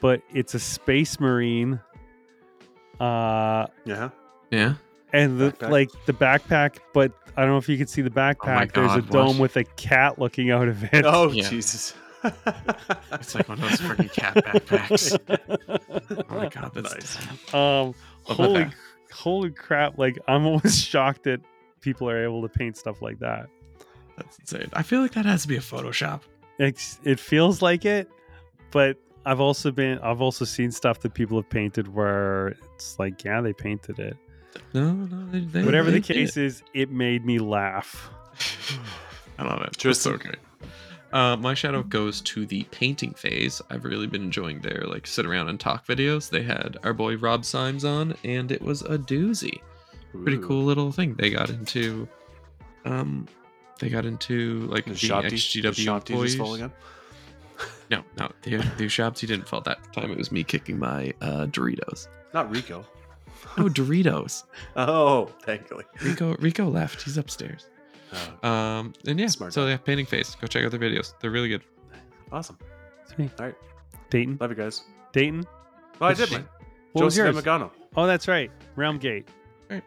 A: but it's a space marine. Uh,
C: Yeah.
B: Yeah.
A: and the
C: Backpack?
A: like the backpack, but I don't know if you can see the backpack. There's a dome
B: what?
A: with a cat looking out of it.
C: Oh
B: Yeah.
C: Jesus.
B: It's like one of those freaking cat backpacks. Oh my god, that's
C: Nice.
A: um, holy,
B: that.
A: Holy crap! Like I'm almost shocked that people are able to paint stuff like that.
B: that's insane. I feel like that has to be a Photoshop.
A: It's, it feels like it, but I've also been I've also seen stuff that people have painted where it's like, yeah, they painted it.
B: No, no, they, they,
A: Whatever
B: they
A: the case is, it made me laugh.
B: I love it.
C: Just-
B: Just so great. Uh, my shout goes to the painting phase. I've really been enjoying their like sit around and talk videos. They had our boy Rob Symes on, and it was a doozy. Pretty cool little thing. They got into, um, they got into like
C: The
B: being
C: shop teas- the
B: XGW
C: shop teas just
B: employees. No, no, the the shops he didn't fall that time. It was me kicking my uh, Doritos.
C: Not Rico.
B: Oh, Doritos.
C: Oh, thankfully.
B: Rico Rico left. He's upstairs.
C: Oh,
B: Um, and yeah,
C: Smart
B: so
C: guy.
B: yeah, painting phase. Go check out their videos. They're really good.
C: awesome.
A: Sweet.
C: All right.
A: Dayton,
C: Love you guys.
A: Dayton.
C: Oh, I
A: What's
C: did
A: your-
C: mine.
A: What was
C: Joseph
A: yours?
C: Edmagano.
A: Oh, that's right, Realmgate.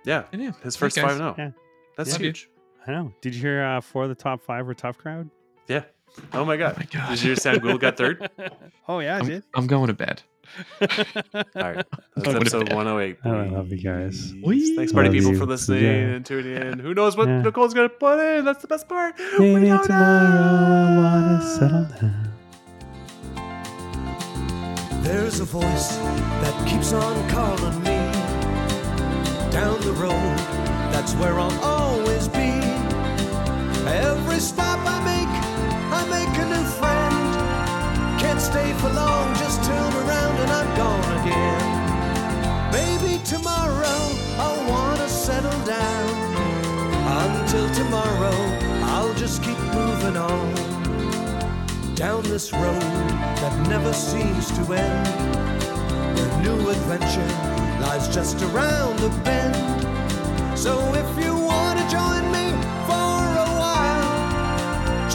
C: Yeah.
B: And yeah,
C: His first
B: guys.
C: five and oh.
A: Yeah.
C: That's
B: Love you.
C: huge.
A: I know. Did you hear uh, four of the top five were tough crowd?
C: Yeah. Oh my god.
B: Oh my God.
C: Did you hear Sam Gould got third?
A: oh yeah, I
B: I'm,
A: did.
B: I'm going to bed.
C: All right. That's episode 108.
A: Oh, I love you guys.
C: Please. Thanks, party
A: Love
C: people,
A: you.
C: for listening
A: Yeah.
C: and tuning in. Who knows what
A: Yeah.
C: Nicole's going to put in? That's the best part.
A: Maybe
C: we don't
A: tomorrow I
C: know.
A: wanna settle down.
F: There's a voice that keeps on calling me down the road. That's where I'll always be. Every stop I make, I make a new friend. Can't stay for long, just turn around and I'm gone again. Maybe tomorrow I'll wanna settle down. Until tomorrow, I'll just keep moving on down this road that never seems to end. A new adventure lies just around the bend. So if you want to join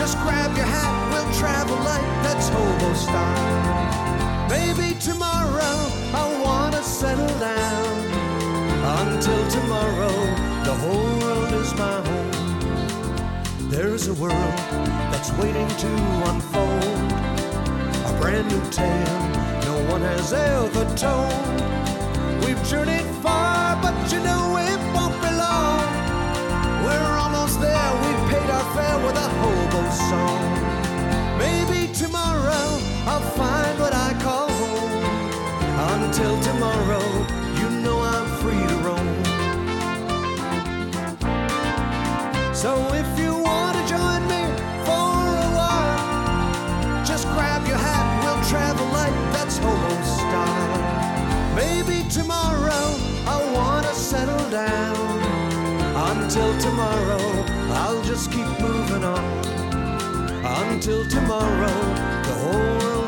F: just grab your hat, we'll travel like that's hobo style. Maybe tomorrow I want to settle down. Until tomorrow, the whole world is my home. There's a world that's waiting to unfold. A brand new tale no one has ever told. We've journeyed far, song. Maybe tomorrow I'll find what I call home. Until tomorrow, you know I'm free to roam. So if you want to join me for a while, just grab your hat, we'll travel like that's homo style. Maybe tomorrow I wanna settle down. Until tomorrow, I'll just keep moving on. Until tomorrow, the whole